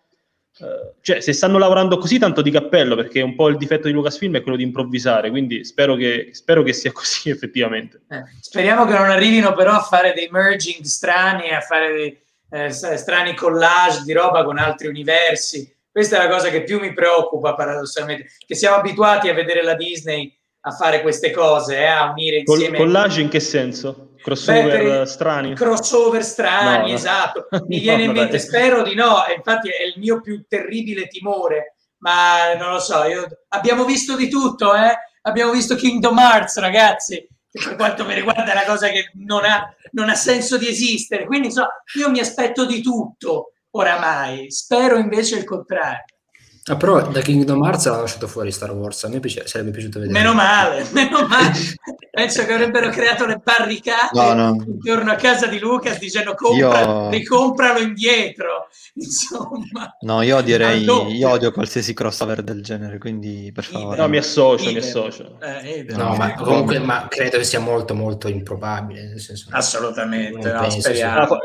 Cioè, se stanno lavorando così, tanto di cappello, perché un po' il difetto di Lucasfilm è quello di improvvisare, quindi spero che, spero che sia così effettivamente. Eh, speriamo che non arrivino però a fare dei merging strani, a fare dei eh, strani collage di roba con altri universi questa è la cosa che più mi preoccupa paradossalmente, che siamo abituati a vedere la Disney a fare queste cose, eh, a unire insieme... Col, collage in che senso? Crossover Beh, strani? Crossover strani, no, esatto. Mi no, viene in mente, spero di no, infatti è il mio più terribile timore, ma non lo so, io... abbiamo visto di tutto, eh? Abbiamo visto Kingdom Hearts, ragazzi, che per quanto mi riguarda è una cosa che non ha, non ha senso di esistere, quindi so, io mi aspetto di tutto oramai. Spero invece il contrario. Ah, però da Kingdom Hearts l'hanno lasciato fuori Star Wars, a me piace, sarebbe piaciuto vedere. Meno male, meno male. Penso che avrebbero creato le barricate no, no. intorno a casa di Lucas dicendo compra, io... ricompralo indietro. Insomma. No, io odierei, io odio qualsiasi crossover del genere, quindi per favore. No, mi associo, mi associo. Eh, no, ma comunque ma credo che sia molto molto improbabile. Nel senso, Assolutamente, no, speriamo.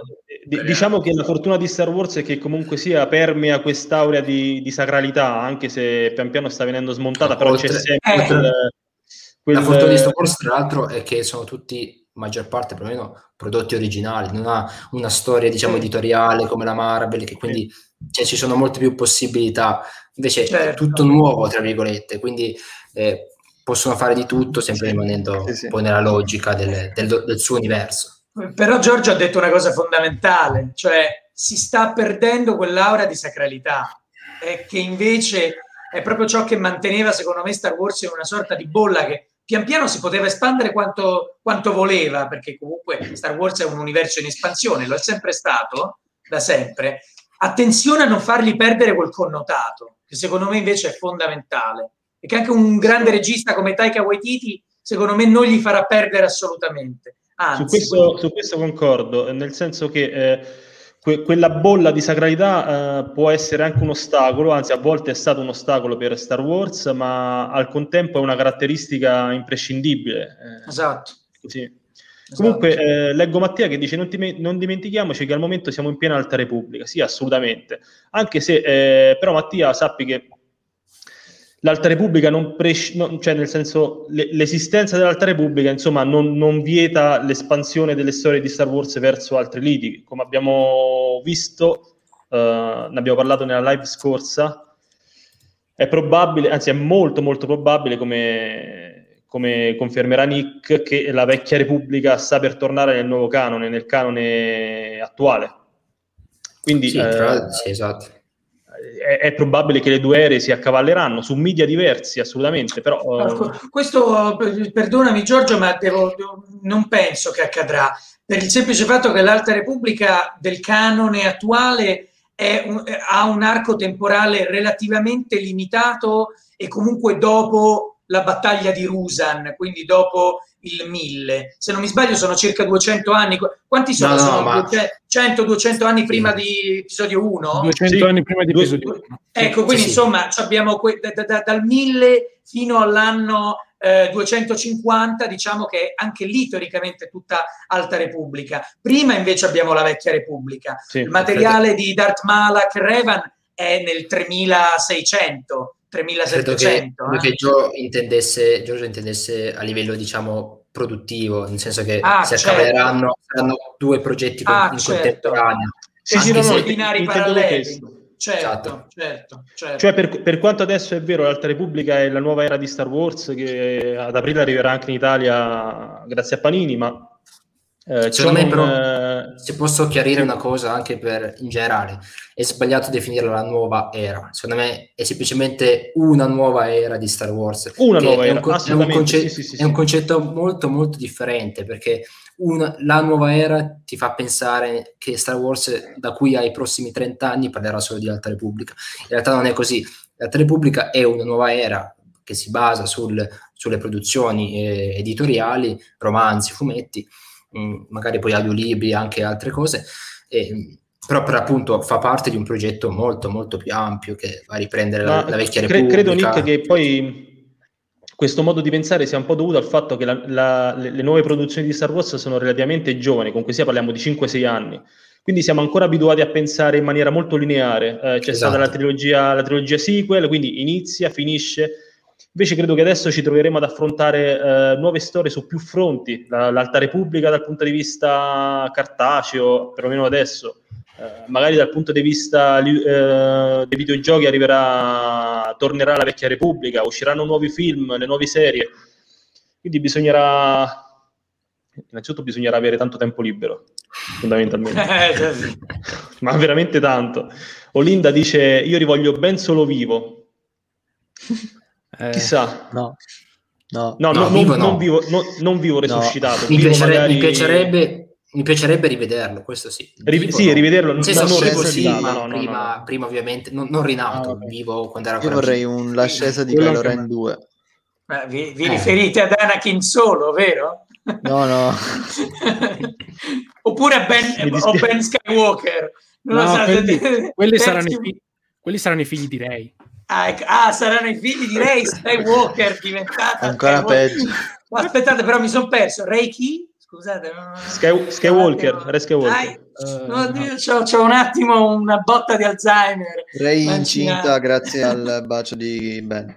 D- diciamo che la fortuna di Star Wars è che comunque sia permea quest'aurea di, di sacralità, anche se pian piano sta venendo smontata, no, però oltre, c'è sempre eh, quel, quel... La fortuna di Star Wars, tra l'altro, è che sono tutti, maggior parte perlomeno, prodotti originali, non ha una storia, diciamo, editoriale come la Marvel, che quindi cioè, ci sono molte più possibilità. Invece certo. è tutto nuovo, tra virgolette, quindi eh, possono fare di tutto, sempre rimanendo sì, sì. un po' nella logica del, del, del suo universo. Però Giorgio ha detto una cosa fondamentale, cioè si sta perdendo quell'aura di sacralità, e che invece è proprio ciò che manteneva, secondo me, Star Wars in una sorta di bolla che pian piano si poteva espandere quanto, quanto voleva, perché comunque Star Wars è un universo in espansione, lo è sempre stato, da sempre. Attenzione a non fargli perdere quel connotato, che secondo me invece è fondamentale, e che anche un grande regista come Taika Waititi, secondo me, non gli farà perdere assolutamente Anzi, su, questo, su, questo, concordo, nel senso che eh, que- quella bolla di sacralità eh, può essere anche un ostacolo, anzi a volte è stato un ostacolo per Star Wars, ma al contempo è una caratteristica imprescindibile. Eh, esatto. Così. Esatto. Comunque, eh, leggo Mattia che dice: non, ti, non, dimentichiamoci che al momento siamo in piena Alta Repubblica. Sì, assolutamente. Anche se, eh, però, Mattia, sappi che l'Alta Repubblica non, pres- non cioè nel senso le- l'esistenza dell'Alta Repubblica insomma non, non, vieta l'espansione delle storie di Star Wars verso altri liti. Come abbiamo visto uh, ne abbiamo parlato nella live scorsa è probabile anzi è molto molto probabile come, come confermerà Nick che la vecchia Repubblica sta per tornare nel nuovo canone nel canone attuale. Quindi sì, tra... eh, sì esatto è, è, probabile che le due aree si accavalleranno su media diversi, assolutamente. Però, uh... Questo, perdonami Giorgio, ma devo, non penso che accadrà, per il semplice fatto che l'Alta Repubblica del canone attuale un, ha un arco temporale relativamente limitato e comunque dopo la battaglia di Rusan, quindi dopo il 1000. Se non mi sbaglio sono circa 200 anni. Quanti sono? No, sono ma... 100-200 anni prima di episodio 1? 200 sì. anni prima di episodio 1. Ecco, quindi sì, insomma abbiamo que- da, da, dal 1000 fino all'anno eh, 250, diciamo che anche lì teoricamente tutta Alta Repubblica. Prima invece abbiamo la Vecchia Repubblica. Sì, il materiale di Darth Malak Revan è nel 3600 3700. Credo che, eh? che Gio intendesse, Giorgio intendesse a livello, diciamo, produttivo, nel senso che ah, si certo. accaveranno saranno due progetti ah, in certo. contemporanea. Si girano binari paralleli. Certo, esatto. certo, certo. Cioè, per, per, quanto adesso è vero, l'Alta Repubblica è la nuova era di Star Wars che ad aprile arriverà anche in Italia grazie a Panini, ma eh, Secondo me, però, eh... se posso chiarire una cosa anche per in generale, è sbagliato definirla la nuova era. Secondo me è semplicemente una nuova era di Star Wars. Una nuova è era, un, è un, conce- sì, sì, sì, è un concetto molto, molto differente perché una, la nuova era ti fa pensare che Star Wars da qui ai prossimi 30 anni parlerà solo di Alta Repubblica. In realtà non è così. L'Alta Repubblica è una nuova era che si basa sul, sulle produzioni eh, editoriali, romanzi, fumetti magari poi audiolibri, anche altre cose, e, però per appunto fa parte di un progetto molto molto più ampio che va a riprendere la, la, vecchia cre- Repubblica. Credo Nick che poi questo modo di pensare sia un po' dovuto al fatto che la, la, le, le, nuove produzioni di Star Wars sono relativamente giovani, comunque sia parliamo di 5-6 anni, quindi siamo ancora abituati a pensare in maniera molto lineare. Eh, c'è esatto. stata la trilogia, la trilogia sequel, quindi inizia, finisce, Invece credo che adesso ci troveremo ad affrontare eh, nuove storie su più fronti, la, l'Alta Repubblica dal punto di vista cartaceo, perlomeno adesso, eh, magari dal punto di vista eh, dei videogiochi arriverà, tornerà la vecchia Repubblica, usciranno nuovi film, le nuove serie, quindi bisognerà, innanzitutto bisognerà avere tanto tempo libero, fondamentalmente, eh, ma veramente tanto. Olinda dice, io rivoglio ben solo vivo. Eh, Chissà. No. No, no, no, no, vivo, non, non, vivo, non, vivo, resuscitato. Mi, piacerebbe, magari... mi, piacerebbe, mi, piacerebbe, rivederlo, questo sì. Riv- sì, rivederlo. Non, non sì, ma prima, prima, ovviamente, non, rinato, ah, vivo quando era Io vorrei un, l'ascesa di Kylo Ren 2. Eh, vi, vi eh. riferite ad Anakin solo, vero? No, no. Oppure a Ben, o ben Skywalker. Non no, so, quelli, quelli, saranno i, quelli saranno i figli di Rey. Ah, ecco. ah, saranno i figli di Ray Skywalker diventata ancora Skywalker. peggio. Oh, aspettate, però mi sono perso. Ray chi? Scusate, Sky, Skywalker, Ray Skywalker. uh, no, no. C'ho, c'ho, un attimo una botta di Alzheimer. Ray incinta grazie al bacio di Ben.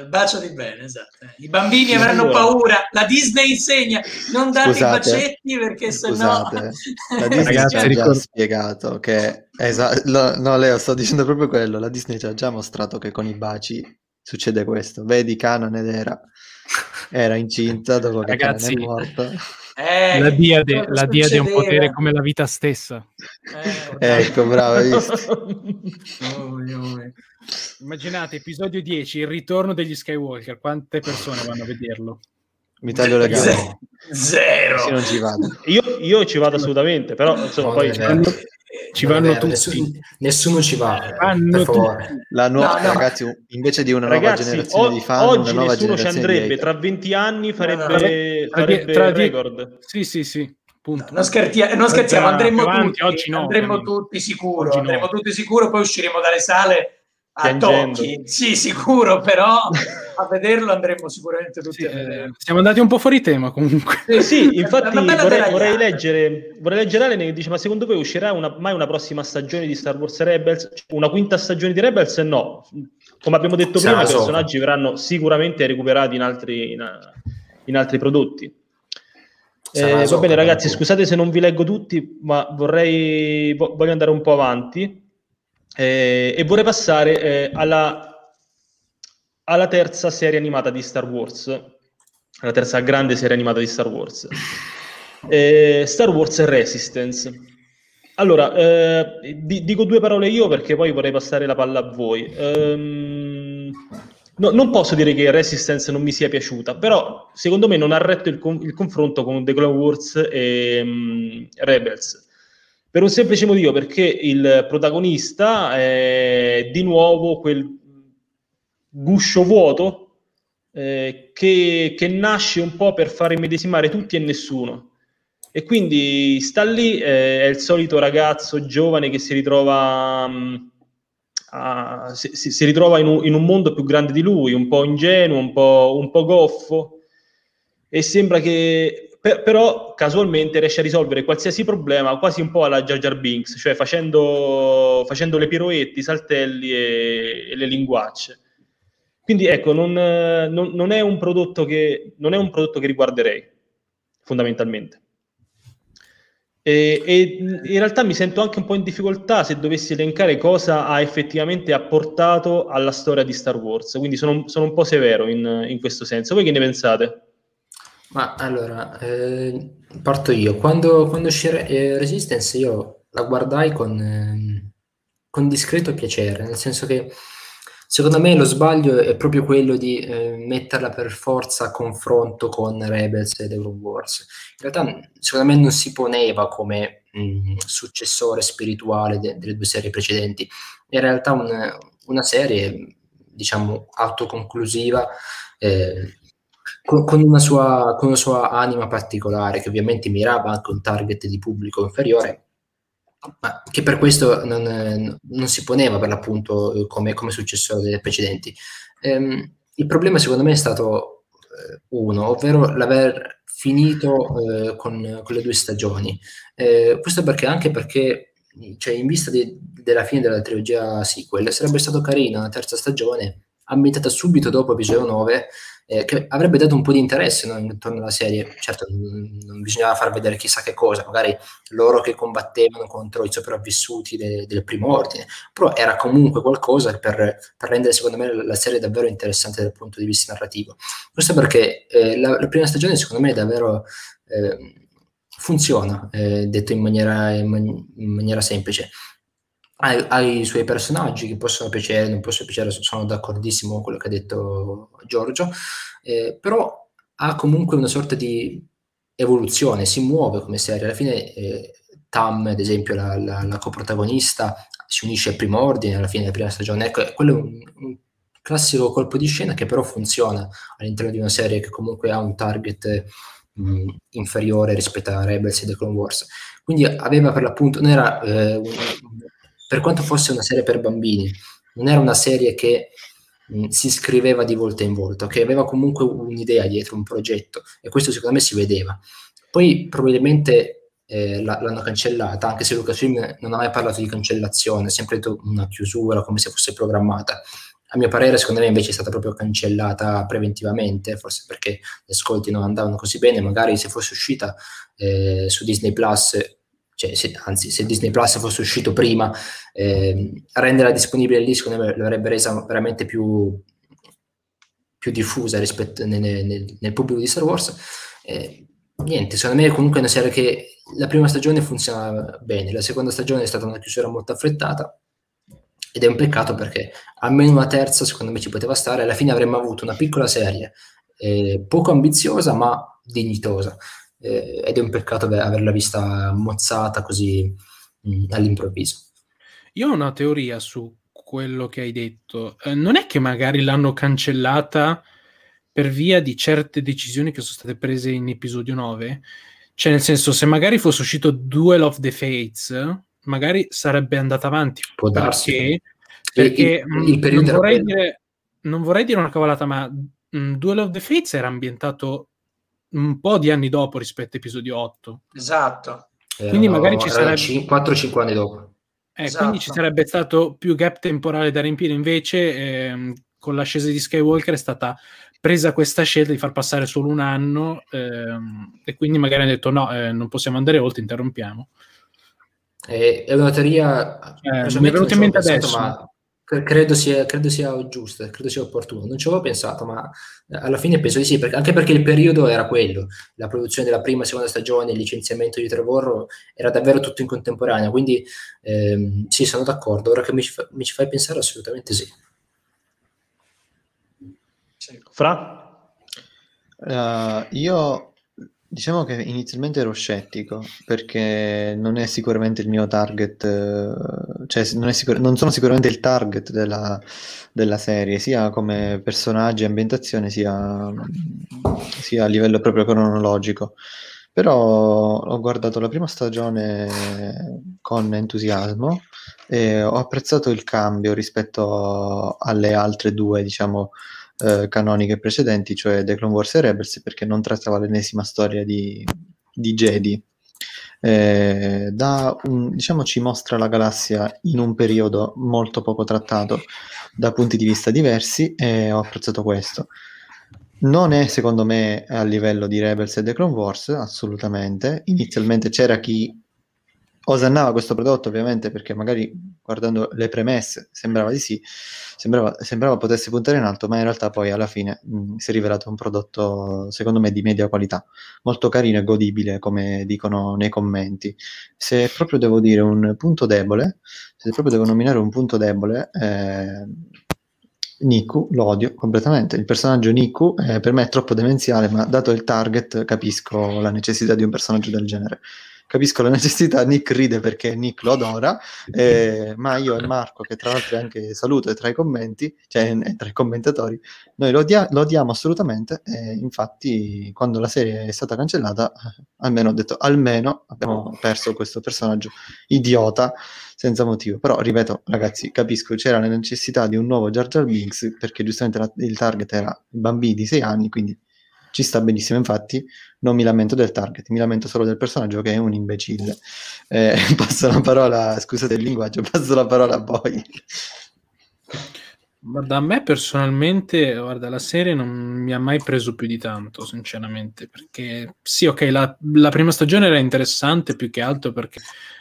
Il bacio di bene, esatto. I bambini avranno paura. La Disney insegna non date i bacetti perché sennò. La Disney Ragazzi, ci ha ricordo... già spiegato che. Esatto, no, no, Leo, sto dicendo proprio quello. La Disney ci ha già mostrato che con i baci succede questo. Vedi, Canon ed era, era incinta dopo che Ragazzi, Canon è morto. Eh, la diade, la diade è un potere come la vita stessa. Eh, ecco, bravo, hai visto? oh, Immaginate, episodio 10, il ritorno degli Skywalker. Quante persone vanno a vederlo? Mi taglio le gambe. Zero. Non ci vado. Io, io, ci vado assolutamente, però insomma, no, poi... Ci vanno tutti. Nessuno, nessuno, ci va. Vanno La nuova, no, no. ragazzi, invece di una ragazzi, nuova generazione o, di fan, oggi una nuova nessuno ci andrebbe. Tra 20 anni farebbe, farebbe tra record. Sì, sì, sì. Punto. Non, schertia- non scherziamo, andremmo avanti, tutti, no, andremmo tutti sicuro, andremmo tutti sicuro, poi usciremo dalle sale a tocchi, sì, sicuro, però a vederlo andremo sicuramente tutti sì, a vedere. Siamo andati un po' fuori tema comunque. Eh, sì, infatti vorrei, vorrei, leggere, vorrei leggere Allen che dice, ma secondo voi uscirà una, mai una prossima stagione di Star Wars Rebels? Una quinta stagione di Rebels? No. come abbiamo detto Sarà prima, i personaggi verranno sicuramente recuperati in altri, in, in altri prodotti. Eh, va bene ragazzi, scusate se non vi leggo tutti, ma vorrei vo- voglio andare un po' avanti eh, e vorrei passare eh, alla, alla terza serie animata di Star Wars, la terza grande serie animata di Star Wars. Eh, Star Wars Resistance. Allora, eh, di- dico due parole io perché poi vorrei passare la palla a voi. Ehm, no- non posso dire che Resistance non mi sia piaciuta, però secondo me non ha retto il, con- il confronto con The Clone Wars e mm, Rebels. Per un semplice motivo, perché il protagonista è di nuovo quel guscio vuoto eh, che, che nasce un po' per far immedesimare tutti e nessuno. E quindi sta lì, eh, è il solito ragazzo giovane che si ritrova, mh, a- si, si- si ritrova in, un, in un mondo più grande di lui, un po' ingenuo, un po', un po' goffo, e sembra che per- però casualmente riesce a risolvere qualsiasi problema quasi un po' alla Jar Jar Binks, cioè facendo, facendo le piroetti, i saltelli e, e le linguacce. Quindi ecco, non, non- non è un prodotto che, non è un prodotto che riguarderei, fondamentalmente. E, e in realtà mi sento anche un po' in difficoltà se dovessi elencare cosa ha effettivamente apportato alla storia di Star Wars, quindi sono, sono un po' severo in, in questo senso. Voi che ne pensate? Ma allora, eh, parto io. Quando, quando uscì Re- eh, Resistance io la guardai con, ehm, con discreto piacere, nel senso che secondo me lo sbaglio è proprio quello di eh, metterla per forza a confronto con Rebels e The Clone Wars. In realtà secondo me non si poneva come mh, successore spirituale de- delle due serie precedenti, in realtà un- una serie diciamo autoconclusiva eh, con, con una sua, con una sua anima particolare, che ovviamente mirava anche un target di pubblico inferiore, ma che per questo non, non si poneva per l'appunto eh, come, come successore delle precedenti. Ehm, il problema secondo me è stato eh, uno, ovvero l'aver finito eh, con, con le due stagioni. Eh, questo perché anche perché cioè, in vista di- della fine della trilogia sequel sarebbe stato carina una terza stagione ambientata subito dopo episodio 9 eh, che avrebbe dato un po' di interesse no, intorno alla serie. Certo, non, bisognava far vedere chissà che cosa, magari loro che combattevano contro i sopravvissuti de- del primo ordine, però era comunque qualcosa per, per rendere secondo me la serie davvero interessante dal punto di vista narrativo. Questo perché eh, la, la prima stagione secondo me è davvero... eh, funziona, eh, detto in maniera, in man- in maniera semplice. Ha, ha i suoi personaggi che possono piacere, non possono piacere, sono d'accordissimo con quello che ha detto Giorgio, eh, però ha comunque una sorta di evoluzione, si muove come serie. Alla fine eh, Tam, ad esempio, la, la- la coprotagonista, si unisce al primo ordine alla fine della prima stagione. Ecco, quello è un, un classico colpo di scena che però funziona all'interno di una serie che comunque ha un target mh, inferiore rispetto a Rebels e The Clone Wars. Quindi aveva per l'appunto, non era, eh, un- per quanto fosse una serie per bambini, non era una serie che mh, si scriveva di volta in volta, che aveva comunque un'idea dietro, un progetto, e questo secondo me si vedeva. Poi probabilmente eh, la- l'hanno cancellata, anche se Lucasfilm non ha mai parlato di cancellazione, ha sempre detto una chiusura, come se fosse programmata. A mio parere, secondo me invece è stata proprio cancellata preventivamente, forse perché gli ascolti non andavano così bene, magari se fosse uscita eh, su Disney Plus, cioè se- anzi se Disney Plus fosse uscito prima, eh, renderla disponibile lì secondo me l'avrebbe resa veramente più, più diffusa rispetto nel, nel- nel pubblico di Star Wars. Eh, niente, secondo me comunque è una serie che la prima stagione funziona bene, la seconda stagione è stata una chiusura molto affrettata ed è un peccato perché almeno una terza secondo me ci poteva stare, alla fine avremmo avuto una piccola serie eh, poco ambiziosa ma dignitosa eh, ed è un peccato aver- averla vista mozzata così mh, all'improvviso. Io ho una teoria su quello che hai detto. Eh, non è che magari l'hanno cancellata per via di certe decisioni che sono state prese in episodio 9? Cioè, nel senso, se magari fosse uscito Duel of the Fates, magari sarebbe andata avanti. Può darsi. Perché? Il- il- mh, il non, vorrei dire, non vorrei dire una cavolata, ma mh, Duel of the Fates era ambientato un po' di anni dopo rispetto a episodio 8. Esatto. Quindi magari ci sarebbe- 4-5 anni dopo. Eh, esatto. Quindi ci sarebbe stato più gap temporale da riempire, invece ehm, con l'ascesa di Skywalker è stata presa questa scelta di far passare solo un anno ehm, e quindi magari hanno detto no, eh, non possiamo andare oltre, interrompiamo. È, è una teoria... Eh, mi è venuta in mente adesso. Ma credo sia, credo sia giusto, credo sia opportuno. Non ci avevo pensato, ma eh, alla fine penso di sì, perché, anche perché il periodo era quello, la produzione della prima e seconda stagione, il licenziamento di Trevorro era davvero tutto in contemporanea, quindi ehm, sì, sono d'accordo. Ora che mi ci, fa, mi ci fai pensare, assolutamente sì. Fra? Uh, io Diciamo che inizialmente ero scettico perché non è sicuramente il mio target, eh, cioè non, sicur- non sono sicuramente il target della, della, serie, sia come personaggi e ambientazione, sia, sia, a livello proprio cronologico. Però ho guardato la prima stagione con entusiasmo e ho apprezzato il cambio rispetto alle altre due, diciamo, eh, canoniche precedenti, cioè The Clone Wars e Rebels, perché non trattava l'ennesima storia di, di Jedi. Eh, un, diciamo, ci mostra la galassia in un periodo molto poco trattato da punti di vista diversi e ho apprezzato questo. Non è secondo me a livello di Rebels e The Clone Wars, assolutamente. Inizialmente c'era chi osannava questo prodotto ovviamente perché magari guardando le premesse sembrava di sì, sembrava, sembrava potesse puntare in alto, ma in realtà poi alla fine mh, si è rivelato un prodotto secondo me di media qualità, molto carino e godibile come dicono nei commenti. Se proprio devo dire un punto debole, se proprio devo nominare un punto debole, eh, Niku lo odio completamente. Il personaggio Niku eh, per me è troppo demenziale, ma dato il target capisco la necessità di un personaggio del genere capisco la necessità, Nick ride perché Nick lo adora, eh, ma io e Marco, che tra l'altro è anche saluto tra i commenti, cioè tra i commentatori, noi lo, odia- lo odiamo assolutamente e infatti quando la serie è stata cancellata, almeno ho detto, almeno abbiamo perso questo personaggio idiota senza motivo. Però, ripeto, ragazzi, capisco, c'era la necessità di un nuovo Jar Jar Binks perché giustamente la- il target era bambini di 6 anni, quindi ci sta benissimo, infatti non mi lamento del target, mi lamento solo del personaggio che è un imbecille. Eh, passo la parola, scusate il linguaggio, passo la parola a voi. Guarda, a me personalmente, guarda, la serie non mi ha mai preso più di tanto, sinceramente, perché sì, ok, la, la prima stagione era interessante più che altro perché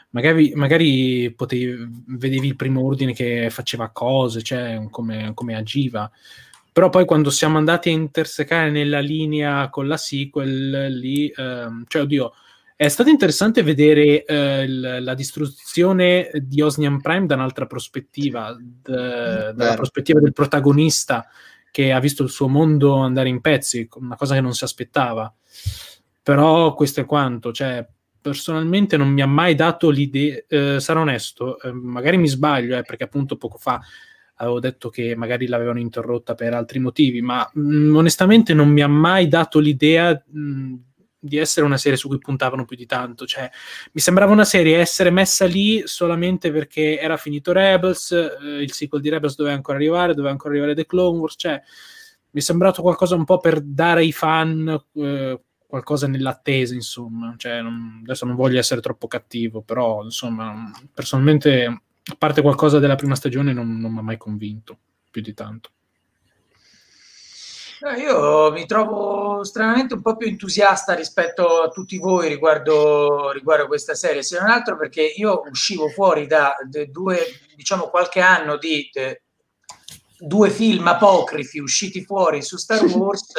magari, magari potevi, vedevi il primo ordine che faceva cose, cioè come, come agiva, però poi quando siamo andati a intersecare nella linea con la sequel, lì, ehm, cioè oddio, è stato interessante vedere eh, la distruzione di Osnian Prime da un'altra prospettiva, d- dalla prospettiva del protagonista che ha visto il suo mondo andare in pezzi, una cosa che non si aspettava. Però questo è quanto, cioè personalmente non mi ha mai dato l'idea, eh, sarò onesto, eh, magari mi sbaglio, eh, perché appunto poco fa avevo detto che magari l'avevano interrotta per altri motivi, ma mh, mm, onestamente non mi ha mai dato l'idea mh, mm, di essere una serie su cui puntavano più di tanto. Cioè, mi sembrava una serie essere messa lì solamente perché era finito Rebels, eh, il sequel di Rebels doveva ancora arrivare, doveva ancora arrivare The Clone Wars, cioè mi è sembrato qualcosa un po' per dare ai fan eh, qualcosa nell'attesa, insomma. Cioè, non, adesso non voglio essere troppo cattivo, però insomma, personalmente a parte qualcosa della prima stagione, non, non mi ha mai convinto più di tanto. io mi trovo stranamente un po' più entusiasta rispetto a tutti voi riguardo, riguardo questa serie, se non altro perché io uscivo fuori da due, diciamo qualche anno di de, due film apocrifi usciti fuori su Star Wars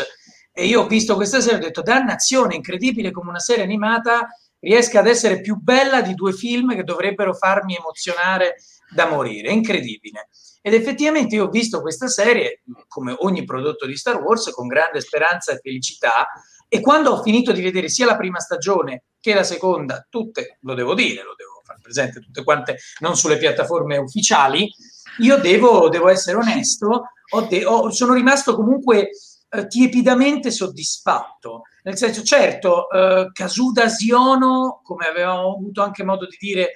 e io ho visto questa serie e ho detto dannazione, incredibile come una serie animata riesca ad essere più bella di due film che dovrebbero farmi emozionare da morire. È incredibile. Ed effettivamente io ho visto questa serie, come ogni prodotto di Star Wars, con grande speranza e felicità. E quando ho finito di vedere sia la prima stagione che la seconda, tutte, lo devo dire, lo devo far presente, tutte quante non sulle piattaforme ufficiali, io devo, devo essere onesto, ho de- ho, sono rimasto comunque eh, tiepidamente soddisfatto. Nel senso, certo, eh, Casuda Siono, come avevamo avuto anche modo di dire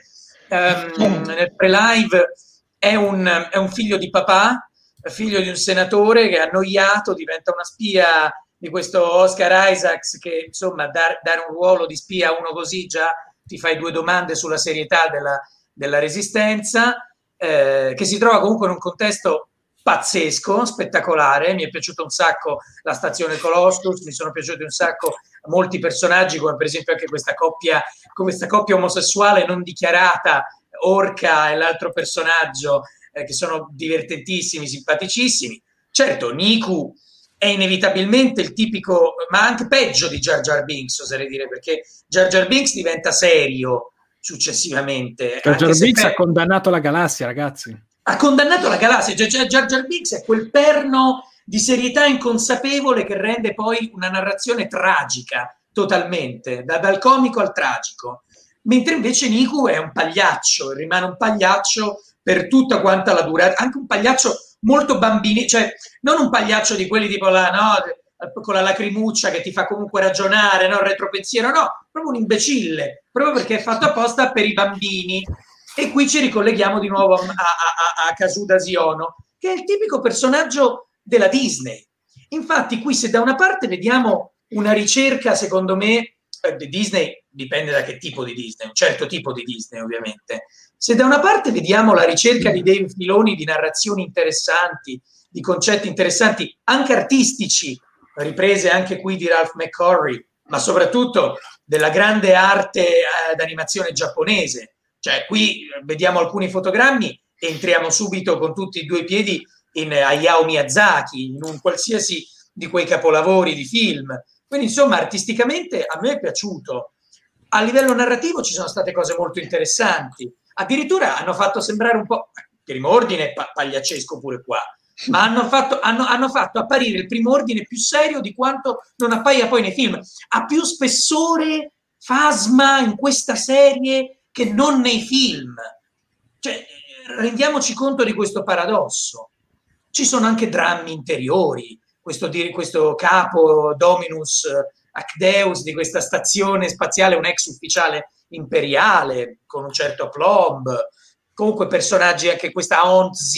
ehm, nel pre-live, è un, è un figlio di papà, figlio di un senatore che è annoiato, diventa una spia di questo Oscar Isaacs che insomma dar, dare un ruolo di spia a uno così già ti fai due domande sulla serietà della, della resistenza, eh, che si trova comunque in un contesto pazzesco, spettacolare, mi è piaciuto un sacco la stazione Colossus, mi sono piaciuti un sacco molti personaggi, come per esempio anche questa coppia, questa coppia omosessuale non dichiarata, Orca e l'altro personaggio, eh, che sono divertentissimi, simpaticissimi. Certo, Niku è inevitabilmente il tipico, ma anche peggio di Jar Jar Binks, oserei dire, perché Jar Jar Binks diventa serio successivamente. Jar Jar Binks ha condannato la galassia, ragazzi. Ha condannato la galassia. Jar Jar, Jar Binks è quel perno di serietà inconsapevole che rende poi una narrazione tragica, totalmente, da, dal comico al tragico. Mentre invece Niku è un pagliaccio, rimane un pagliaccio per tutta quanta la durata, anche un pagliaccio molto bambini, cioè non un pagliaccio di quelli tipo la, no, con la lacrimuccia che ti fa comunque ragionare, no, il retropensiero, no, proprio un imbecille, proprio perché è fatto apposta per i bambini. E qui ci ricolleghiamo di nuovo a, a, a, a Kasuda Siono, che è il tipico personaggio della Disney. Infatti qui se da una parte vediamo una ricerca, secondo me, eh, di Disney, dipende da che tipo di Disney, un certo tipo di Disney ovviamente, se da una parte vediamo la ricerca di Dave Filoni di narrazioni interessanti, di concetti interessanti, anche artistici, riprese anche qui di Ralph McCorry, ma soprattutto della grande arte eh, d'animazione giapponese. Cioè, qui vediamo alcuni fotogrammi entriamo subito con tutti e due i piedi in Hayao Miyazaki, in un qualsiasi di quei capolavori di film. Quindi, insomma, artisticamente a me è piaciuto. A livello narrativo ci sono state cose molto interessanti. Addirittura hanno fatto sembrare un po', primo ordine pa- pagliaccesco pure qua, ma hanno fatto, hanno, hanno fatto, apparire il primo ordine più serio di quanto non appaia poi nei film. Ha più spessore Fasma in questa serie che non nei film. Cioè, rendiamoci conto di questo paradosso. Ci sono anche drammi interiori. Questo, questo capo Dominus Acdeus di questa stazione spaziale, un ex ufficiale imperiale con un certo plomb, comunque personaggi anche questa Aunt Z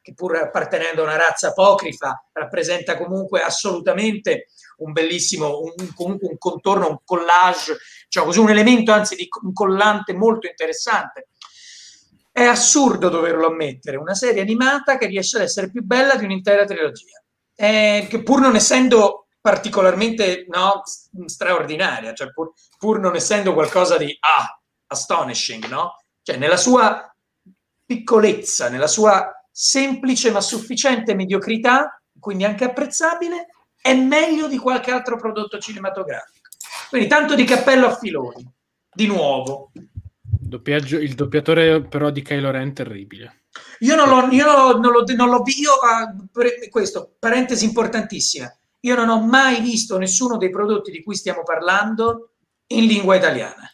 che pur appartenendo a una razza apocrifa rappresenta comunque assolutamente un bellissimo, un, un contorno, un collage, cioè così un elemento anzi di un collante molto interessante. È assurdo doverlo ammettere, una serie animata che riesce ad essere più bella di un'intera trilogia, eh, che pur non essendo particolarmente no, straordinaria, cioè pur, pur, non essendo qualcosa di ah, astonishing, no? Cioè nella sua piccolezza, nella sua semplice ma sufficiente mediocrità, quindi anche apprezzabile, è meglio di qualche altro prodotto cinematografico. Quindi tanto di cappello a filoni, di nuovo. Doppiaggio, il doppiatore però di Kylo Ren terribile. Io non l'ho, io non l'ho, non l'ho, io, uh, questo, parentesi importantissima, io non ho mai visto nessuno dei prodotti di cui stiamo parlando in lingua italiana.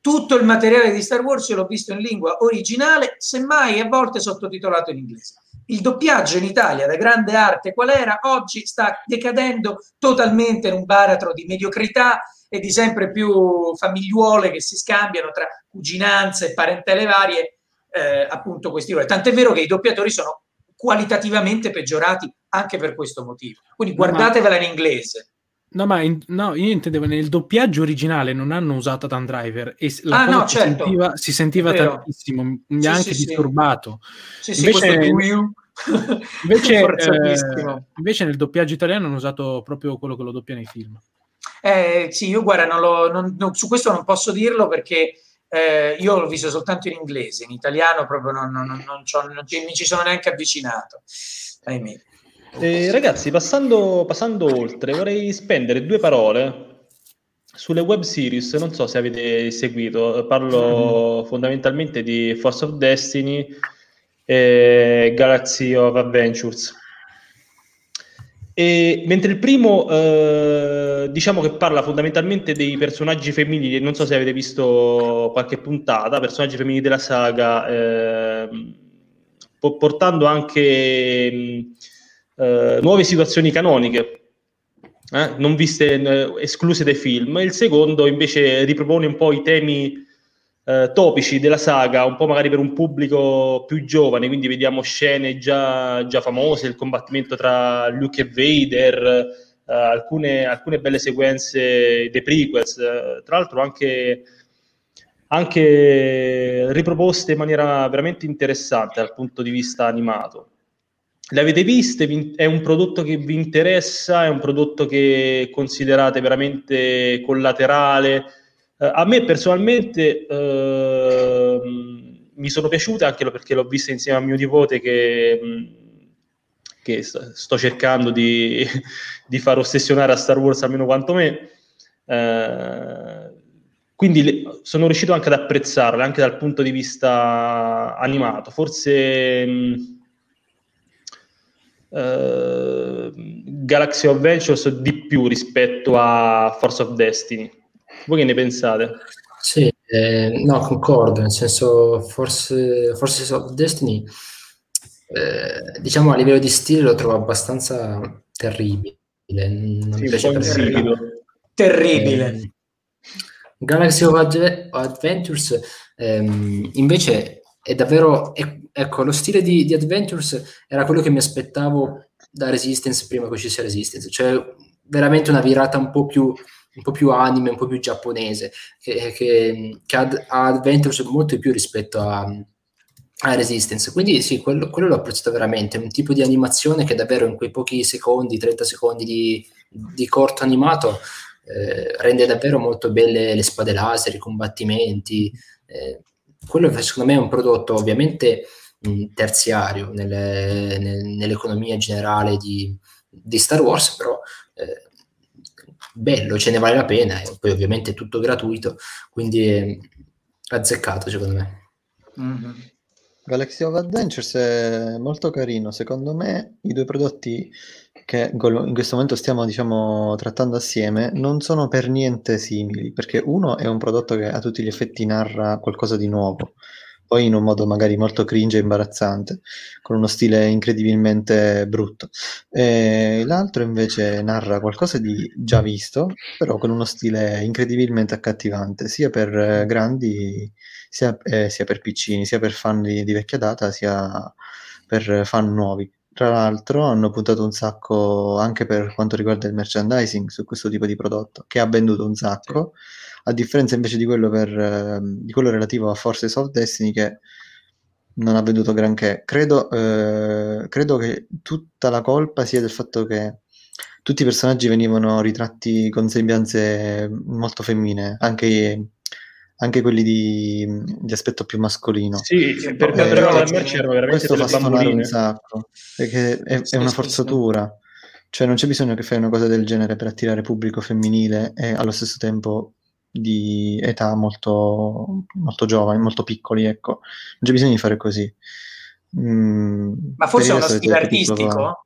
Tutto il materiale di Star Wars io l'ho visto in lingua originale, semmai a volte sottotitolato in inglese. Il doppiaggio in Italia da grande arte qual era, oggi sta decadendo totalmente in un baratro di mediocrità e di sempre più famigliuole che si scambiano tra cuginanze e parentele varie, eh, appunto questi ruoli. Tant'è vero che i doppiatori sono qualitativamente peggiorati anche per questo motivo. Quindi guardatevela in inglese. No, ma in, no, io intendevo nel doppiaggio originale non hanno usato Dan Driver e la ah, no, si certo. sentiva, si sentiva tantissimo, mi sì, ha anche sì, disturbato. Sì, sì, invece, invece, eh, invece, nel doppiaggio italiano hanno usato proprio quello che lo doppia nei film. Eh, sì, io guarda, non lo, non, non, su questo non posso dirlo perché eh, io l'ho visto soltanto in inglese, in italiano proprio non, non, non, non mi ci sono neanche avvicinato. Ahimè. Eh, ragazzi, passando, passando oltre, vorrei spendere due parole sulle web series. Non so se avete seguito, parlo mm. fondamentalmente di Force of Destiny e Galaxy of Adventures. E, mentre il primo, eh, diciamo che parla fondamentalmente dei personaggi femminili, non so se avete visto qualche puntata, personaggi femminili della saga, eh, portando anche eh, nuove situazioni canoniche, eh, non viste eh, escluse dai film. Il secondo invece ripropone un po' i temi eh, topici della saga, un po' magari per un pubblico più giovane, quindi vediamo scene già, già famose, il combattimento tra Luke e Vader, eh, alcune, alcune, belle sequenze dei prequels, tra l'altro anche anche riproposte in maniera veramente interessante dal punto di vista animato. Le avete viste? È un prodotto che vi interessa? È un prodotto che considerate veramente collaterale? Eh, a me personalmente eh, mi sono piaciute anche perché l'ho vista insieme a mio nipote che, che sto cercando di, di, far ossessionare a Star Wars almeno quanto me. Eh, quindi le, sono riuscito anche ad apprezzarle, anche dal punto di vista animato. Forse mh, uh, Galaxy of Adventures di più rispetto a Force of Destiny. Voi che ne pensate? Sì, eh, no, concordo, nel senso Force, Force of Destiny, eh, diciamo a livello di stile lo trovo abbastanza terribile. Non sì, mi piace per Terribile. Eh, Galaxy of Ad- Adventures ehm, invece è davvero è, ecco lo stile di, di, Adventures era quello che mi aspettavo da Resistance prima che uscisse Resistance cioè veramente una virata un po' più un po' più anime, un po' più giapponese che, che, che ad, Adventures molto di più rispetto a, a Resistance quindi sì, quello, quello l'ho apprezzato veramente un tipo di animazione che davvero in quei pochi secondi, 30 secondi di, di corto animato eh, rende davvero molto belle le spade laser, i combattimenti. Eh, quello secondo me è un prodotto ovviamente mh, terziario nelle, nel, nell'economia generale di, di, Star Wars, però eh, bello, ce ne vale la pena e poi ovviamente è tutto gratuito, quindi è azzeccato secondo me. Mm-hmm. Galaxy of Adventures è molto carino, secondo me i due prodotti che in questo momento stiamo diciamo, trattando assieme non sono per niente simili, perché uno è un prodotto che a tutti gli effetti narra qualcosa di nuovo, poi in un modo magari molto cringe e imbarazzante, con uno stile incredibilmente brutto. E l'altro invece narra qualcosa di già visto, però con uno stile incredibilmente accattivante, sia per grandi, sia, eh, sia per piccini, sia per fan di, di vecchia data, sia per fan nuovi. Tra l'altro hanno puntato un sacco anche per quanto riguarda il merchandising su questo tipo di prodotto, che ha venduto un sacco, a differenza invece di quello, per, eh, di quello relativo a Forces of Destiny che non ha venduto granché. Credo, eh, credo che tutta la colpa sia del fatto che tutti i personaggi venivano ritratti con sembianze molto femminee, anche anche quelli di, di aspetto più mascolino. Sì, per quanto riguarda il merce erano veramente questo fa stonare un sacco, perché è, è una forzatura. Cioè non c'è bisogno che fai una cosa del genere per attirare pubblico femminile e allo stesso tempo di età molto, molto giovani, molto piccoli, ecco. Non c'è bisogno di fare così. Mm, Ma forse è uno stile artistico?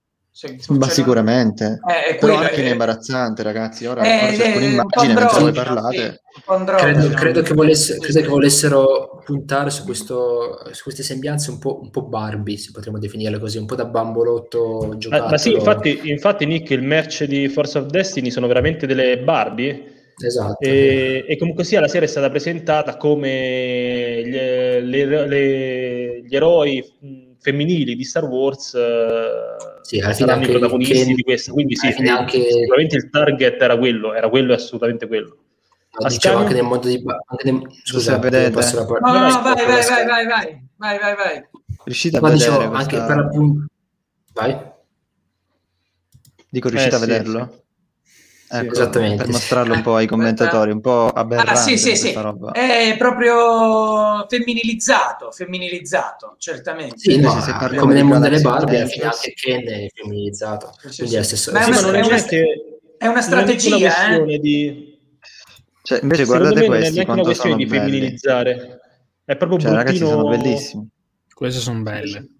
Ma sicuramente, eh, però anche è... imbarazzante, ragazzi. Ora, eh, ora cerco un'immagine mentre voi parlate. Sì, credo, credo, che volesse, credo, che volessero puntare su, questo, su queste sembianze un po', un po', Barbie, se potremmo definirle così, un po' da bambolotto giocato. Ma, ma sì, infatti, infatti, Nick, il merch di Force of Destiny sono veramente delle Barbie. Esatto. E, e comunque sia la serie è stata presentata come gli, le, le, gli eroi femminili di Star Wars eh, sì, saranno i protagonisti che, di questo, quindi sì, anche... sicuramente il target era quello, era quello e assolutamente quello. No, dicevo anche nel mondo di... Anche nel... Scusa, vedete. Posso la... No, no, no, vai, vai, vai, vai, vai, vai, vai, vai. Riuscite a Ma vedere dicevo, questa... anche per appunto... Vai. Dico, riuscite eh, a vederlo? Sì. Ecco, Esattamente. Per mostrarlo un po' ai commentatori, un po' aberrante. Ah, sì, sì, sì. Roba. È proprio femminilizzato, femminilizzato, certamente. Sì, no, sì, come nel mondo delle Barbie, alla fine anche Ken è femminilizzato. Sì, sì, è, stesso, Ma è, una, è, una, è una strategia, è eh? di... Cioè, invece guardate questi quanto sono di femminilizzare. È proprio cioè, ragazzi, sono bellissimi. Queste sono belle.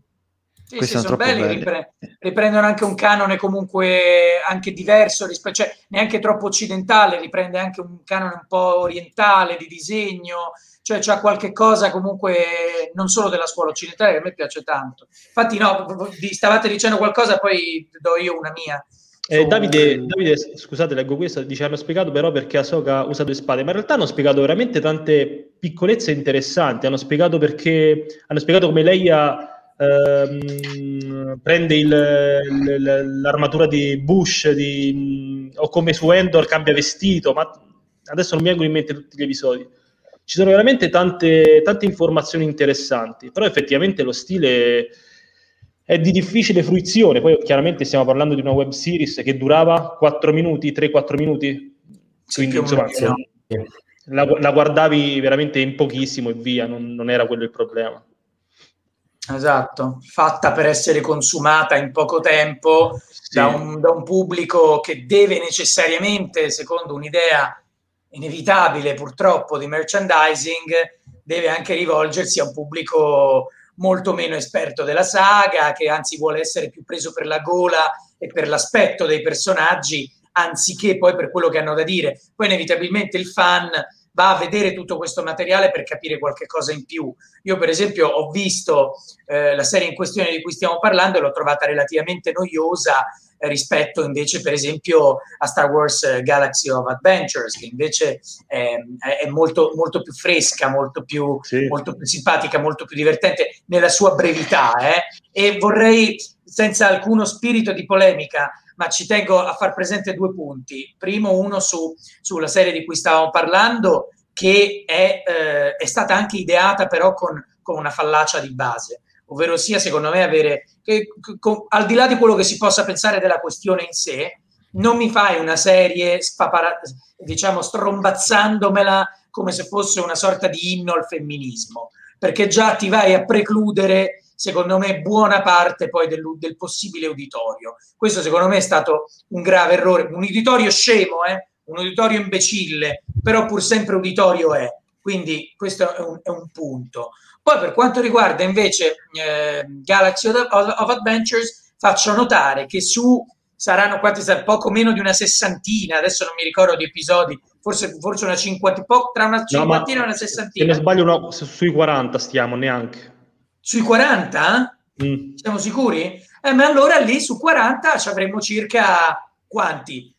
Sì, sì, sono, sono belli, ripre- riprendono anche un canone comunque anche diverso, rispetto, cioè neanche troppo occidentale, riprende anche un canone un po' orientale di disegno, cioè c'ha qualche cosa comunque non solo della scuola occidentale che a me piace tanto. Infatti no, vi stavate dicendo qualcosa, poi do io una mia. Eh, Davide, Davide, scusate, leggo questo, dice hanno spiegato però perché Ahsoka usa due spade, ma in realtà hanno spiegato veramente tante piccolezze interessanti, hanno spiegato perché, hanno spiegato come lei ha ehm, prende il, il, l'armatura di Bush di, o come su Endor cambia vestito, ma adesso non mi vengono in mente tutti gli episodi. ci sono veramente tante, tante informazioni interessanti, però effettivamente lo stile è di difficile fruizione. Poi chiaramente stiamo parlando di una web series che durava 4 minuti, 3-4 minuti, quindi insomma, la, la, guardavi veramente in pochissimo e via, non, non era quello il problema. Esatto, fatta per essere consumata in poco tempo sì. da, un, da un pubblico che deve necessariamente, secondo un'idea inevitabile purtroppo di merchandising, deve anche rivolgersi a un pubblico molto meno esperto della saga, che anzi vuole essere più preso per la gola e per l'aspetto dei personaggi, anziché poi per quello che hanno da dire. Poi inevitabilmente il fan va a vedere tutto questo materiale per capire qualche cosa in più. Io per esempio ho visto eh, la serie in questione di cui stiamo parlando e l'ho trovata relativamente noiosa eh, rispetto invece per esempio a Star Wars eh, Galaxy of Adventures che invece è, è molto, molto, più fresca, molto più, sì. molto più, simpatica, molto più divertente nella sua brevità eh? e vorrei senza alcuno spirito di polemica ma ci tengo a far presente due punti. Primo, uno su, sulla serie di cui stavamo parlando, che è, eh, è stata anche ideata però con, con, una fallacia di base, ovvero sia, secondo me, avere, che, con, al di là di quello che si possa pensare della questione in sé, non mi fai una serie, spapara, diciamo, strombazzandomela come se fosse una sorta di inno al femminismo, perché già ti vai a precludere secondo me, buona parte poi del, del, possibile uditorio. Questo secondo me è stato un grave errore, un uditorio scemo, eh? un uditorio imbecille, però pur sempre uditorio è. Quindi questo è un, è un punto. Poi per quanto riguarda invece eh, Galaxy of, of, Adventures, faccio notare che su saranno quanti poco meno di una sessantina, adesso non mi ricordo di episodi, forse, forse una cinquantina, tra una cinquantina no, e una sessantina. Se ne sbaglio, no, sui 40 stiamo neanche. Sui 40? Mm. Siamo sicuri? Eh, ma allora lì su 40 ci avremo circa quanti?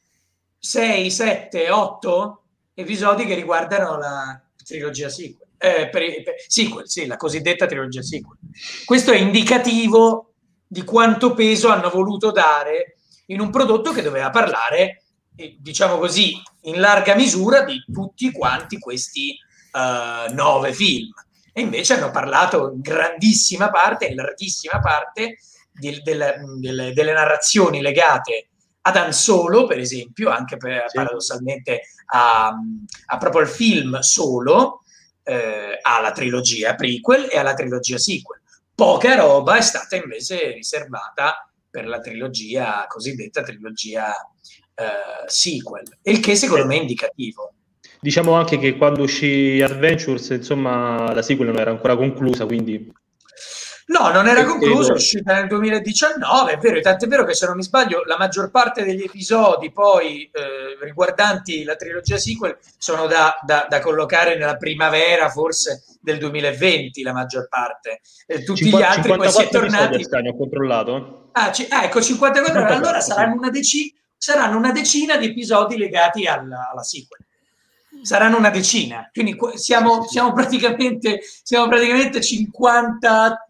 6, 7, 8 episodi che riguardano la trilogia sequel. Eh, per, per, sequel, sì, la cosiddetta trilogia sequel. Questo è indicativo di quanto peso hanno voluto dare in un prodotto che doveva parlare, eh, diciamo così, in larga misura di tutti quanti questi uh, nove film e invece hanno parlato in grandissima parte, in larghissima parte, di, del, del, delle narrazioni legate ad Han Solo, per esempio, anche per, sì. paradossalmente a, a, proprio il film Solo, eh, alla trilogia prequel e alla trilogia sequel. Poca roba è stata invece riservata per la trilogia cosiddetta trilogia eh, sequel, il che secondo me è indicativo. Diciamo anche che quando uscì Adventures, insomma, la sequel non era ancora conclusa, quindi... No, non era conclusa, è uscita nel 2019, è vero, è tanto è vero che se non mi sbaglio la maggior parte degli episodi poi eh, riguardanti la trilogia sequel sono da, da, da, collocare nella primavera forse del 2020, la maggior parte. Eh, tutti 50, gli altri poi si è tornati... Ho controllato. Ah, c- ah, ecco, 54, 54 allora saranno, una decina, saranno una decina di episodi legati alla, alla sequel saranno una decina, quindi siamo, siamo, praticamente, siamo praticamente 50,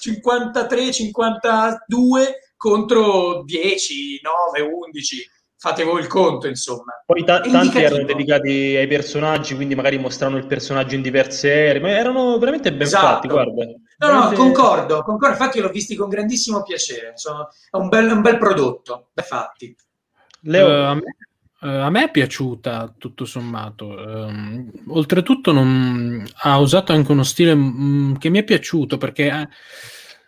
53, 52 contro 10, 9, 11 fate voi il conto, insomma. Poi ta- tanti erano dedicati ai personaggi, quindi magari mostravano il personaggio in diverse ere, ma erano veramente ben esatto. fatti, guarda. No, veramente... no, concordo, concordo, infatti l'ho visti con grandissimo piacere, Sono, è un bel, un bel prodotto, ben fatti. Leo, uh, a me Uh, a me è piaciuta tutto sommato. Uh, oltretutto, non, ha usato anche uno stile mh, che mi è piaciuto perché,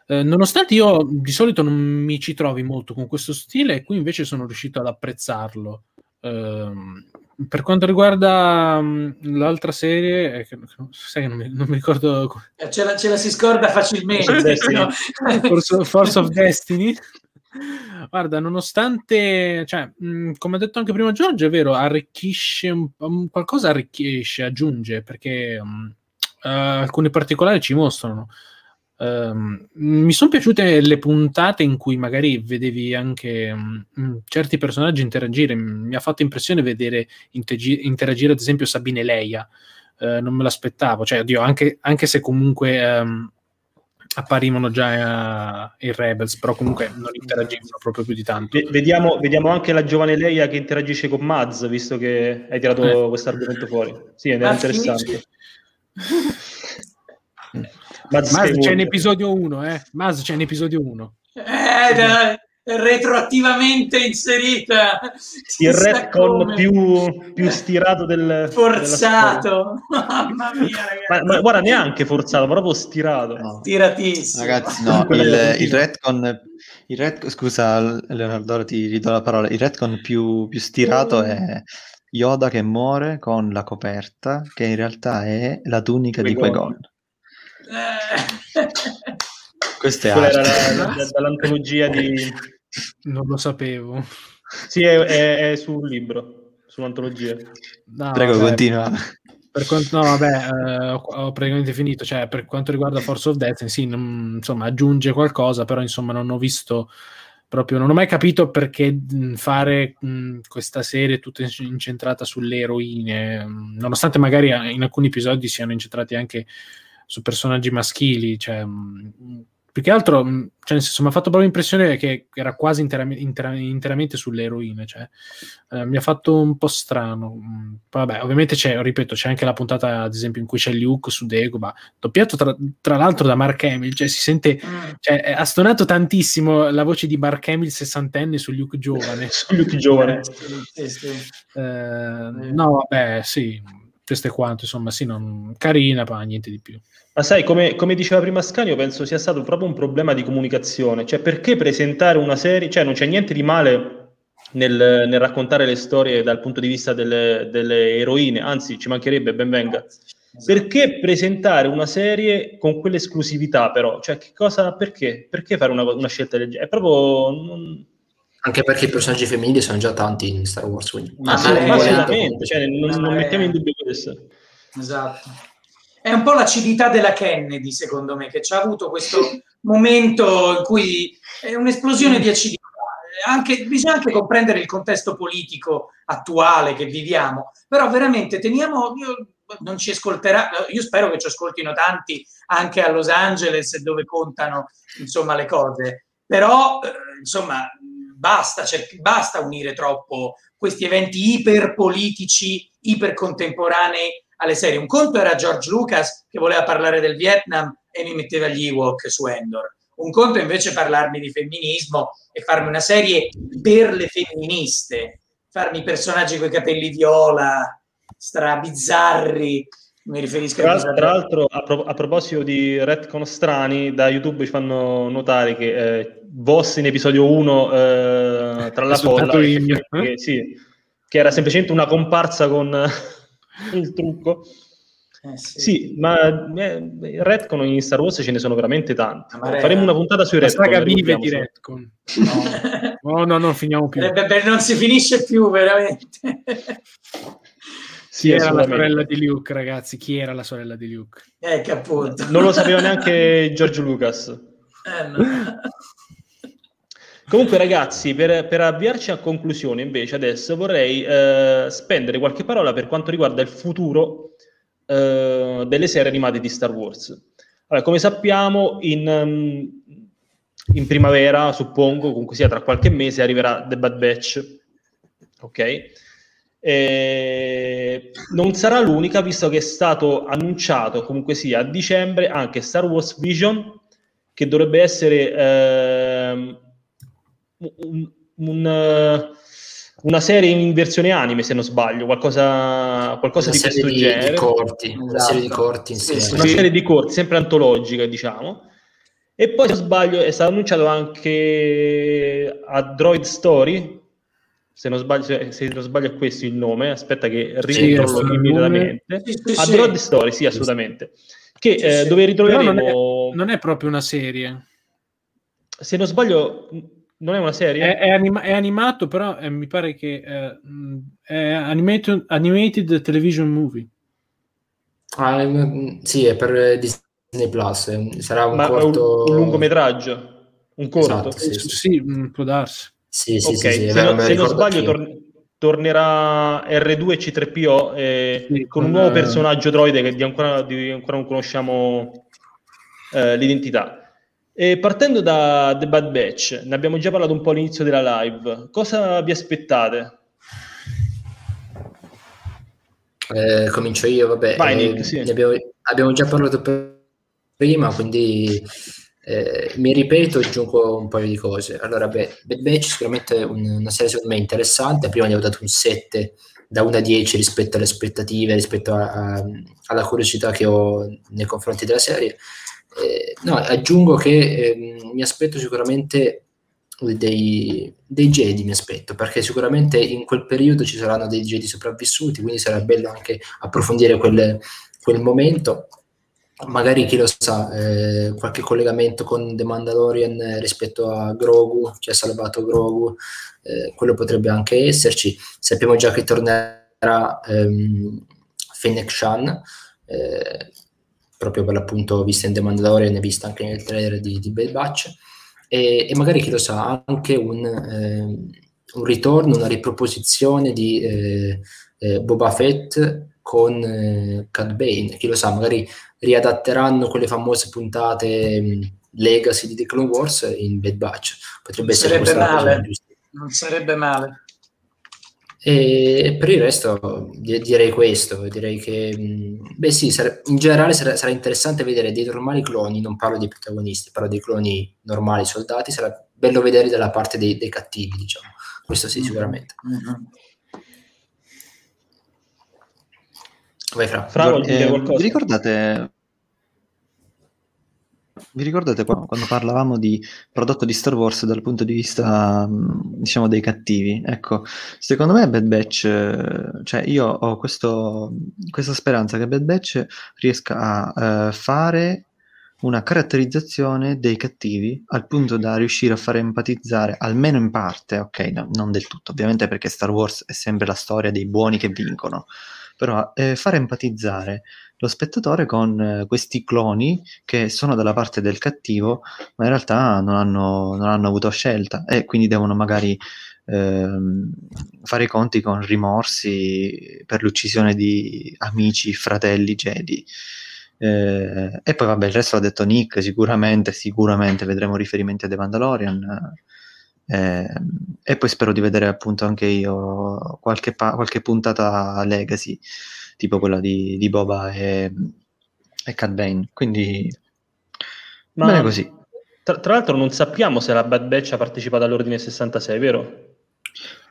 uh, nonostante io di solito non mi ci trovi molto con questo stile, qui invece sono riuscito ad apprezzarlo. Ehm, per quanto riguarda l'altra serie, eh, sai non mi, non mi ricordo. Eh, ce la, ce la, si scorda facilmente. Force, Force of Destiny. Guarda, nonostante, cioè, mh, come ha detto anche prima Giorgio, è vero, arricchisce un, um, qualcosa, arricchisce, aggiunge, perché um, uh, alcuni particolari ci mostrano. Um, mi sono piaciute le puntate in cui magari vedevi anche um, certi personaggi interagire. Mi ha fatto impressione vedere interagire, interagire ad esempio Sabine Leia. Uh, non me l'aspettavo, cioè, oddio, anche, anche se comunque um, apparivano già uh, i Rebels, però comunque non interagivano proprio più di tanto. Vediamo, vediamo anche la giovane Leia che interagisce con Maz, visto che hai tirato eh. questo argomento fuori. Sì, è interessante. Maz c'è in episodio 1, eh? Maz c'è in episodio 1. Eh, dai retroattivamente inserita. Il retcon più, più, stirato del forzato. Mamma mia, ragazzi. Ma, ma, guarda, neanche forzato, proprio stirato. No. Stiratissimo. Ragazzi, no, il, il retcon il retcon, scusa Leonardo, ti ridò la parola. Il retcon più, più stirato è Yoda che muore con la coperta, che in realtà è la tunica Qui di Qui-Gon. Eh. Questa è Quella era dall'antologia di non lo sapevo. Sì, è, è, è sul libro, sull'antologia. No, Prego, vabbè, continua. Per quanto, no, vabbè, eh, ho, ho, praticamente finito. Cioè, per quanto riguarda Force of Death, sì, non, insomma, aggiunge qualcosa, però insomma, non ho visto proprio, non ho mai capito perché fare mh, questa serie tutta incentrata sulle eroine, nonostante magari in alcuni episodi siano incentrati anche su personaggi maschili, cioè. Mh, più che altro, cioè nel senso, mi ha fatto proprio l'impressione che era quasi interam- interam- interamente sulle eroine, cioè, eh, mi ha fatto un po' strano. Vabbè, ovviamente c'è, ripeto, c'è anche la puntata, ad esempio, in cui c'è Luke su Dagobah, doppiato tra, tra l'altro da Mark Hamill, cioè si sente, mm. cioè, ha stonato tantissimo la voce di Mark Hamill sessantenne su Luke giovane. su Luke giovane. Eh, sì, sì. Eh, no, vabbè, sì, questo è quanto, insomma, sì, non, carina, ma niente di più. Ma sai, come, come, diceva prima Scanio, penso sia stato proprio un problema di comunicazione. Cioè, perché presentare una serie? Cioè, non c'è niente di male nel, nel raccontare le storie dal punto di vista delle, delle eroine, anzi, ci mancherebbe, ben venga. Perché presentare una serie con quell'esclusività, però? Cioè, che cosa, perché? Perché fare una, una scelta del genere? È proprio... Non... Anche perché i personaggi femminili sono già tanti in Star Wars. Quindi. Ma, ma assolutamente, cioè, non, non mettiamo in dubbio questo. Esatto. È un po' l'acidità della Kennedy, secondo me, che ci ha avuto questo momento in cui è un'esplosione di acidità. Anche, bisogna anche comprendere il contesto politico attuale che viviamo, però veramente teniamo, io, non ci ascolterà, io spero che ci ascoltino tanti anche a Los Angeles dove contano insomma le cose, però eh, insomma basta, basta unire troppo questi eventi iperpolitici, ipercontemporanei alle serie. Un conto era George Lucas che voleva parlare del Vietnam e mi metteva gli Ewok su Endor. Un conto invece parlarmi di femminismo e farmi una serie per le femministe, farmi personaggi con i capelli viola, strabizzarri. Mi riferisco tra, a tra l'altro, a, pro- a, proposito di retcon strani, da YouTube ci fanno notare che eh, Voss in episodio 1 eh, tra la polla, che, che, sì, che era semplicemente una comparsa con il trucco. Eh sì. sì. ma eh, Redcon in Star Wars ce ne sono veramente tanti. Faremo una puntata sui Redcon. La saga vive di Redcon. No. no, no, non finiamo più. Eh, beh, non si finisce più, veramente. Chi era la sorella di Luke, ragazzi? Chi era la sorella di Luke? Eh, che appunto. Non lo sapeva neanche George Lucas. Eh, no. Comunque, ragazzi, per, per, avviarci a conclusione, invece, adesso vorrei eh, spendere qualche parola per quanto riguarda il futuro eh, delle serie animate di Star Wars. Allora, come sappiamo, in, um, in, primavera, suppongo, comunque sia tra qualche mese, arriverà The Bad Batch. Ok? E non sarà l'unica, visto che è stato annunciato comunque sia a dicembre anche Star Wars Vision, che dovrebbe essere. Eh, un, un, eh, una serie in versione anime, se non sbaglio, qualcosa, qualcosa di questo di, genere. Di corti, esatto. Una serie di corti insieme. Sì, una serie di corti, sempre antologica, diciamo. E poi, se non sbaglio, è stato annunciato anche a Droid Story, se non sbaglio, se non sbaglio è questo il nome, aspetta che ricontrollo sì, immediatamente. Sì, sì, a Droid Story, sì, assolutamente. Che, eh, dove ritroveremo... Non è, non è proprio una serie. Se non sbaglio, non è una serie? È, è, anima- è animato, però eh, mi pare che eh, è animated, animated television movie. Ah, mm, sì, è per Disney Plus. Sarà un Ma corto... un, un lungometraggio? Un corto? Esatto, sì, sì. sì, mm, può darsi. Sì, sì, okay. sì, se, non, se non sbaglio, tor- tornerà R2 C3PO eh, sì, con, con un nuovo personaggio droide che di ancora, di ancora non conosciamo eh, l'identità. E partendo da The Bad Batch, ne abbiamo già parlato un po' all'inizio della live, cosa vi aspettate? Eh, comincio io, vabbè. Vai, eh, Nick, sì. abbiamo... abbiamo già parlato prima, quindi eh, mi ripeto e aggiungo un paio di cose. Allora, beh, Bad Batch è sicuramente un, una serie secondo me interessante. Prima gli ho dato un 7 da 1 a 10 rispetto alle aspettative, rispetto a, a, alla curiosità che ho nei confronti della serie. Eh, no, aggiungo che eh, mi aspetto sicuramente dei, dei Jedi, mi aspetto, perché sicuramente in quel periodo ci saranno dei Jedi sopravvissuti, quindi sarà bello anche approfondire quel, quel momento. Magari chi lo sa, eh, qualche collegamento con The Mandalorian rispetto a Grogu, chi ha salvato Grogu, eh, quello potrebbe anche esserci. Sappiamo già che tornerà ehm, Fennec Shan, eh, proprio per l'appunto vista in The Mandalorian e vista anche nel trailer di, di Bad Batch e, e, magari chi lo sa anche un, eh, un ritorno, una riproposizione di eh, eh, Boba Fett con eh, Cad Bane, chi lo sa, magari riadatteranno quelle famose puntate mh, Legacy di The Clone Wars in Bad Batch. Potrebbe non essere sarebbe male. Non sarebbe male. E per il resto direi questo, direi che, beh sì, in generale sarà, sarà, interessante vedere dei normali cloni, non parlo dei protagonisti, parlo dei cloni normali, soldati, sarà bello vedere dalla parte dei, dei cattivi, diciamo, questo sì, mm-hmm. sicuramente. Mm-hmm. Vai Fra. Fra, eh, vi ricordate vi ricordate quando parlavamo di prodotto di Star Wars dal punto di vista, diciamo, dei cattivi? Ecco, secondo me Bad Batch, cioè io ho questo, questa speranza che Bad Batch riesca a uh, fare una caratterizzazione dei cattivi al punto da riuscire a far empatizzare, almeno in parte, ok, no, non del tutto, ovviamente perché Star Wars è sempre la storia dei buoni che vincono, però eh, far empatizzare lo spettatore con eh, questi cloni che sono dalla parte del cattivo, ma in realtà non hanno, non hanno avuto scelta e quindi devono magari ehm, fare i conti con rimorsi per l'uccisione di amici, fratelli Jedi. Eh, e poi vabbè, il resto l'ha detto Nick, sicuramente, sicuramente vedremo riferimenti a The Mandalorian. Eh, e poi spero di vedere appunto anche io qualche, pa- qualche puntata Legacy tipo quella di, di Boba e, e Cat Bane. Quindi, Ma bene così. Tra, tra, l'altro, non sappiamo se la Bad Batch ha partecipato all'ordine 66, vero?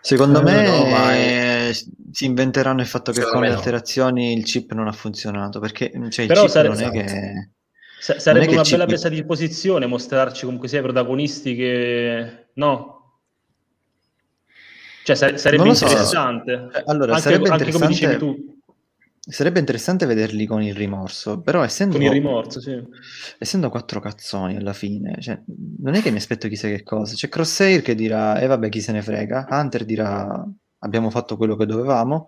Secondo eh, me no, è... si inventeranno il fatto che con le alterazioni no. il chip non ha funzionato perché cioè, il Però chip sare... non è che sarebbe è una bella chip... presa di posizione mostrarci comunque sia i protagonisti che no cioè sarebbe so. interessante allora anche, sarebbe anche interessante... come dicevi tu Sarebbe interessante vederli con il rimorso, però essendo, con il rimorso, sì. essendo quattro cazzoni alla fine, cioè, non è che mi aspetto chissà che cosa. C'è Crosshair che dirà, e eh vabbè chi se ne frega, Hunter dirà abbiamo fatto quello che dovevamo,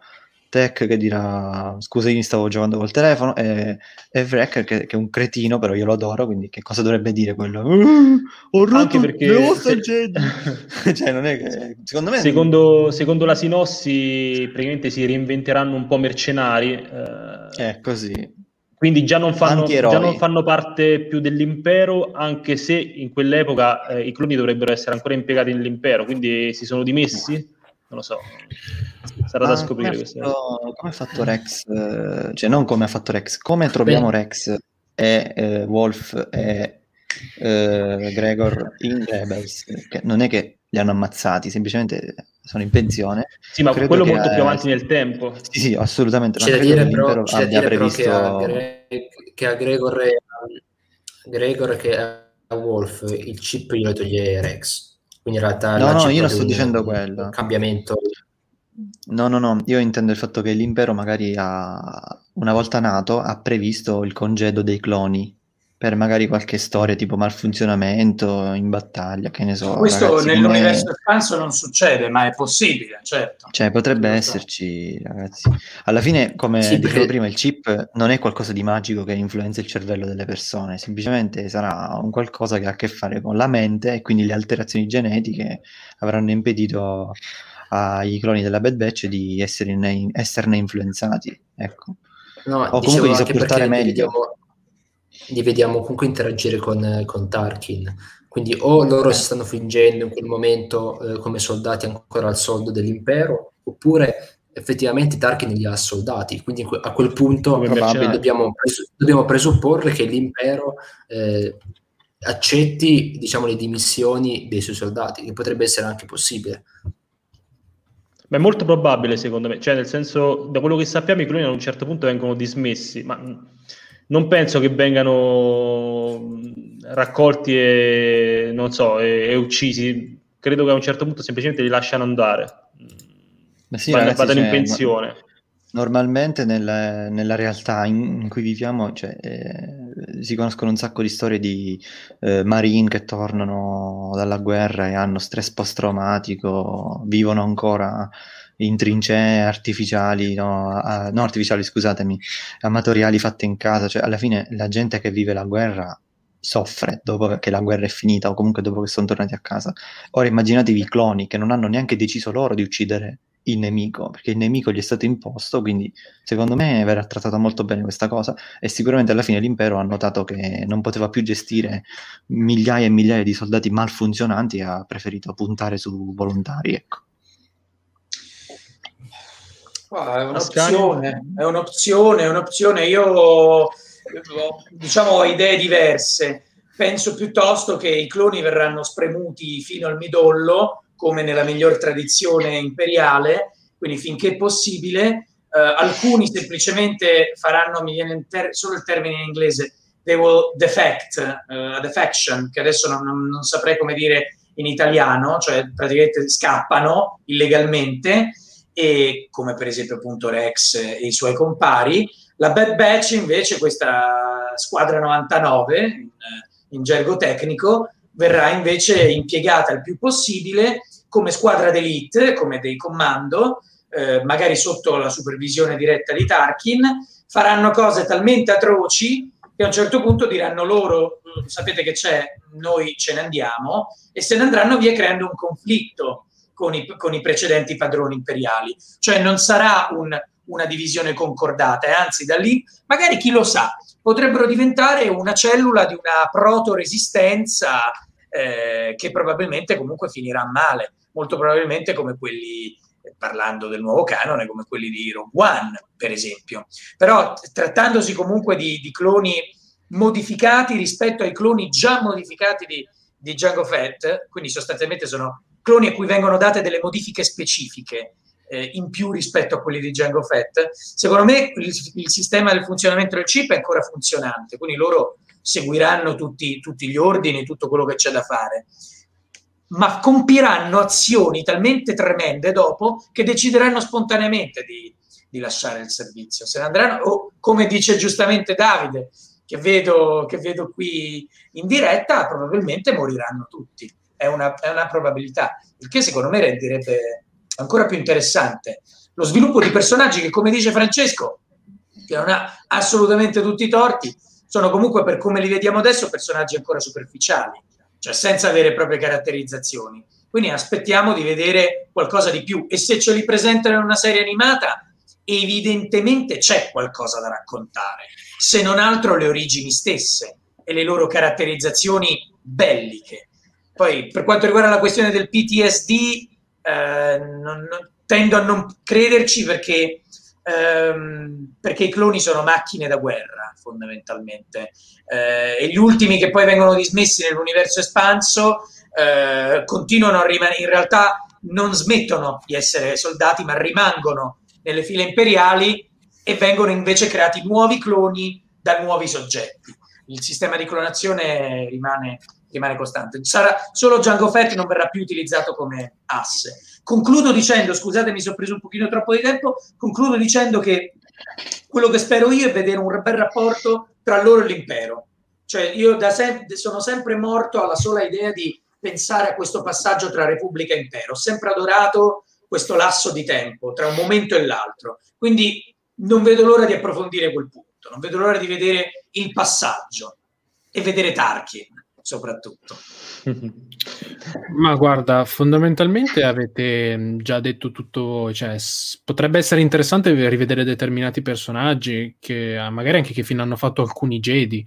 Tech che dirà scusa io mi stavo giocando col telefono e, e Wrecker che, che, è un cretino però io lo adoro quindi che cosa dovrebbe dire quello? Uh, ho rotto Anche perché se... cioè non è che secondo me secondo, secondo, la sinossi praticamente si reinventeranno un po' mercenari eh, è così. quindi già non, fanno, già non, fanno, parte più dell'impero, anche se in quell'epoca eh, i cloni dovrebbero essere ancora impiegati nell'impero, quindi si sono dimessi? Non lo so. Sarà da scoprire questo. Come ha fatto Rex? Eh, cioè, non come ha fatto Rex, come troviamo Beh. Rex e eh, Wolf e eh, Gregor in Rebels? Che non è che li hanno ammazzati, semplicemente sono in pensione. Sì, ma Credo quello molto più avanti nel tempo. Sì, sì, assolutamente. C'è da dire però, c'è da dire previsto... che, a Gre- che a Gregor e a, Gregor che a Wolf il chip glielo toglie Rex. Quindi in realtà... No, no, io non sto dicendo quello. Un cambiamento No, no, no, io intendo il fatto che l'impero magari ha, una volta nato, ha previsto il congedo dei cloni per magari qualche storia tipo malfunzionamento in battaglia, che ne so. Questo ragazzi, nell'universo come... espanso non succede, ma è possibile, certo. Cioè, potrebbe esserci, ragazzi. Alla fine, come sì, dicevo perché... prima, il chip non è qualcosa di magico che influenza il cervello delle persone, semplicemente sarà un qualcosa che ha a che fare con la mente e quindi le alterazioni genetiche avranno impedito ai cloni della Bad Batch di esserne, esserne influenzati, ecco. No, o comunque di sopportare meglio. Li vediamo, li vediamo, comunque interagire con, con Tarkin, quindi o loro si stanno fingendo in quel momento eh, come soldati ancora al soldo dell'impero, oppure effettivamente Tarkin li ha soldati, quindi a quel punto dobbiamo, presu- dobbiamo, presupporre che l'impero eh, accetti diciamo, le dimissioni dei suoi soldati, che potrebbe essere anche possibile. Beh, è molto probabile secondo me, cioè nel senso, da quello che sappiamo i cloni a un certo punto vengono dismessi, ma non penso che vengano raccolti e, non so, e, e uccisi, credo che a un certo punto semplicemente li lasciano andare, Ma sì, vadano, ragazzi, vadano in cioè, pensione. ma- Normalmente nel- nella realtà in, in cui viviamo cioè, eh, si conoscono un sacco di storie di eh, marine che tornano dalla guerra e hanno stress post-traumatico, vivono ancora in trincee artificiali, no, a- no, artificiali, scusatemi, amatoriali fatte in casa, cioè alla fine la gente che vive la guerra soffre dopo che la guerra è finita o comunque dopo che sono tornati a casa. Ora immaginatevi i cloni che non hanno neanche deciso loro di uccidere il nemico, perché il nemico gli è stato imposto, quindi secondo me verrà trattata molto bene questa cosa e sicuramente alla fine l'impero ha notato che non poteva più gestire migliaia e migliaia di soldati malfunzionanti e ha preferito puntare su volontari, ecco. Ah, è un'opzione, è un'opzione, è un'opzione. Io diciamo, ho idee diverse. Penso piuttosto che i cloni verranno spremuti fino al midollo, come nella miglior tradizione imperiale, quindi finché possibile. Eh, alcuni semplicemente faranno, mi viene ter- solo il termine in inglese, they will defect, a defection, che adesso non, non- non saprei come dire in italiano, cioè praticamente scappano illegalmente, e come per esempio appunto Rex e i suoi compari. La Bad Batch invece, questa squadra 99 in, in gergo tecnico, verrà invece impiegata il più possibile come squadra d'elite, come dei comando, eh, magari sotto la supervisione diretta di Tarkin, faranno cose talmente atroci che a un certo punto diranno loro, "Mm, sapete che c'è, noi ce ne andiamo, e se ne andranno via creando un conflitto con i, con i precedenti padroni imperiali. Cioè non sarà un- una divisione concordata, e anzi da lì, magari chi lo sa, potrebbero diventare una cellula di una proto-resistenza eh, che probabilmente comunque finirà male, molto probabilmente come quelli, eh, parlando del nuovo canone, come quelli di Rogue One, per esempio. Però trattandosi comunque di, di cloni modificati rispetto ai cloni già modificati di, di Jango Fett, quindi sostanzialmente sono cloni a cui vengono date delle modifiche specifiche eh, in più rispetto a quelli di Django Fett. Secondo me il, il sistema del funzionamento del chip è ancora funzionante, quindi loro seguiranno tutti, tutti gli ordini, tutto quello che c'è da fare, ma compiranno azioni talmente tremende dopo che decideranno spontaneamente di, di lasciare il servizio. Se ne andranno, o come dice giustamente Davide, che vedo, che vedo qui in diretta, probabilmente moriranno tutti. È una, è una probabilità, il che secondo me renderebbe ancora più interessante lo sviluppo di personaggi che, come dice Francesco, che non ha assolutamente tutti i torti, sono comunque, per come li vediamo adesso, personaggi ancora superficiali, cioè senza vere e proprie caratterizzazioni. Quindi aspettiamo di vedere qualcosa di più e se ce li presentano in una serie animata, evidentemente c'è qualcosa da raccontare, se non altro le origini stesse e le loro caratterizzazioni belliche. Poi, per quanto riguarda la questione del PTSD, eh, non- non- tendo a non crederci perché, ehm, perché i cloni sono macchine da guerra, fondamentalmente. Eh, e gli ultimi che poi vengono dismessi nell'universo espanso eh, continuano a rimanere, in realtà non smettono di essere soldati, ma rimangono nelle file imperiali e vengono invece creati nuovi cloni da nuovi soggetti. Il sistema di clonazione rimane, rimane costante. Sarà, solo Django Fett non verrà più utilizzato come asse. Concludo dicendo, scusate, mi sono preso un pochino troppo di tempo, concludo dicendo che quello che spero io è vedere un bel rapporto tra loro e l'impero. Cioè, io da sempre sono sempre morto alla sola idea di pensare a questo passaggio tra Repubblica e Impero. Ho sempre adorato questo lasso di tempo tra un momento e l'altro. Quindi non vedo l'ora di approfondire quel punto, non vedo l'ora di vedere il passaggio e vedere Tarkin soprattutto. Ma guarda, fondamentalmente avete mh, già detto tutto, cioè potrebbe essere interessante rivedere determinati personaggi che ah, magari anche che fino hanno fatto alcuni Jedi.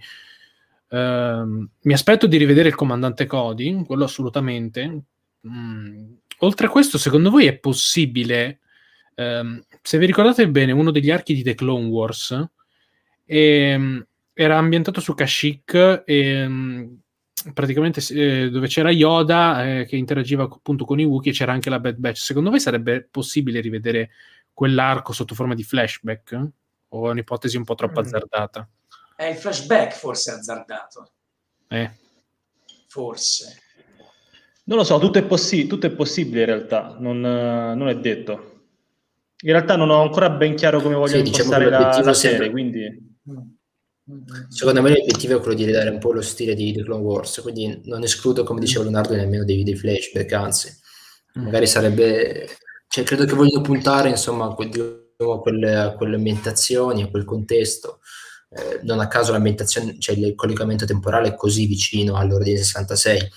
Ehm, mi aspetto di rivedere il comandante Cody, quello assolutamente. Mm, oltre a questo, secondo voi è possibile ehm, se vi ricordate bene, uno degli archi di The Clone Wars ehm, era ambientato su Kashyyyk e ehm, praticamente eh, dove c'era Yoda eh, che interagiva appunto con i Wookiee c'era anche la Bad Batch. Secondo voi sarebbe possibile rivedere quell'arco sotto forma di flashback? O è un'ipotesi un po' troppo mm. azzardata? È il flashback forse azzardato. Eh. Forse. Non lo so, tutto è, possi- tutto è possibile in realtà, non, non, è detto. In realtà non ho ancora ben chiaro come voglio sì, diciamo impostare diciamo la, la serie, sempre... quindi... Secondo me l'obiettivo è quello di ridare un po' lo stile di The Clone Wars, quindi non escludo, come diceva Leonardo, nemmeno dei, dei flashback, anzi, mm. magari sarebbe... Cioè, credo che vogliono puntare, insomma, a, quelle, a quelle ambientazioni, a quel contesto. Eh, non a caso l'ambientazione, cioè il collegamento temporale è così vicino all'ordine 66,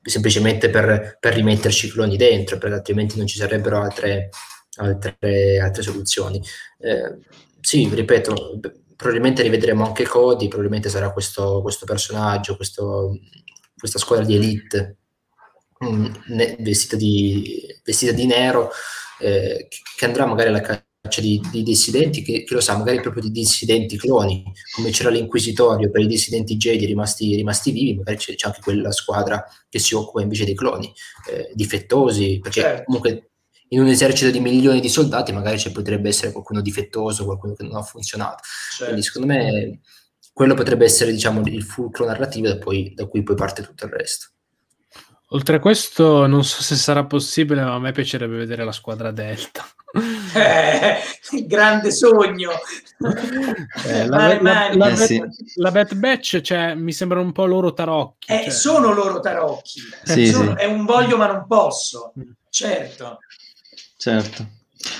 semplicemente per, per rimetterci i cloni dentro, perché altrimenti non ci sarebbero altre, altre, altre soluzioni. Eh, sì, ripeto, probabilmente rivedremo anche Cody, probabilmente sarà questo, questo personaggio, questo, questa squadra di elite mh, mm, vestita, di, vestita, di, nero, eh, che andrà magari alla caccia di, di dissidenti, che, che, lo sa, magari proprio di dissidenti cloni, come c'era l'inquisitorio per i dissidenti Jedi rimasti, rimasti vivi, magari c'è, c'è, anche quella squadra che si occupa invece dei cloni, eh, difettosi, perché certo. comunque in un esercito di milioni di soldati magari ci potrebbe essere qualcuno difettoso, qualcuno che non ha funzionato. Certo. Quindi secondo me quello potrebbe essere diciamo, il fulcro narrativo da, poi, da cui poi parte tutto il resto. Oltre a questo, non so se sarà possibile, ma a me piacerebbe vedere la squadra Delta. Eh, il grande sogno. Eh, la, la, la, eh, sì. la Bad Batch cioè, mi sembrano un po' loro tarocchi. Eh, cioè. Sono loro tarocchi. Sì, sono, sì. È un voglio ma non posso. Mm. Certo. Certo.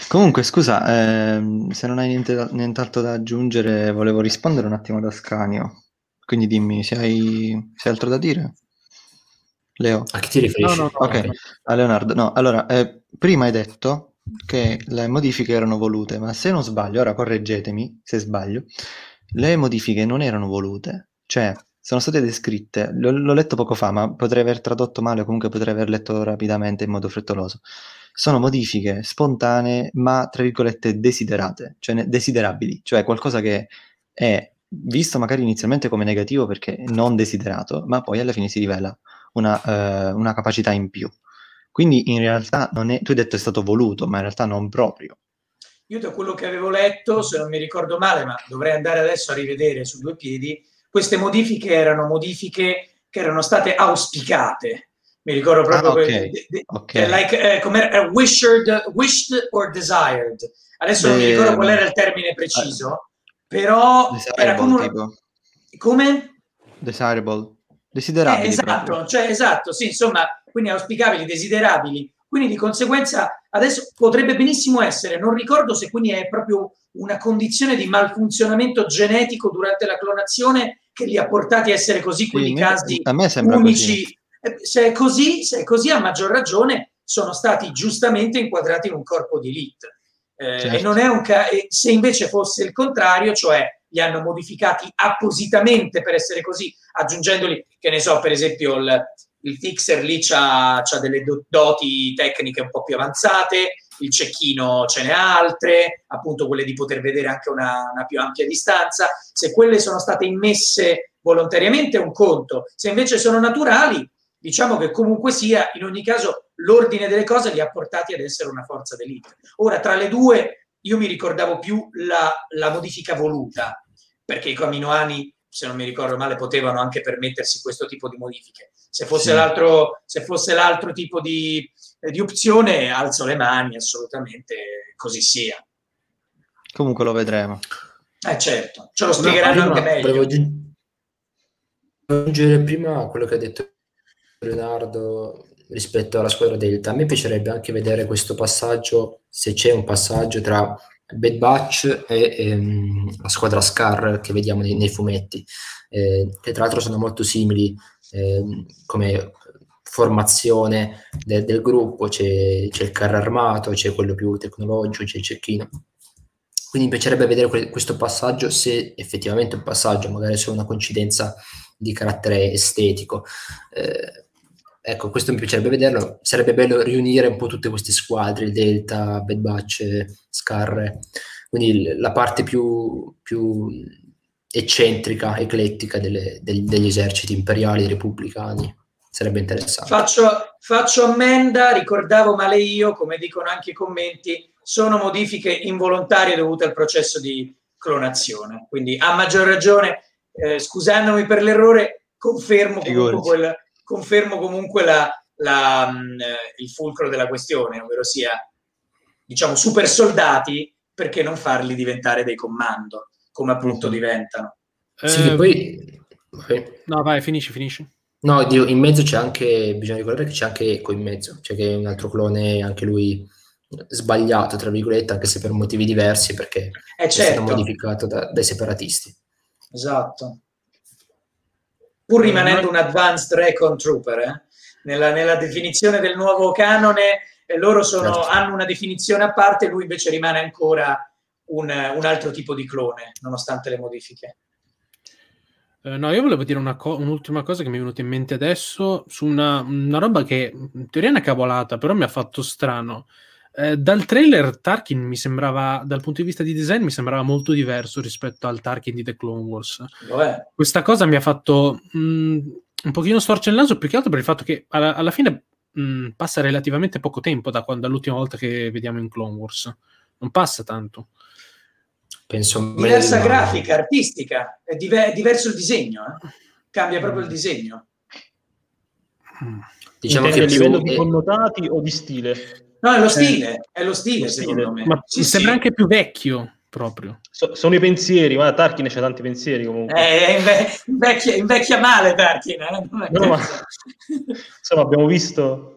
Comunque, scusa, ehm, se non hai niente nient'altro da aggiungere, volevo rispondere un attimo da Scanio. Quindi dimmi se hai, se hai altro da dire. Leo. A chi ti riferisci? No, no, no, ok, a Leonardo. No, allora, eh, prima hai detto che le modifiche erano volute, ma se non sbaglio, ora correggetemi se sbaglio, le modifiche non erano volute, cioè sono state descritte, l'ho, l'ho letto poco fa, ma potrei aver tradotto male o comunque potrei aver letto rapidamente in modo frettoloso sono modifiche spontanee, ma tra virgolette desiderate, cioè desiderabili, cioè qualcosa che è visto magari inizialmente come negativo perché non desiderato, ma poi alla fine si rivela una, uh, una capacità in più. Quindi in realtà non è, tu hai detto è stato voluto, ma in realtà non proprio. Io da quello che avevo letto, se non mi ricordo male, ma dovrei andare adesso a rivedere su due piedi, queste modifiche erano modifiche che erano state auspicate, mi ricordo proprio ah, okay. que- de- okay. like, eh, come uh, wished, wished or desired. Adesso non mi ricordo qual era il termine preciso però era come un... come? desirable. Desiderabili eh, esatto, cioè, esatto sì insomma quindi auspicabili desiderabili. Quindi di conseguenza adesso potrebbe benissimo essere non ricordo se quindi è proprio una condizione di malfunzionamento genetico durante la clonazione che li ha portati a essere così quei casi unici così eh, se è così, se è così a maggior ragione sono stati giustamente inquadrati in un corpo di elite. Eh, certo. e non è un ca- se invece fosse il contrario, cioè li hanno modificati appositamente per essere così, aggiungendoli, che ne so, per esempio il, il fixer lì ha delle doti tecniche un po' più avanzate, il cecchino ce n'è altre, appunto quelle di poter vedere anche una, una più ampia distanza. Se quelle sono state immesse volontariamente è un conto, se invece sono naturali diciamo che comunque sia, in ogni caso, l'ordine delle cose li ha portati ad essere una forza d'elite. Ora, tra le due, io mi ricordavo più la, la modifica voluta, perché i Caminoani, se non mi ricordo male, potevano anche permettersi questo tipo di modifiche. Se fosse, sì. l'altro, se fosse l'altro tipo di, di opzione, alzo le mani, assolutamente così sia. Comunque lo vedremo. Eh certo, ce lo spiegheranno no, anche meglio. Volevo aggiungere prima quello che ha detto Leonardo rispetto alla squadra Delta. A me piacerebbe anche vedere questo passaggio, se c'è un passaggio tra Bad Batch e ehm, la squadra Scar che vediamo nei, nei fumetti, eh, che tra l'altro sono molto simili eh, come formazione de, del gruppo, c'è, c'è, il carro armato, c'è quello più tecnologico, c'è il cecchino. Quindi mi piacerebbe vedere que- questo passaggio, se effettivamente è un passaggio, magari è una coincidenza di carattere estetico. Eh, ecco, questo mi piacerebbe vederlo. Sarebbe bello riunire un po' tutte queste squadre, il Delta, Bad Batch, Scar, quindi la parte più, più eccentrica, eclettica delle, degli, degli eserciti imperiali repubblicani. Sarebbe interessante. Faccio, faccio ammenda, ricordavo male io, come dicono anche i commenti, sono modifiche involontarie dovute al processo di clonazione. Quindi a maggior ragione, eh, scusandomi per l'errore, confermo comunque, quel, confermo comunque la, la, mh, mm, eh, il fulcro della questione, ovvero sia, diciamo, super soldati, perché non farli diventare dei comando, come appunto mm-hmm. diventano. Eh, sì, poi... No, vai, finisci, finisci. No, Dio, in mezzo c'è anche, bisogna ricordare che c'è anche Eco in mezzo, cioè che è un altro clone, anche lui sbagliato, tra virgolette, anche se per motivi diversi, perché eh, certo. è stato modificato da, dai separatisti. Esatto. Pur rimanendo un advanced recon trooper, eh? nella, nella, definizione del nuovo canone, eh, loro sono, certo. hanno una definizione a parte, lui invece rimane ancora un, un altro tipo di clone, nonostante le modifiche. Uh, no, io volevo dire una co- un'ultima cosa che mi è venuta in mente adesso su una, una, roba che in teoria è una cavolata, però mi ha fatto strano. Eh, dal trailer Tarkin mi sembrava, dal punto di vista di design, mi sembrava molto diverso rispetto al Tarkin di The Clone Wars. Vabbè. Questa cosa mi ha fatto mh, mm, un pochino storce il naso, più che altro per il fatto che alla, alla fine mh, mm, passa relativamente poco tempo da quando, dall'ultima volta che vediamo in Clone Wars. Non passa tanto. Penso Diversa meno... grafica, artistica, è, diver- è, diverso il disegno, eh? cambia proprio il disegno. Diciamo Intendi che a livello di connotati o di stile? No, è lo stile, eh, è lo stile, secondo me. Ma sì, sembra sì. anche più vecchio proprio. So, sono i pensieri, ma Tarkin c'ha tanti pensieri comunque. Eh, inve- invecchia, invecchia, male Tarkin. Eh? No, ma, insomma, abbiamo visto...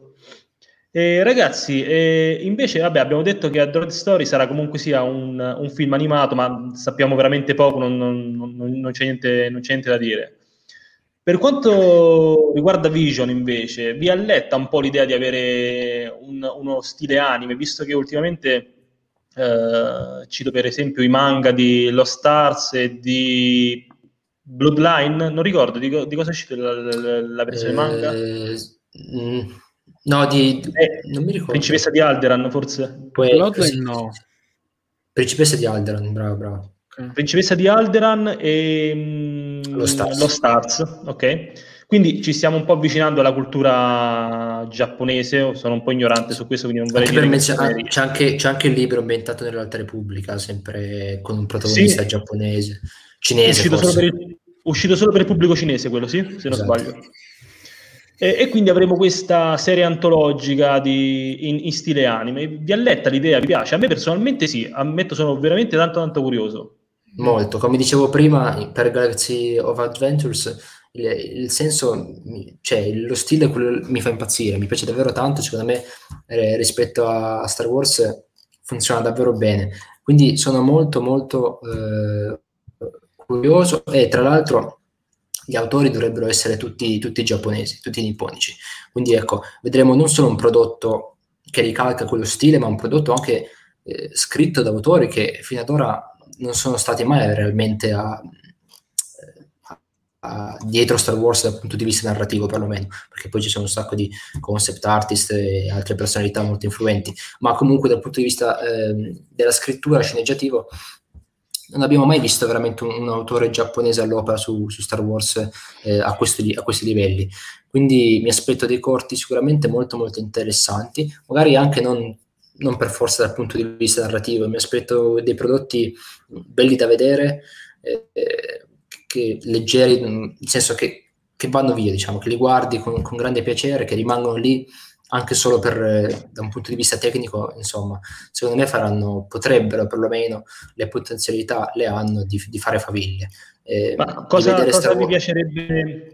Eh, ragazzi, eh, invece vabbè, abbiamo detto che a Droid Story sarà comunque sia un, un film animato, ma sappiamo veramente poco, non, non, non, c'è, niente, non c'è niente da dire. Per quanto riguarda Vision, invece, vi alletta un po' l'idea di avere un, uno stile anime, visto che ultimamente eh, cito per esempio i manga di Lost Stars e di Bloodline, non ricordo di, di cosa è uscita la, la, la versione eh, manga. Mm, no, di, eh, non mi ricordo. Principessa di Alderan, forse. Poi, Bloodline no. Principessa di Alderan, bravo, bravo. Principessa di Alderan e mm, lo Stars. lo Stars. ok? Quindi ci stiamo un po' avvicinando alla cultura giapponese, sono un po' ignorante su questo, quindi non vorrei anche dire... C'è, c'è, anche, c'è, anche, il libro ambientato nell'Alta Repubblica, sempre con un protagonista sì. giapponese, cinese uscito solo, il, uscito solo, per il, pubblico cinese quello, sì? Se non esatto. sbaglio. E, e, quindi avremo questa serie antologica di, in, in, stile anime. Vi alletta l'idea? Vi piace? A me personalmente sì, ammetto sono veramente tanto tanto curioso. Molto, come dicevo prima, per Galaxy of Adventures il, il senso, cioè lo stile mi fa impazzire, mi piace davvero tanto, secondo me eh, rispetto a Star Wars funziona davvero bene. Quindi sono molto molto eh, curioso e tra l'altro gli autori dovrebbero essere tutti, tutti giapponesi, tutti nipponici. Quindi ecco, vedremo non solo un prodotto che ricalca quello stile, ma un prodotto anche eh, scritto da autori che fino ad ora non sono stati mai realmente a, a, a, dietro Star Wars dal punto di vista narrativo perlomeno, perché poi ci sono un sacco di concept artist e altre personalità molto influenti, ma comunque dal punto di vista eh, della scrittura sceneggiativo non abbiamo mai visto veramente un, un autore giapponese all'opera su, su Star Wars eh, a, questi, a, questi, livelli. Quindi mi aspetto dei corti sicuramente molto molto interessanti, magari anche non non per forza dal punto di vista narrativo, mi aspetto dei prodotti belli da vedere, eh, che, leggeri, nel senso che, che, vanno via, diciamo, che li guardi con, con grande piacere, che rimangono lì anche solo per, da un punto di vista tecnico, insomma, secondo me faranno, potrebbero perlomeno, le potenzialità le hanno di, di fare faville. Eh, Ma cosa, cosa, vi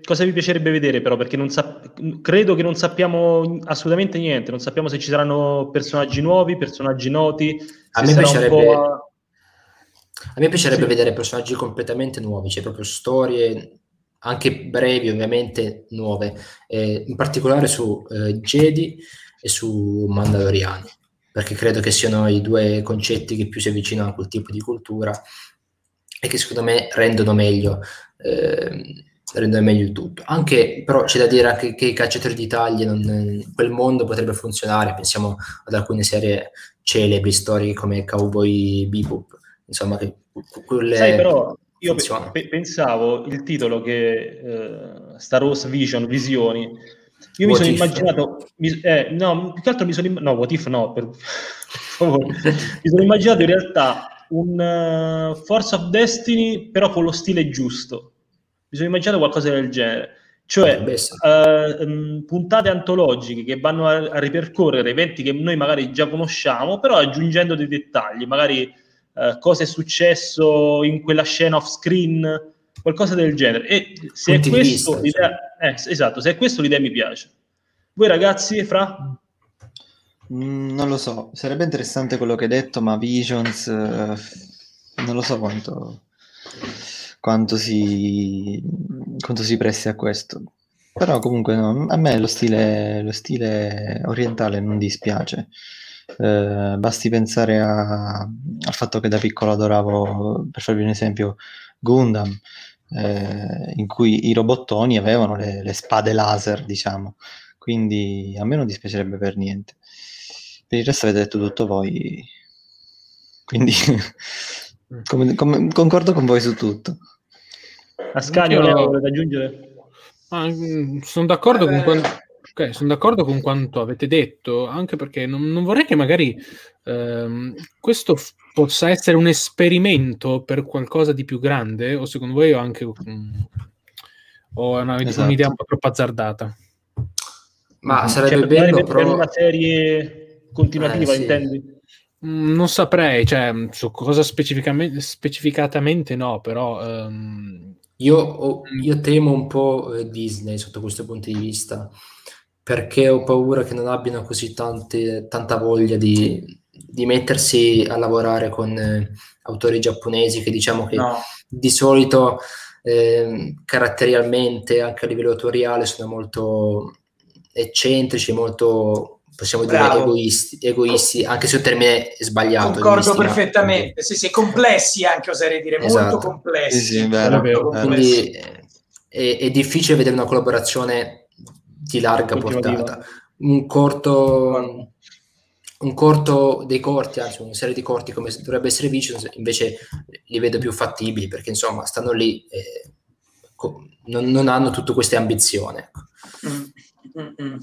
cosa, vi piacerebbe, vedere però? Perché sap- credo che non sappiamo assolutamente niente, non sappiamo se ci saranno personaggi nuovi, personaggi noti. A me piacerebbe, a... a me piacerebbe sì. vedere personaggi completamente nuovi, cioè proprio storie anche brevi ovviamente nuove, eh, in particolare su eh, Jedi e su Mandaloriani, perché credo che siano i due concetti che più si avvicinano a quel tipo di cultura e che secondo me rendono meglio eh, rendere meglio il tutto. Anche, però c'è da dire anche che i calciatori d'Italia, non, quel mondo potrebbe funzionare, pensiamo ad alcune serie celebri, storiche come Cowboy Bebop, insomma, che quelle... Sai però, io pe- pensavo il titolo che uh, Star Wars Vision, Visioni, io mi sono if. immaginato, mi, eh, no, più che altro mi sono immaginato, no, what if no, per, per favore, mi sono immaginato in realtà un uh, Force of Destiny però con lo stile giusto, mi sono immaginato qualcosa del genere, cioè uh, um, puntate antologiche che vanno a, a, ripercorrere eventi che noi magari già conosciamo, però aggiungendo dei dettagli, magari uh, cosa è successo in quella scena off screen, qualcosa del genere. E se Punti è questo vista, l'idea, cioè. eh, esatto, se è questo l'idea mi piace. Voi ragazzi, fra? Mm, non lo so, sarebbe interessante quello che hai detto, ma Visions eh, non lo so quanto, quanto, si, quanto si presti a questo. Però comunque no, a me lo stile, lo stile orientale non dispiace. Eh, basti pensare a, al fatto che da piccolo adoravo, per farvi un esempio, Gundam, eh, in cui i robottoni avevano le, le, spade laser, diciamo. Quindi a me non dispiacerebbe per niente. Per il resto avete detto tutto voi, quindi come, come, concordo con voi su tutto. Ascanio, Io... volete aggiungere? Ah, sono d'accordo con quanto... Okay, sono d'accordo con quanto avete detto, anche perché non, non vorrei che magari ehm, questo f- possa essere un esperimento per qualcosa di più grande, o secondo voi ho anche um, ho una, esatto. un'idea un po' troppo azzardata. Ma sarebbe cioè, bello per, però... per una serie continuativa, eh, sì. intendi? Mm, non saprei, cioè, su cosa specificamente, specificatamente no, però... Um... Io, ho, io, temo un po' eh, Disney sotto questo punto di vista, perché ho paura che non abbiano così tante, tanta voglia di, di, mettersi a lavorare con eh, autori giapponesi che diciamo che no. di solito eh, caratterialmente anche a livello autoriale sono molto eccentrici, molto possiamo dire egoisti, egoisti, anche se è un termine sbagliato. Concordo perfettamente, sì, sì, complessi anche oserei dire, esatto. molto complessi. Sì, sì, vero, molto complessi. Quindi è, è, difficile vedere una collaborazione di larga portata. Un corto, un corto dei corti, anzi una serie di corti come dovrebbe essere Visions, invece li vedo più fattibili perché insomma stanno lì e non, non hanno tutte queste ambizioni. Ecco. Mm-mm.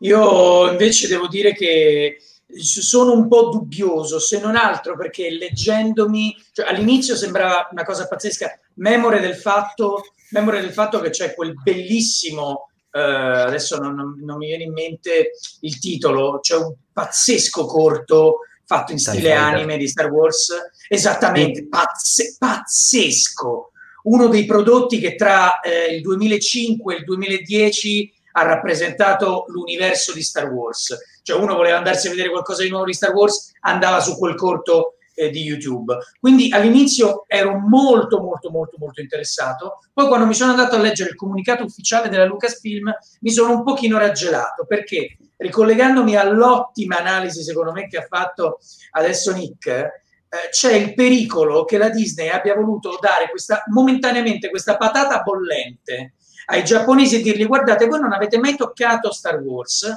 Io invece devo dire che sono un po' dubbioso, se non altro perché leggendomi, cioè all'inizio sembrava una cosa pazzesca, memore del fatto, memore del fatto che c'è quel bellissimo Uh, adesso non, non, non, mi viene in mente il titolo, c'è un pazzesco corto fatto in stile anime di Star Wars, esattamente, pazze, pazzesco, uno dei prodotti che tra eh, il 2005 e il 2010 ha rappresentato l'universo di Star Wars, cioè uno voleva andarsi a vedere qualcosa di nuovo di Star Wars, andava su quel corto eh, di YouTube. Quindi all'inizio ero molto molto molto molto interessato, poi quando mi sono andato a leggere il comunicato ufficiale della Lucasfilm mi sono un pochino raggelato. Perché? Ricollegandomi all'ottima analisi secondo me che ha fatto adesso Nick, eh, c'è il pericolo che la Disney abbia voluto dare questa, momentaneamente questa patata bollente ai giapponesi e dirgli guardate voi non avete mai toccato Star Wars,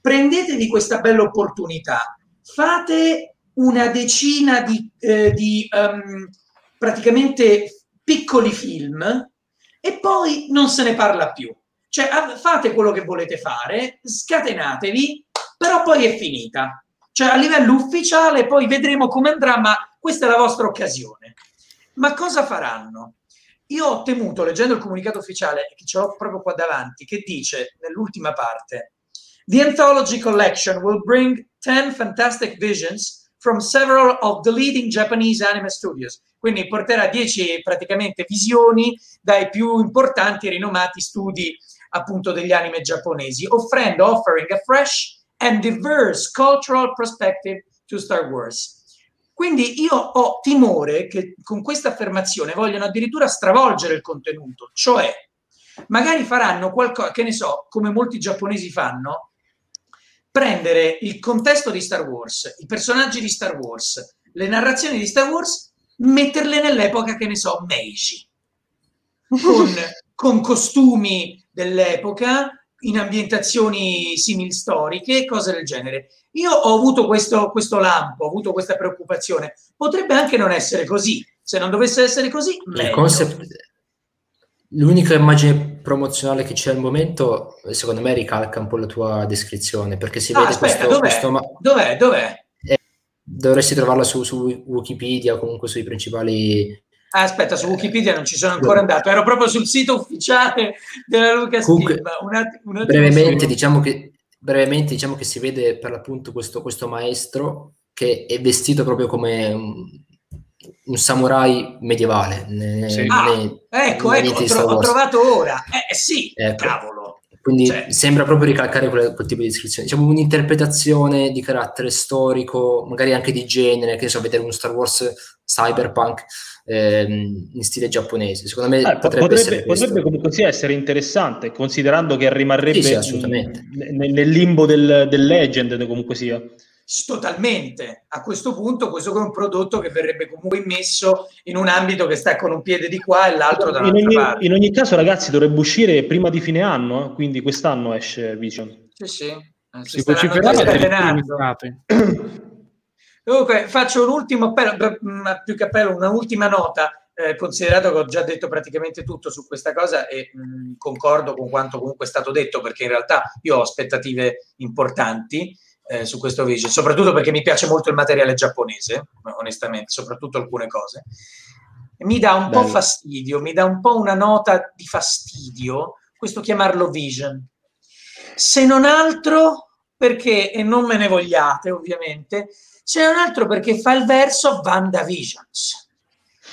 prendetevi questa bella opportunità, fate una decina di, eh, di um, praticamente piccoli film e poi non se ne parla più. Cioè fate quello che volete fare, scatenatevi, però poi è finita. Cioè a livello ufficiale poi vedremo come andrà, ma questa è la vostra occasione. Ma cosa faranno? Io ho temuto, leggendo il comunicato ufficiale, che ce l'ho proprio qua davanti, che dice nell'ultima parte: The Anthology Collection will bring 10 fantastic visions from several of the leading Japanese anime studios. Quindi porterà 10 praticamente visioni dai più importanti e rinomati studi appunto degli anime giapponesi, offrendo offering a fresh and diverse cultural perspective to Star Wars. Quindi io ho timore che con questa affermazione vogliano addirittura stravolgere il contenuto, cioè magari faranno qualcosa, che ne so, come molti giapponesi fanno, prendere il contesto di Star Wars, i personaggi di Star Wars, le narrazioni di Star Wars, metterle nell'epoca, che ne so, Meiji, con, con costumi dell'epoca, in ambientazioni simil storiche, cose del genere. Io ho avuto questo, questo lampo, ho avuto questa preoccupazione. Potrebbe anche non essere così. Se non dovesse essere così, meglio. Concept, l'unica immagine promozionale che c'è al momento, secondo me, ricalca un po' la tua descrizione, perché si Ah, vede aspetta, questo... dov'è? questo ma- Dov'è? Dov'è? dovresti trovarla su, su Wikipedia, comunque sui principali... Ah, aspetta, su Wikipedia non ci sono ancora andato, ero proprio sul sito ufficiale della Lucas Comunque. Un att- un brevemente, diciamo che, brevemente diciamo che si vede per l'appunto questo, questo maestro che è vestito proprio come un, samurai medievale. Ne- Sì. Ah, ne- ecco, ne- ecco, tro- ho trovato ora. Eh sì, Ecco. cavolo. Quindi Cioè- sembra proprio ricalcare quel, quel tipo di descrizione. Diciamo un'interpretazione di carattere storico, magari anche di genere, che so, vedere uno Star Wars cyberpunk ehm, in stile giapponese. Secondo me po- potrebbe, potrebbe, potrebbe comunque sia essere interessante, considerando che rimarrebbe Sì, sì, nel, nel limbo del, del legend comunque sia. Totalmente. A questo punto questo è un prodotto che verrebbe comunque immesso in un ambito che sta con un piede di qua e l'altro In dall'altra ogni, parte. in ogni caso, ragazzi, dovrebbe uscire prima di fine anno, eh, quindi quest'anno esce Vision. Sì, sì. Eh, Si staranno vociferava già per i scatenando. limitati. Comunque, faccio un ultimo appello, mh, più che appello, un'ultima nota, eh, considerato che ho già detto praticamente tutto su questa cosa e mh, concordo con quanto comunque è stato detto, perché in realtà io ho aspettative importanti eh, su questo vision, soprattutto perché mi piace molto il materiale giapponese, onestamente, soprattutto alcune cose. Mi dà un po' Bello. fastidio, mi dà un po' una nota di fastidio questo chiamarlo vision. Se non altro perché, e non me ne vogliate ovviamente, se non altro perché fa il verso WandaVisions,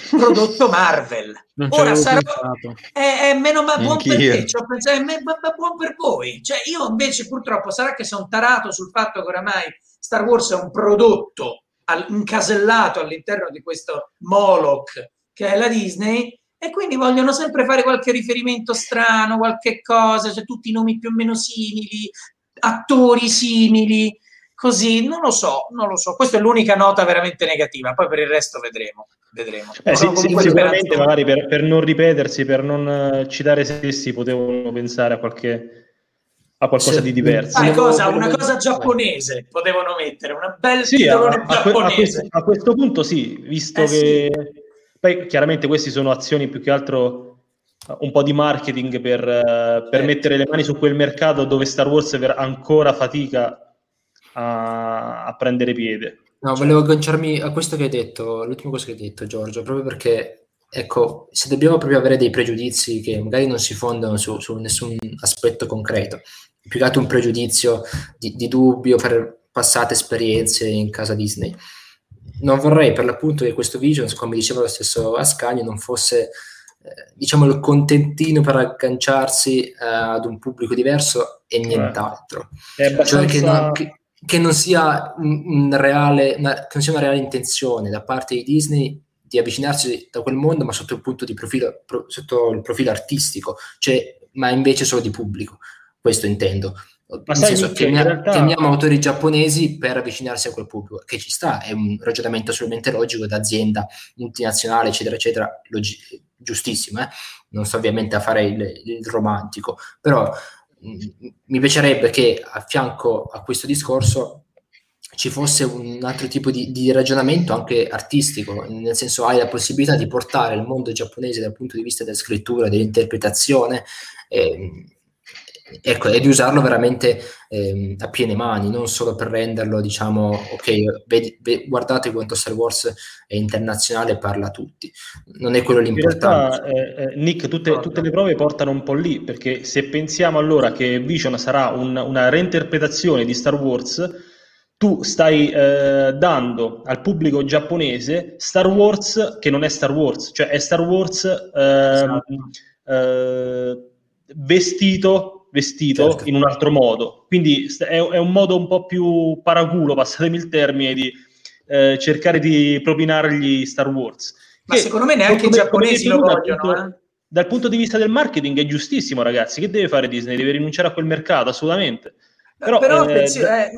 prodotto Marvel. Ora pensato. è, è meno ma buon per te, ci ho pensato, è me- ma- ma buon per voi. Cioè, io invece purtroppo sarà che sono tarato sul fatto che oramai Star Wars è un prodotto al- incasellato all'interno di questo Moloch che è la Disney e quindi vogliono sempre fare qualche riferimento strano, qualche cosa, cioè tutti i nomi più o meno simili, attori simili, così, non lo so, non lo so. Questa è l'unica nota veramente negativa, poi per il resto vedremo. vedremo. Eh, sì, sì, sicuramente, magari per, per non ripetersi, per non eh, citare se stessi, potevano pensare a, qualche, a qualcosa Sì. di diverso. Volevo- cosa? Una cosa giapponese potevano mettere, una bel Sì, a, a que- a questo, a questo punto sì, visto Eh, che poi chiaramente queste sono azioni più che altro eh, un po' di marketing per, eh, per Certo. mettere le mani su quel mercato dove Star Wars ancora fatica a, a prendere piede. No, volevo agganciarmi a questo che hai detto, l'ultima cosa che hai detto, Giorgio, proprio perché, ecco, se dobbiamo proprio avere dei pregiudizi che magari non si fondano su, su nessun aspetto concreto, più che altro un pregiudizio di, di dubbio per passate esperienze in casa Disney, non vorrei per l'appunto che questo Visions, come diceva lo stesso Ascani, non fosse, eh, diciamo, il contentino per agganciarsi eh, ad un pubblico diverso e nient'altro È cioè abbastanza... che non, che- che non sia un, un reale, una, che non sia una reale intenzione da parte di Disney di avvicinarsi da quel mondo, ma sotto il punto di profilo, pro- sotto il profilo artistico, cioè, ma invece solo di pubblico. Questo intendo. Ma Nel senso, Nick, chiamia- realtà- chiamiamo autori giapponesi per avvicinarsi a quel pubblico, che ci sta, è un ragionamento assolutamente logico d'azienda multinazionale, eccetera, eccetera, logi- giustissimo, eh? non sto ovviamente a fare il, il romantico, però mi piacerebbe che a fianco a questo discorso ci fosse un altro tipo di, di ragionamento anche artistico, nel senso hai la possibilità di portare il mondo giapponese dal punto di vista della scrittura, dell'interpretazione, ehm, ecco, e di usarlo veramente ehm, a piene mani, non solo per renderlo, diciamo, ok, vedi- ve- guardate quanto Star Wars è internazionale e parla a tutti. Non è quello In l'importante. realtà, eh, eh, Nick, tutte, tutte le prove portano un po' lì, perché se pensiamo allora che Vision sarà un- una reinterpretazione di Star Wars, tu stai eh, dando al pubblico giapponese Star Wars che non è Star Wars, cioè è Star Wars ehm, eh, vestito, vestito Certo. in un altro modo. Quindi è, è un modo un po' più paraculo, passatemi il termine, di eh, cercare di propinargli Star Wars. Ma Che, secondo me neanche come- i giapponesi lo vogliono. eh. Dal punto di vista del marketing è giustissimo, ragazzi. Che deve fare Disney? Deve rinunciare a quel mercato, assolutamente. Però, Però, eh, eh,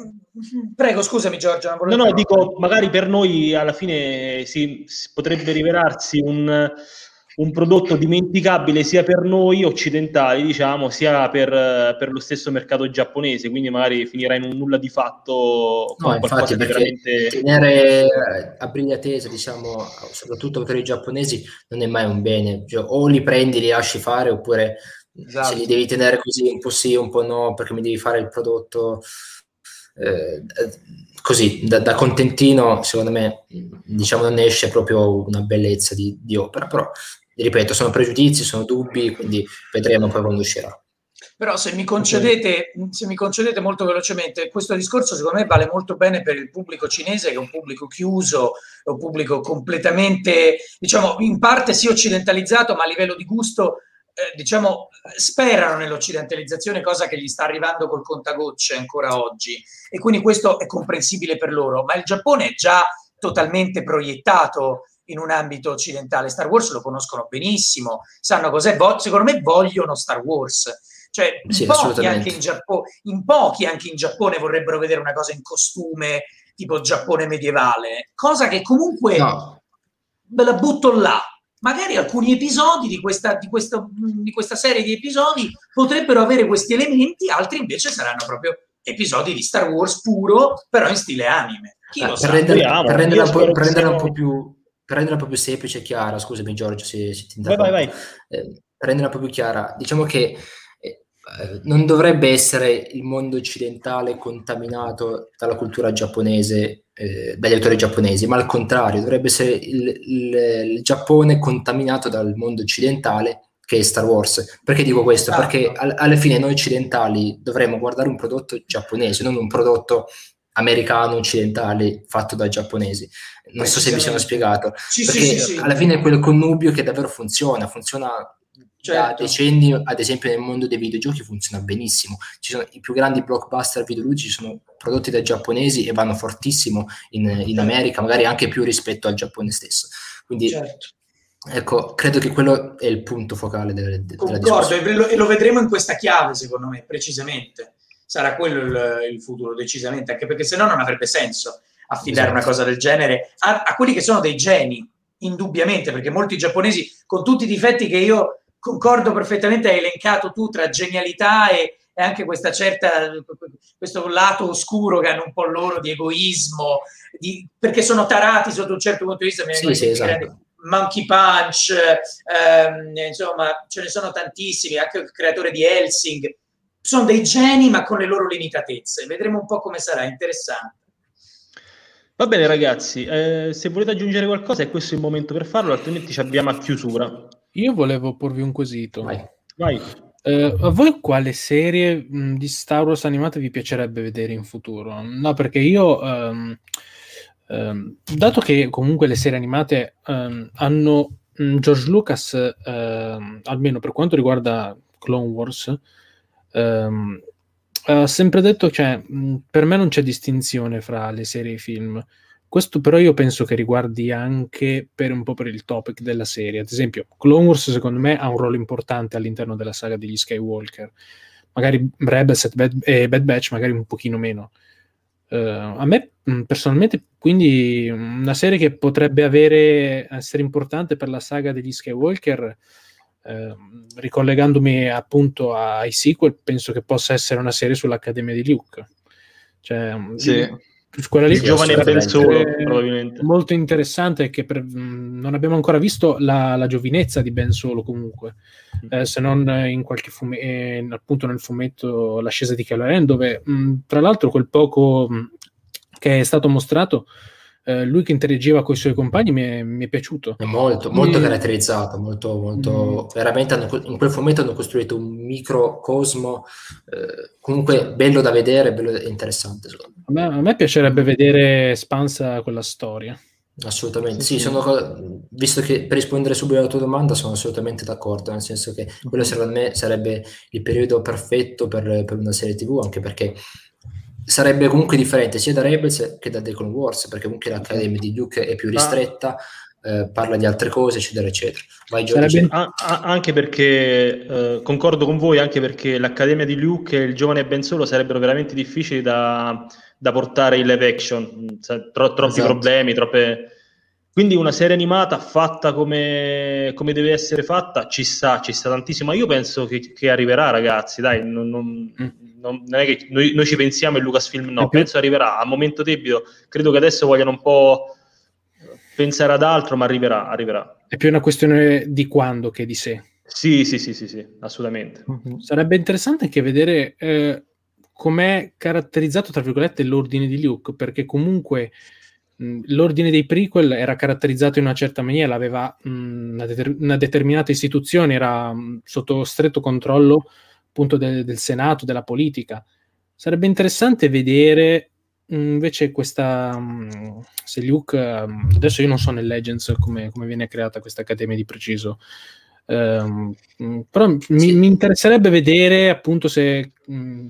prego, scusami Giorgio. No, no, dico, magari per noi alla fine si, si potrebbe rivelarsi un, un prodotto dimenticabile sia per noi occidentali, diciamo, sia per, per, lo stesso mercato giapponese, quindi magari finirà in un nulla di fatto no, infatti, di veramente... tenere a briglia tesa, diciamo, soprattutto per i giapponesi non è mai un bene, cioè, o li prendi, li lasci fare, oppure esatto. se li devi tenere così un po' sì, un po' no, perché mi devi fare il prodotto eh, così, da, da, contentino, secondo me, diciamo, non esce proprio una bellezza di, di opera, però ripeto, sono pregiudizi, sono dubbi, quindi vedremo poi quando uscirà. Però se mi, concedete, se mi concedete molto velocemente, questo discorso secondo me vale molto bene per il pubblico cinese, che è un pubblico chiuso, è un pubblico completamente, diciamo, in parte sì occidentalizzato, ma a livello di gusto, eh, diciamo, sperano nell'occidentalizzazione, cosa che gli sta arrivando col contagocce ancora oggi. E quindi questo è comprensibile per loro. Ma il Giappone è già totalmente proiettato in un ambito occidentale. Star Wars lo conoscono benissimo, sanno cos'è, secondo me vogliono Star Wars. Cioè, in, sì, pochi anche in, Giappone, in pochi anche in Giappone vorrebbero vedere una cosa in costume, tipo Giappone medievale, cosa che comunque no. ve la butto là. Magari alcuni episodi di questa, di, questo, di questa serie di episodi potrebbero avere questi elementi, altri invece saranno proprio episodi di Star Wars puro, però in stile anime. Chi lo per, sa? Rendere, per, renderla, un po', per renderla un po' più per renderla più semplice e chiara, scusami Giorgio se, se ti interrompo, vai, vai, vai. Eh, per renderla più chiara, diciamo che eh, non dovrebbe essere il mondo occidentale contaminato dalla cultura giapponese, eh, dagli autori giapponesi, ma al contrario, dovrebbe essere il, il, il, Giappone contaminato dal mondo occidentale che è Star Wars. Perché dico questo? Esatto. Perché al, alla fine noi occidentali dovremmo guardare un prodotto giapponese, non un prodotto americano occidentale fatto dai giapponesi. Non so se mi sono spiegato. Sì, perché sì, sì, alla fine è quel connubio che davvero funziona, funziona certo. da decenni, ad esempio nel mondo dei videogiochi funziona benissimo. Ci sono i più grandi blockbuster videoludici sono prodotti dai giapponesi e vanno fortissimo in, in certo. America, magari anche più rispetto al Giappone stesso. Quindi certo. Ecco, credo che quello è il punto focale delle, della Concordo, e lo vedremo in questa chiave, secondo me, precisamente sarà quello il, il futuro, decisamente, anche perché se no non avrebbe senso affidare esatto. una cosa del genere a, a, quelli che sono dei geni, indubbiamente, perché molti giapponesi, con tutti i difetti che io concordo perfettamente, hai elencato tu tra genialità e, e anche questa certa, questo lato oscuro che hanno un po' loro di egoismo, di, perché sono tarati sotto un certo punto di vista. Sì, sì, esatto. Monkey Punch, ehm, insomma, ce ne sono tantissimi, anche il creatore di Helsing sono dei geni ma con le loro limitatezze. Vedremo un po' come sarà, interessante. Va bene ragazzi, eh, se volete aggiungere qualcosa è questo il momento per farlo, altrimenti ci abbiamo a chiusura. Io volevo porvi un quesito. Vai. Vai. Uh, a voi quale serie mh, di Star Wars animata vi piacerebbe vedere in futuro? No, perché io, um, um, dato che comunque le serie animate um, hanno George Lucas, almeno per quanto riguarda Clone Wars, Um, ha sempre detto, cioè, per me non c'è distinzione fra le serie e i film. Questo però io penso che riguardi anche per un po' per il topic della serie. Ad esempio, Clone Wars secondo me ha un ruolo importante all'interno della saga degli Skywalker. Magari Rebels e Bad, e Bad Batch magari un pochino meno. Uh, a me personalmente quindi una serie che potrebbe avere, essere importante per la saga degli Skywalker Ehm, ricollegandomi appunto ai sequel, penso che possa essere una serie sull'Accademia di Luke. Cioè, sì. quella lì il giovane Ben Solo, probabilmente. Molto interessante che per, mh, non abbiamo ancora visto la, la, giovinezza di Ben Solo comunque, mm. eh, se non in qualche fumetto, eh, appunto nel fumetto L'ascesa di Kylo Ren, dove mh, tra l'altro quel poco mh, che è stato mostrato eh, lui che interagiva con i suoi compagni mi è, mi è piaciuto. È molto, molto e... caratterizzato, molto, molto, mm. veramente hanno, in quel fumetto hanno costruito un microcosmo eh, comunque bello da vedere, bello e interessante. A me, a me, piacerebbe vedere espansa quella storia. Assolutamente, sì, sì, sono, visto che per rispondere subito alla tua domanda sono assolutamente d'accordo, nel senso che quello secondo me sarebbe il periodo perfetto per, per una serie tv, anche perché sarebbe comunque differente sia da Rebels che da The Clone Wars, perché comunque l'Accademia di Duke è più ristretta, eh, parla di altre cose, eccetera, eccetera. Vai, sarebbe, a, a, anche perché, eh, concordo con voi, anche perché l'Accademia di Luke e il giovane Ben Solo sarebbero veramente difficili da, da portare in live action, tro, troppi esatto. problemi, troppe... Quindi una serie animata fatta come, come, deve essere fatta ci sta, ci sta tantissimo. Ma io penso che, che arriverà, ragazzi. Dai, non, non, mm. Non, è che noi, noi, ci pensiamo e Lucasfilm no. Penso arriverà a momento debito. Credo che adesso vogliano un po' pensare ad altro, ma arriverà, arriverà. È più una questione di quando che di sé. Sì, sì, sì, sì, sì assolutamente. Mm-hmm. Sarebbe interessante anche vedere eh, com'è caratterizzato, tra virgolette, l'ordine di Luke, perché comunque l'ordine dei prequel era caratterizzato in una certa maniera, aveva mh, una, deter- una, determinata istituzione, era mh, sotto stretto controllo appunto de- del Senato, della politica. Sarebbe interessante vedere mh, invece questa, se Luke, adesso io non so nel Legends come, come viene creata questa accademia di preciso, Um, però sì. mi, mi, interesserebbe vedere appunto se,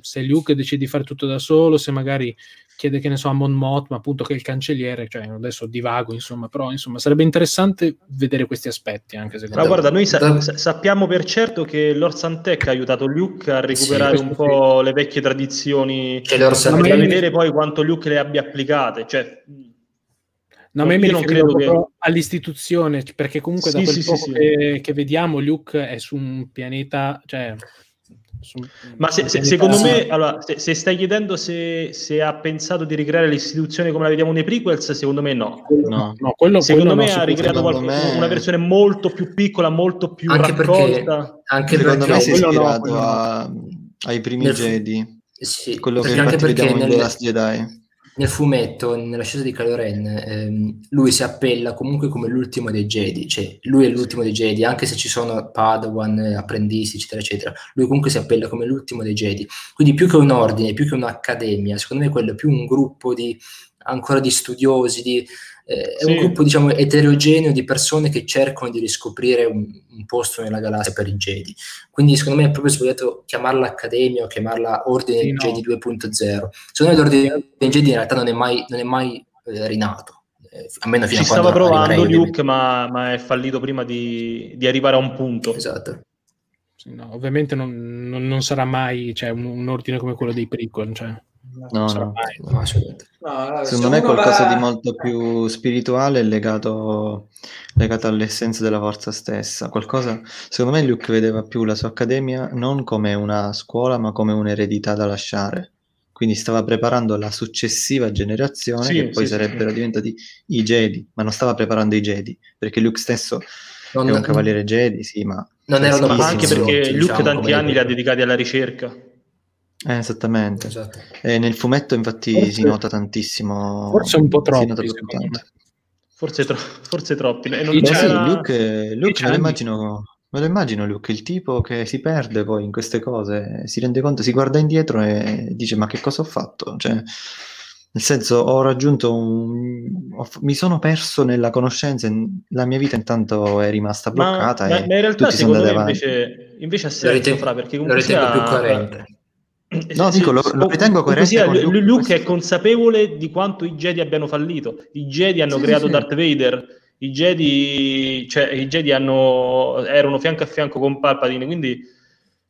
se Luke decide di fare tutto da solo, se magari chiede che ne so a Mon Mot, ma appunto che è il cancelliere, cioè adesso divago insomma, però insomma sarebbe interessante vedere questi aspetti anche secondo me. Ma guarda, noi sa- sappiamo per certo che Lord Santec ha aiutato Luke a recuperare sì, un po' sì. le vecchie tradizioni, Lord da vedere poi quanto Luke le abbia applicate, cioè No, ma io non credo che... all'istituzione, perché comunque sì, da quel sì, poco sì, che, che, vediamo Luke è su un pianeta, cioè ma se, se, secondo me, allora, se, se, stai chiedendo se, se, ha pensato di ricreare l'istituzione come la vediamo nei prequels, secondo me no. no, no quello, secondo quello me no, ha ricreato qualche, me... una versione molto più piccola, molto più anche raccolta. Perché, anche secondo perché me si è ispirato a, ai primi Nel... Jedi. Sì, quello che infatti vediamo nel... in The Last Jedi nel fumetto, nella scelta di Kylo Ren, ehm, lui si appella comunque come l'ultimo dei Jedi, cioè lui è l'ultimo dei Jedi, anche se ci sono Padawan, apprendisti, eccetera, eccetera, lui comunque si appella come l'ultimo dei Jedi. Quindi più che un ordine, più che un'accademia, secondo me quello è più un gruppo di ancora di studiosi, di, eh, sì. è un gruppo diciamo eterogeneo di persone che cercano di riscoprire un, un, posto nella galassia per i Jedi. Quindi secondo me è proprio sbagliato chiamarla Accademia o chiamarla Ordine sì, no. Jedi 2.0. Secondo me l'Ordine dei Jedi in realtà non è mai, non è mai eh, rinato. Eh, almeno fino Ci a stava provando Luke, ma, ma, è fallito prima di, di arrivare a un punto. Esatto. No, ovviamente non, non, non, sarà mai cioè, un, un, ordine come quello dei prequel. Cioè. No, no, no, secondo me è qualcosa va... di molto più spirituale legato, legato all'essenza della forza stessa. Qualcosa, secondo me Luke vedeva più la sua accademia non come una scuola, ma come un'eredità da lasciare. Quindi stava preparando la successiva generazione, sì, che poi sì, sarebbero sì. diventati i Jedi, ma non stava preparando i Jedi, perché Luke stesso non, è un cavaliere Jedi, sì, ma... Non erano ma anche perché Luke diciamo, tanti anni li ha dedicati alla ricerca. Eh, esattamente. Esatto. E nel fumetto infatti forse, si nota tantissimo. Forse un po' troppo. Forse, tro- forse troppi. E non Beh, sì, Luke, Luke me, lo immagino, me lo immagino Luke, il tipo che si perde poi in queste cose, si rende conto, si guarda indietro e dice ma che cosa ho fatto? Cioè, nel senso ho raggiunto un... Ho, mi sono perso nella conoscenza, la mia vita intanto è rimasta bloccata ma, ma, ma in realtà secondo me invece, invece ha senso, fra, perché comunque lo ritengo sia... più coerente No, dico, lo, lo ritengo coerente. Sia, Luke, Luke è consapevole di quanto i Jedi abbiano fallito. I Jedi hanno sì, creato sì. Darth Vader. I Jedi, cioè, i Jedi hanno, erano fianco a fianco con Palpatine, quindi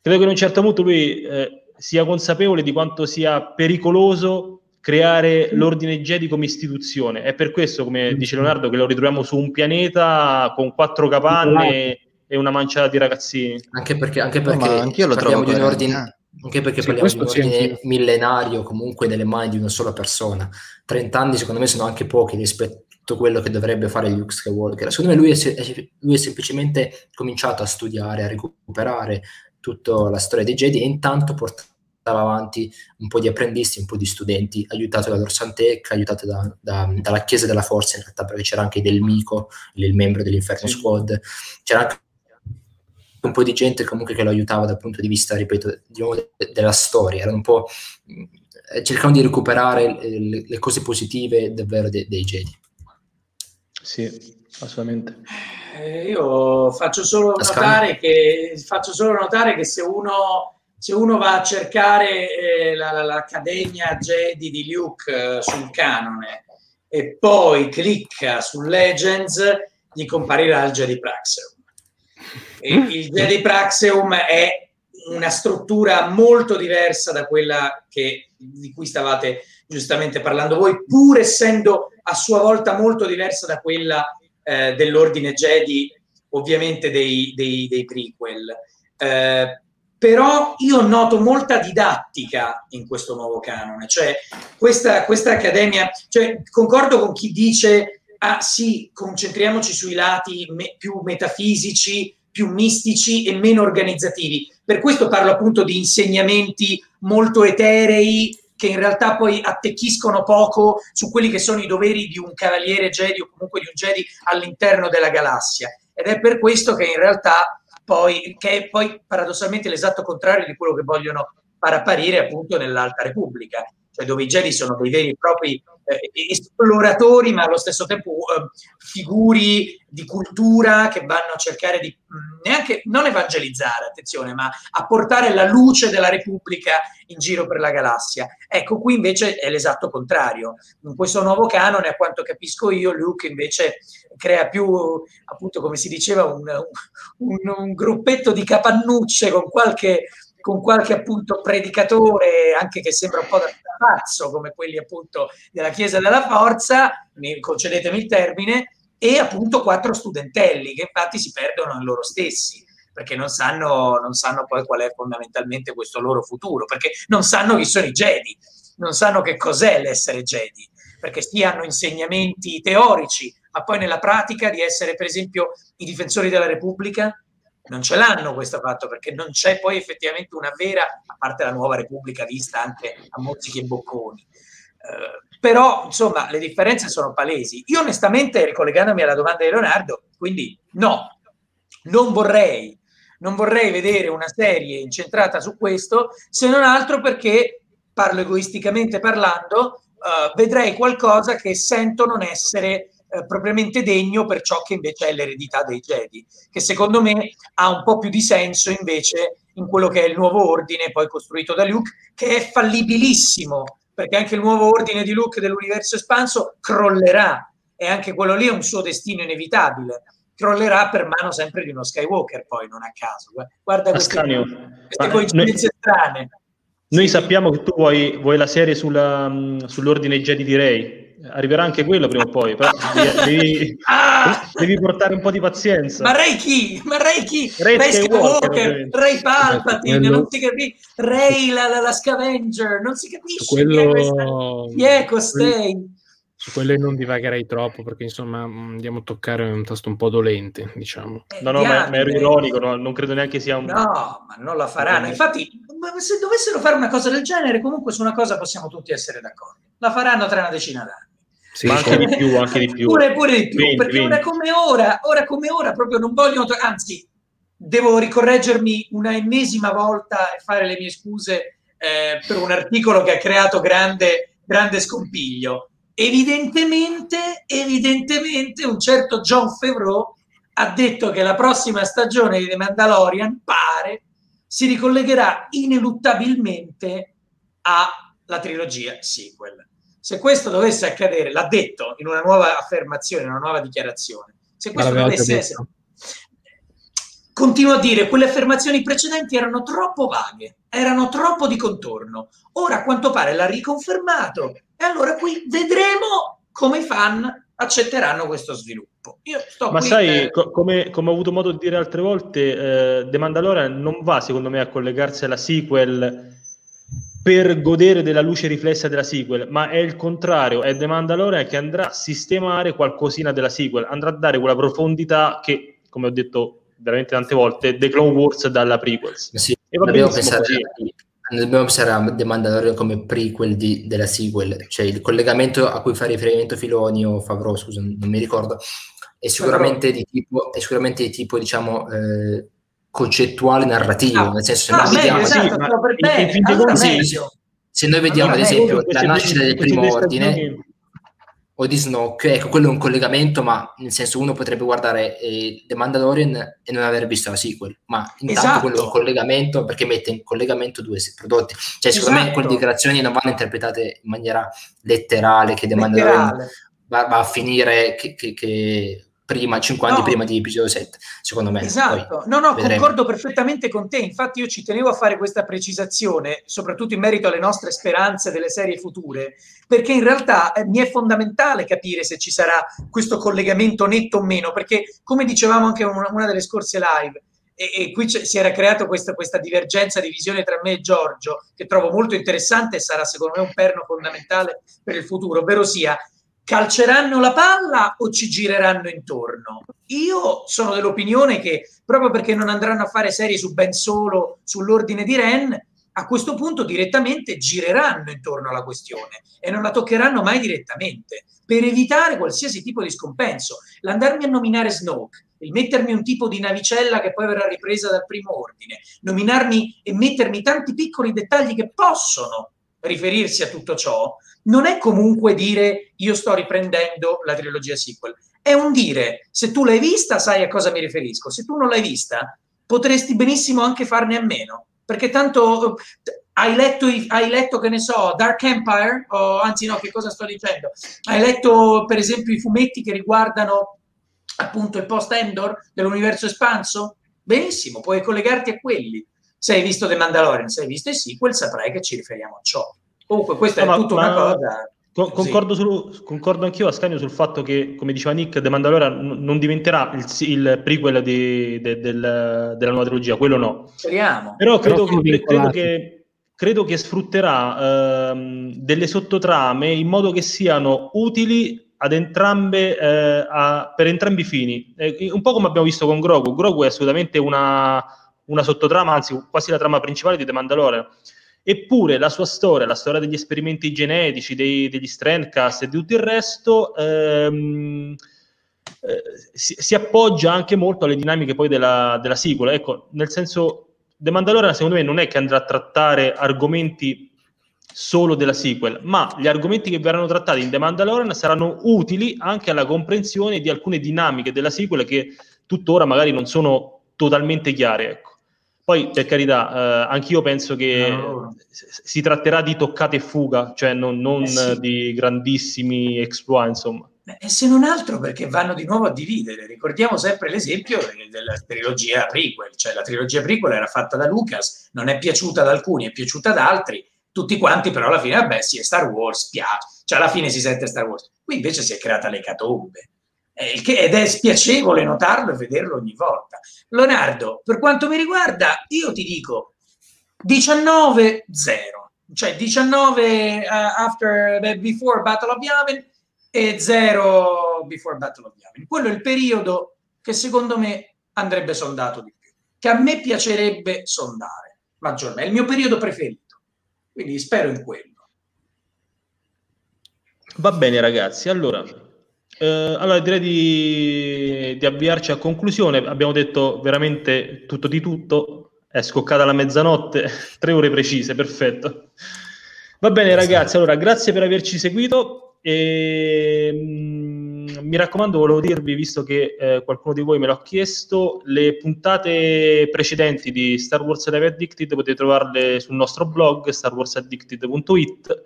credo che in un certo punto lui eh, sia consapevole di quanto sia pericoloso creare l'ordine Jedi come istituzione. È per questo, come dice Leonardo, che lo ritroviamo su un pianeta con quattro capanne e una manciata di ragazzini. Anche perché, anche perché no, anch'io lo trovo di un ordine anche perché sì, parliamo di un ordine millenario comunque nelle mani di una sola persona. 30 anni secondo me sono anche pochi rispetto a quello che dovrebbe fare Luke Skywalker. Secondo me lui è, lui è semplicemente cominciato a studiare, a recuperare tutta la storia dei Jedi e intanto portava avanti un po' di apprendisti, un po' di studenti, aiutato da Dorsantec, aiutato da, da, dalla Chiesa della Forza in realtà, perché c'era anche del Mico, il membro dell'Inferno sì. Squad, c'era anche un po' di gente comunque che lo aiutava dal punto di vista, ripeto, di nuovo, della storia, erano un po' eh, cercando di recuperare le, le cose positive davvero de, dei Jedi. Sì, assolutamente. Eh, io faccio solo, notare che, faccio solo notare che se uno, se uno va a cercare eh, la, la, l'Accademia Jedi di Luke eh, sul canone e poi clicca su Legends, gli comparirà il Jedi Praxeum il Jedi Praxeum è una struttura molto diversa da quella che, di cui stavate giustamente parlando voi, pur essendo a sua volta molto diversa da quella eh, dell'ordine Jedi, ovviamente dei, dei, dei prequel. Eh, però io noto molta didattica in questo nuovo canone, cioè questa, questa accademia, cioè, concordo con chi dice, ah sì, concentriamoci sui lati me, più metafisici, più mistici e meno organizzativi. Per questo parlo appunto di insegnamenti molto eterei che in realtà poi attecchiscono poco su quelli che sono i doveri di un cavaliere Jedi o comunque di un Jedi all'interno della galassia. Ed è per questo che in realtà poi, che è poi paradossalmente l'esatto contrario di quello che vogliono far apparire appunto nell'Alta Repubblica, cioè dove i Jedi sono dei veri e propri esploratori, ma allo stesso tempo eh, figuri di cultura che vanno a cercare di mm, neanche non evangelizzare, attenzione, ma a portare la luce della Repubblica in giro per la galassia. Ecco, qui invece è l'esatto contrario. In questo nuovo canone, a quanto capisco io, Luke invece crea più, appunto, come si diceva, un, un, un gruppetto di capannucce con qualche con qualche appunto predicatore, anche che sembra un po' da pazzo, come quelli appunto della Chiesa della Forza, concedetemi il termine, e appunto quattro studentelli che infatti si perdono in loro stessi perché non sanno, non sanno poi qual è fondamentalmente questo loro futuro, perché non sanno chi sono i Jedi, non sanno che cos'è l'essere Jedi, perché sì hanno insegnamenti teorici, ma poi nella pratica di essere per esempio i difensori della Repubblica, non ce l'hanno questo fatto perché non c'è poi effettivamente una vera, a parte la nuova Repubblica vista anche a mozzichi e bocconi. Eh, però insomma le differenze sono palesi. Io onestamente, ricollegandomi alla domanda di Leonardo, quindi no, non vorrei, non vorrei vedere una serie incentrata su questo, se non altro perché, parlo egoisticamente parlando, eh, vedrei qualcosa che sento non essere eh, propriamente degno per ciò che invece è l'eredità dei Jedi, che secondo me ha un po' più di senso invece in quello che è il nuovo ordine poi costruito da Luke, che è fallibilissimo, perché anche il nuovo ordine di Luke dell'universo espanso crollerà e anche quello lì è un suo destino inevitabile. Crollerà per mano sempre di uno Skywalker, poi non a caso. Guarda queste, queste coincidenze strane. Noi sì. sappiamo che tu vuoi, vuoi la serie sulla, sull'ordine Jedi di Rey arriverà anche quello prima o poi, però devi, ah! devi, portare un po' di pazienza. Ma Ray chi? Ma Ray chi? Ray, Ray Skywalker, Ray Palpatine, quello... non si capisce, Ray la, la, la, scavenger, non si capisce quello... chi è costei. Su quello non divagherei troppo perché insomma andiamo a toccare un tasto un po' dolente, diciamo. Eh, no, no, ma, ma ero ironico, no, non credo neanche sia un... No, ma non la faranno. Infatti, se dovessero fare una cosa del genere, comunque su una cosa possiamo tutti essere d'accordo. La faranno tra una decina d'anni. Sì, ma anche di più, anche di più. Pure, pure di più, 20, perché 20. ora come ora, ora come ora proprio non vogliono, anzi, devo ricorreggermi una ennesima volta e fare le mie scuse eh, per un articolo che ha creato grande, grande scompiglio. Evidentemente, evidentemente un certo John Favreau ha detto che la prossima stagione di The Mandalorian pare si ricollegherà ineluttabilmente alla trilogia sequel. Se questo dovesse accadere, l'ha detto in una nuova affermazione, in una nuova dichiarazione, se questo dovesse essere... Continuo a dire, quelle affermazioni precedenti erano troppo vaghe, erano troppo di contorno. Ora a quanto pare l'ha riconfermato e allora qui vedremo come i fan accetteranno questo sviluppo. Ma sai, per... co- come, come, ho avuto modo di dire altre volte, eh, The Mandalorian non va secondo me a collegarsi alla sequel per godere della luce riflessa della sequel, ma è il contrario, è The Mandalorian che andrà a sistemare qualcosina della sequel, andrà a dare quella profondità che, come ho detto veramente tante volte, The Clone Wars dalla prequels. Sì, e va dobbiamo, pensare, dobbiamo pensare a The Mandalorian come prequel di, della sequel, cioè il collegamento a cui fa riferimento Filoni o Favreau, scusa, non mi ricordo, è sicuramente, di tipo, è sicuramente di tipo, diciamo... Eh, concettuale narrativo, ah, nel senso se, ah, noi, vediamo, esatto, allora sì, se noi vediamo ad esempio la nascita del primo ordine o di Snoke, ecco quello è un collegamento, ma nel senso uno potrebbe guardare eh, The Mandalorian e non aver visto la sequel, ma intanto esatto. quello è un collegamento perché mette in collegamento due prodotti, cioè secondo esatto. me quelle dichiarazioni non vanno interpretate in maniera letterale che The Mandalorian va, va, a finire che, che, che prima, 5 anni no. prima di episodio 7, secondo me. Esatto, Poi no, no, vedremo. concordo perfettamente con te, infatti io ci tenevo a fare questa precisazione, soprattutto in merito alle nostre speranze delle serie future, perché in realtà eh, mi è fondamentale capire se ci sarà questo collegamento netto o meno, perché come dicevamo anche in una, una delle scorse live, e, e qui si era creata questa, questa, divergenza di visione tra me e Giorgio, che trovo molto interessante e sarà secondo me un perno fondamentale per il futuro, ovvero sia calceranno la palla o ci gireranno intorno? Io sono dell'opinione che proprio perché non andranno a fare serie su Ben Solo, sull'ordine di Ren, a questo punto direttamente gireranno intorno alla questione e non la toccheranno mai direttamente per evitare qualsiasi tipo di scompenso. L'andarmi a nominare Snoke, il mettermi un tipo di navicella che poi verrà ripresa dal primo ordine, nominarmi e mettermi tanti piccoli dettagli che possono riferirsi a tutto ciò, non è comunque dire io sto riprendendo la trilogia sequel, è un dire se tu l'hai vista sai a cosa mi riferisco, se tu non l'hai vista potresti benissimo anche farne a meno, perché tanto eh, hai letto, hai letto che ne so, Dark Empire, o anzi no, che cosa sto dicendo? Hai letto per esempio i fumetti che riguardano appunto il post-Endor dell'universo espanso? Benissimo, puoi collegarti a quelli. Se hai visto The Mandalorian, se hai visto i sequel, saprai che ci riferiamo a ciò. Comunque, questa no, è tutta una cosa. Con, concordo, sul, concordo, anch'io Ascanio sul fatto che, come diceva Nick, The Mandalorian non diventerà il, il prequel di, de, del, della nuova trilogia, quello no. Speriamo. Però credo, Però che, credo, che, credo che, sfrutterà ehm, delle sottotrame in modo che siano utili ad entrambe, eh, a, per entrambi i fini. Eh, un po' come abbiamo visto con Grogu. Grogu è assolutamente una, una sottotrama, anzi quasi la trama principale di The Mandalorian Eppure la sua storia, la storia degli esperimenti genetici, dei, degli Strandcast e di tutto il resto, ehm, eh, si, si, appoggia anche molto alle dinamiche poi della, della sequel. Ecco, nel senso, The Mandalorian secondo me non è che andrà a trattare argomenti solo della sequel, ma gli argomenti che verranno trattati in The Mandalorian saranno utili anche alla comprensione di alcune dinamiche della sequel che tuttora magari non sono totalmente chiare. Ecco. Poi, per carità, eh, anch'io penso che no. si tratterà di toccate e fuga, cioè non, non eh sì. di grandissimi exploit, insomma. E se non altro perché vanno di nuovo a dividere. Ricordiamo sempre l'esempio della trilogia prequel, cioè la trilogia prequel era fatta da Lucas, non è piaciuta ad alcuni, è piaciuta ad altri, tutti quanti però alla fine, vabbè sì, è Star Wars, piace, cioè alla fine si sente Star Wars. Qui invece si è creata l'ecatombe ed è spiacevole notarlo e vederlo ogni volta. Leonardo, per quanto mi riguarda, io ti dico 19-0, cioè 19 uh, after, uh, before Battle of Yavin e 0 before Battle of Yavin. Quello è il periodo che secondo me andrebbe sondato di più, che a me piacerebbe sondare maggiormente, è il mio periodo preferito, quindi spero in quello. Va bene ragazzi, allora eh, allora direi di, di, avviarci a conclusione. Abbiamo detto veramente tutto di tutto. È scoccata la mezzanotte, tre ore precise, perfetto. Va bene, ragazzi. Allora, grazie per averci seguito. E, mh, mm, mi raccomando, volevo dirvi, visto che eh, qualcuno di voi me l'ha chiesto, le puntate precedenti di Star Wars Live Addicted potete trovarle sul nostro blog starwarsaddicted.it,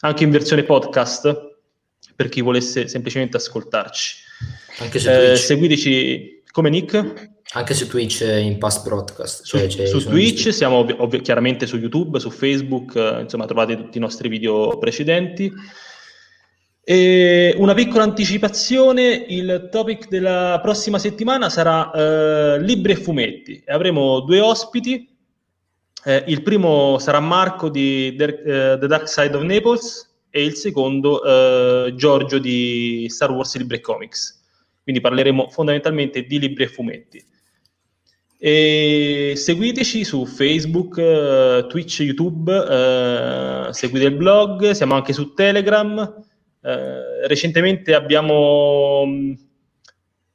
anche in versione podcast per chi volesse semplicemente ascoltarci. Anche su eh, seguiteci come Nick. Anche su Twitch in past broadcast. Cioè, su, su Twitch, siamo ov- ov- chiaramente su YouTube, su Facebook, eh, insomma trovate tutti i nostri video precedenti. E una piccola anticipazione, il topic della prossima settimana sarà eh, libri e fumetti. Avremo due ospiti, eh, il primo sarà Marco di uh, The Dark Side of Naples, e il secondo eh, Giorgio di Star Wars Libri e Comics. Quindi parleremo fondamentalmente di libri e fumetti. E seguiteci su Facebook, eh, Twitch, YouTube, eh, seguite il blog, siamo anche su Telegram. Eh, recentemente abbiamo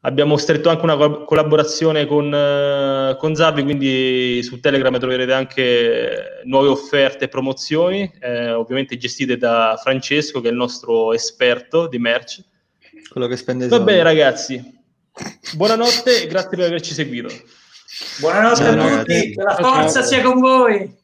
Abbiamo stretto anche una collaborazione con, uh, con Zavi, quindi su Telegram troverete anche nuove offerte e promozioni, eh, ovviamente gestite da Francesco, che è il nostro esperto di merch. Quello che spende Va bene, ragazzi. Buonanotte e grazie per averci seguito. Buonanotte, Buonanotte a tutti, che la forza ciao. sia con voi.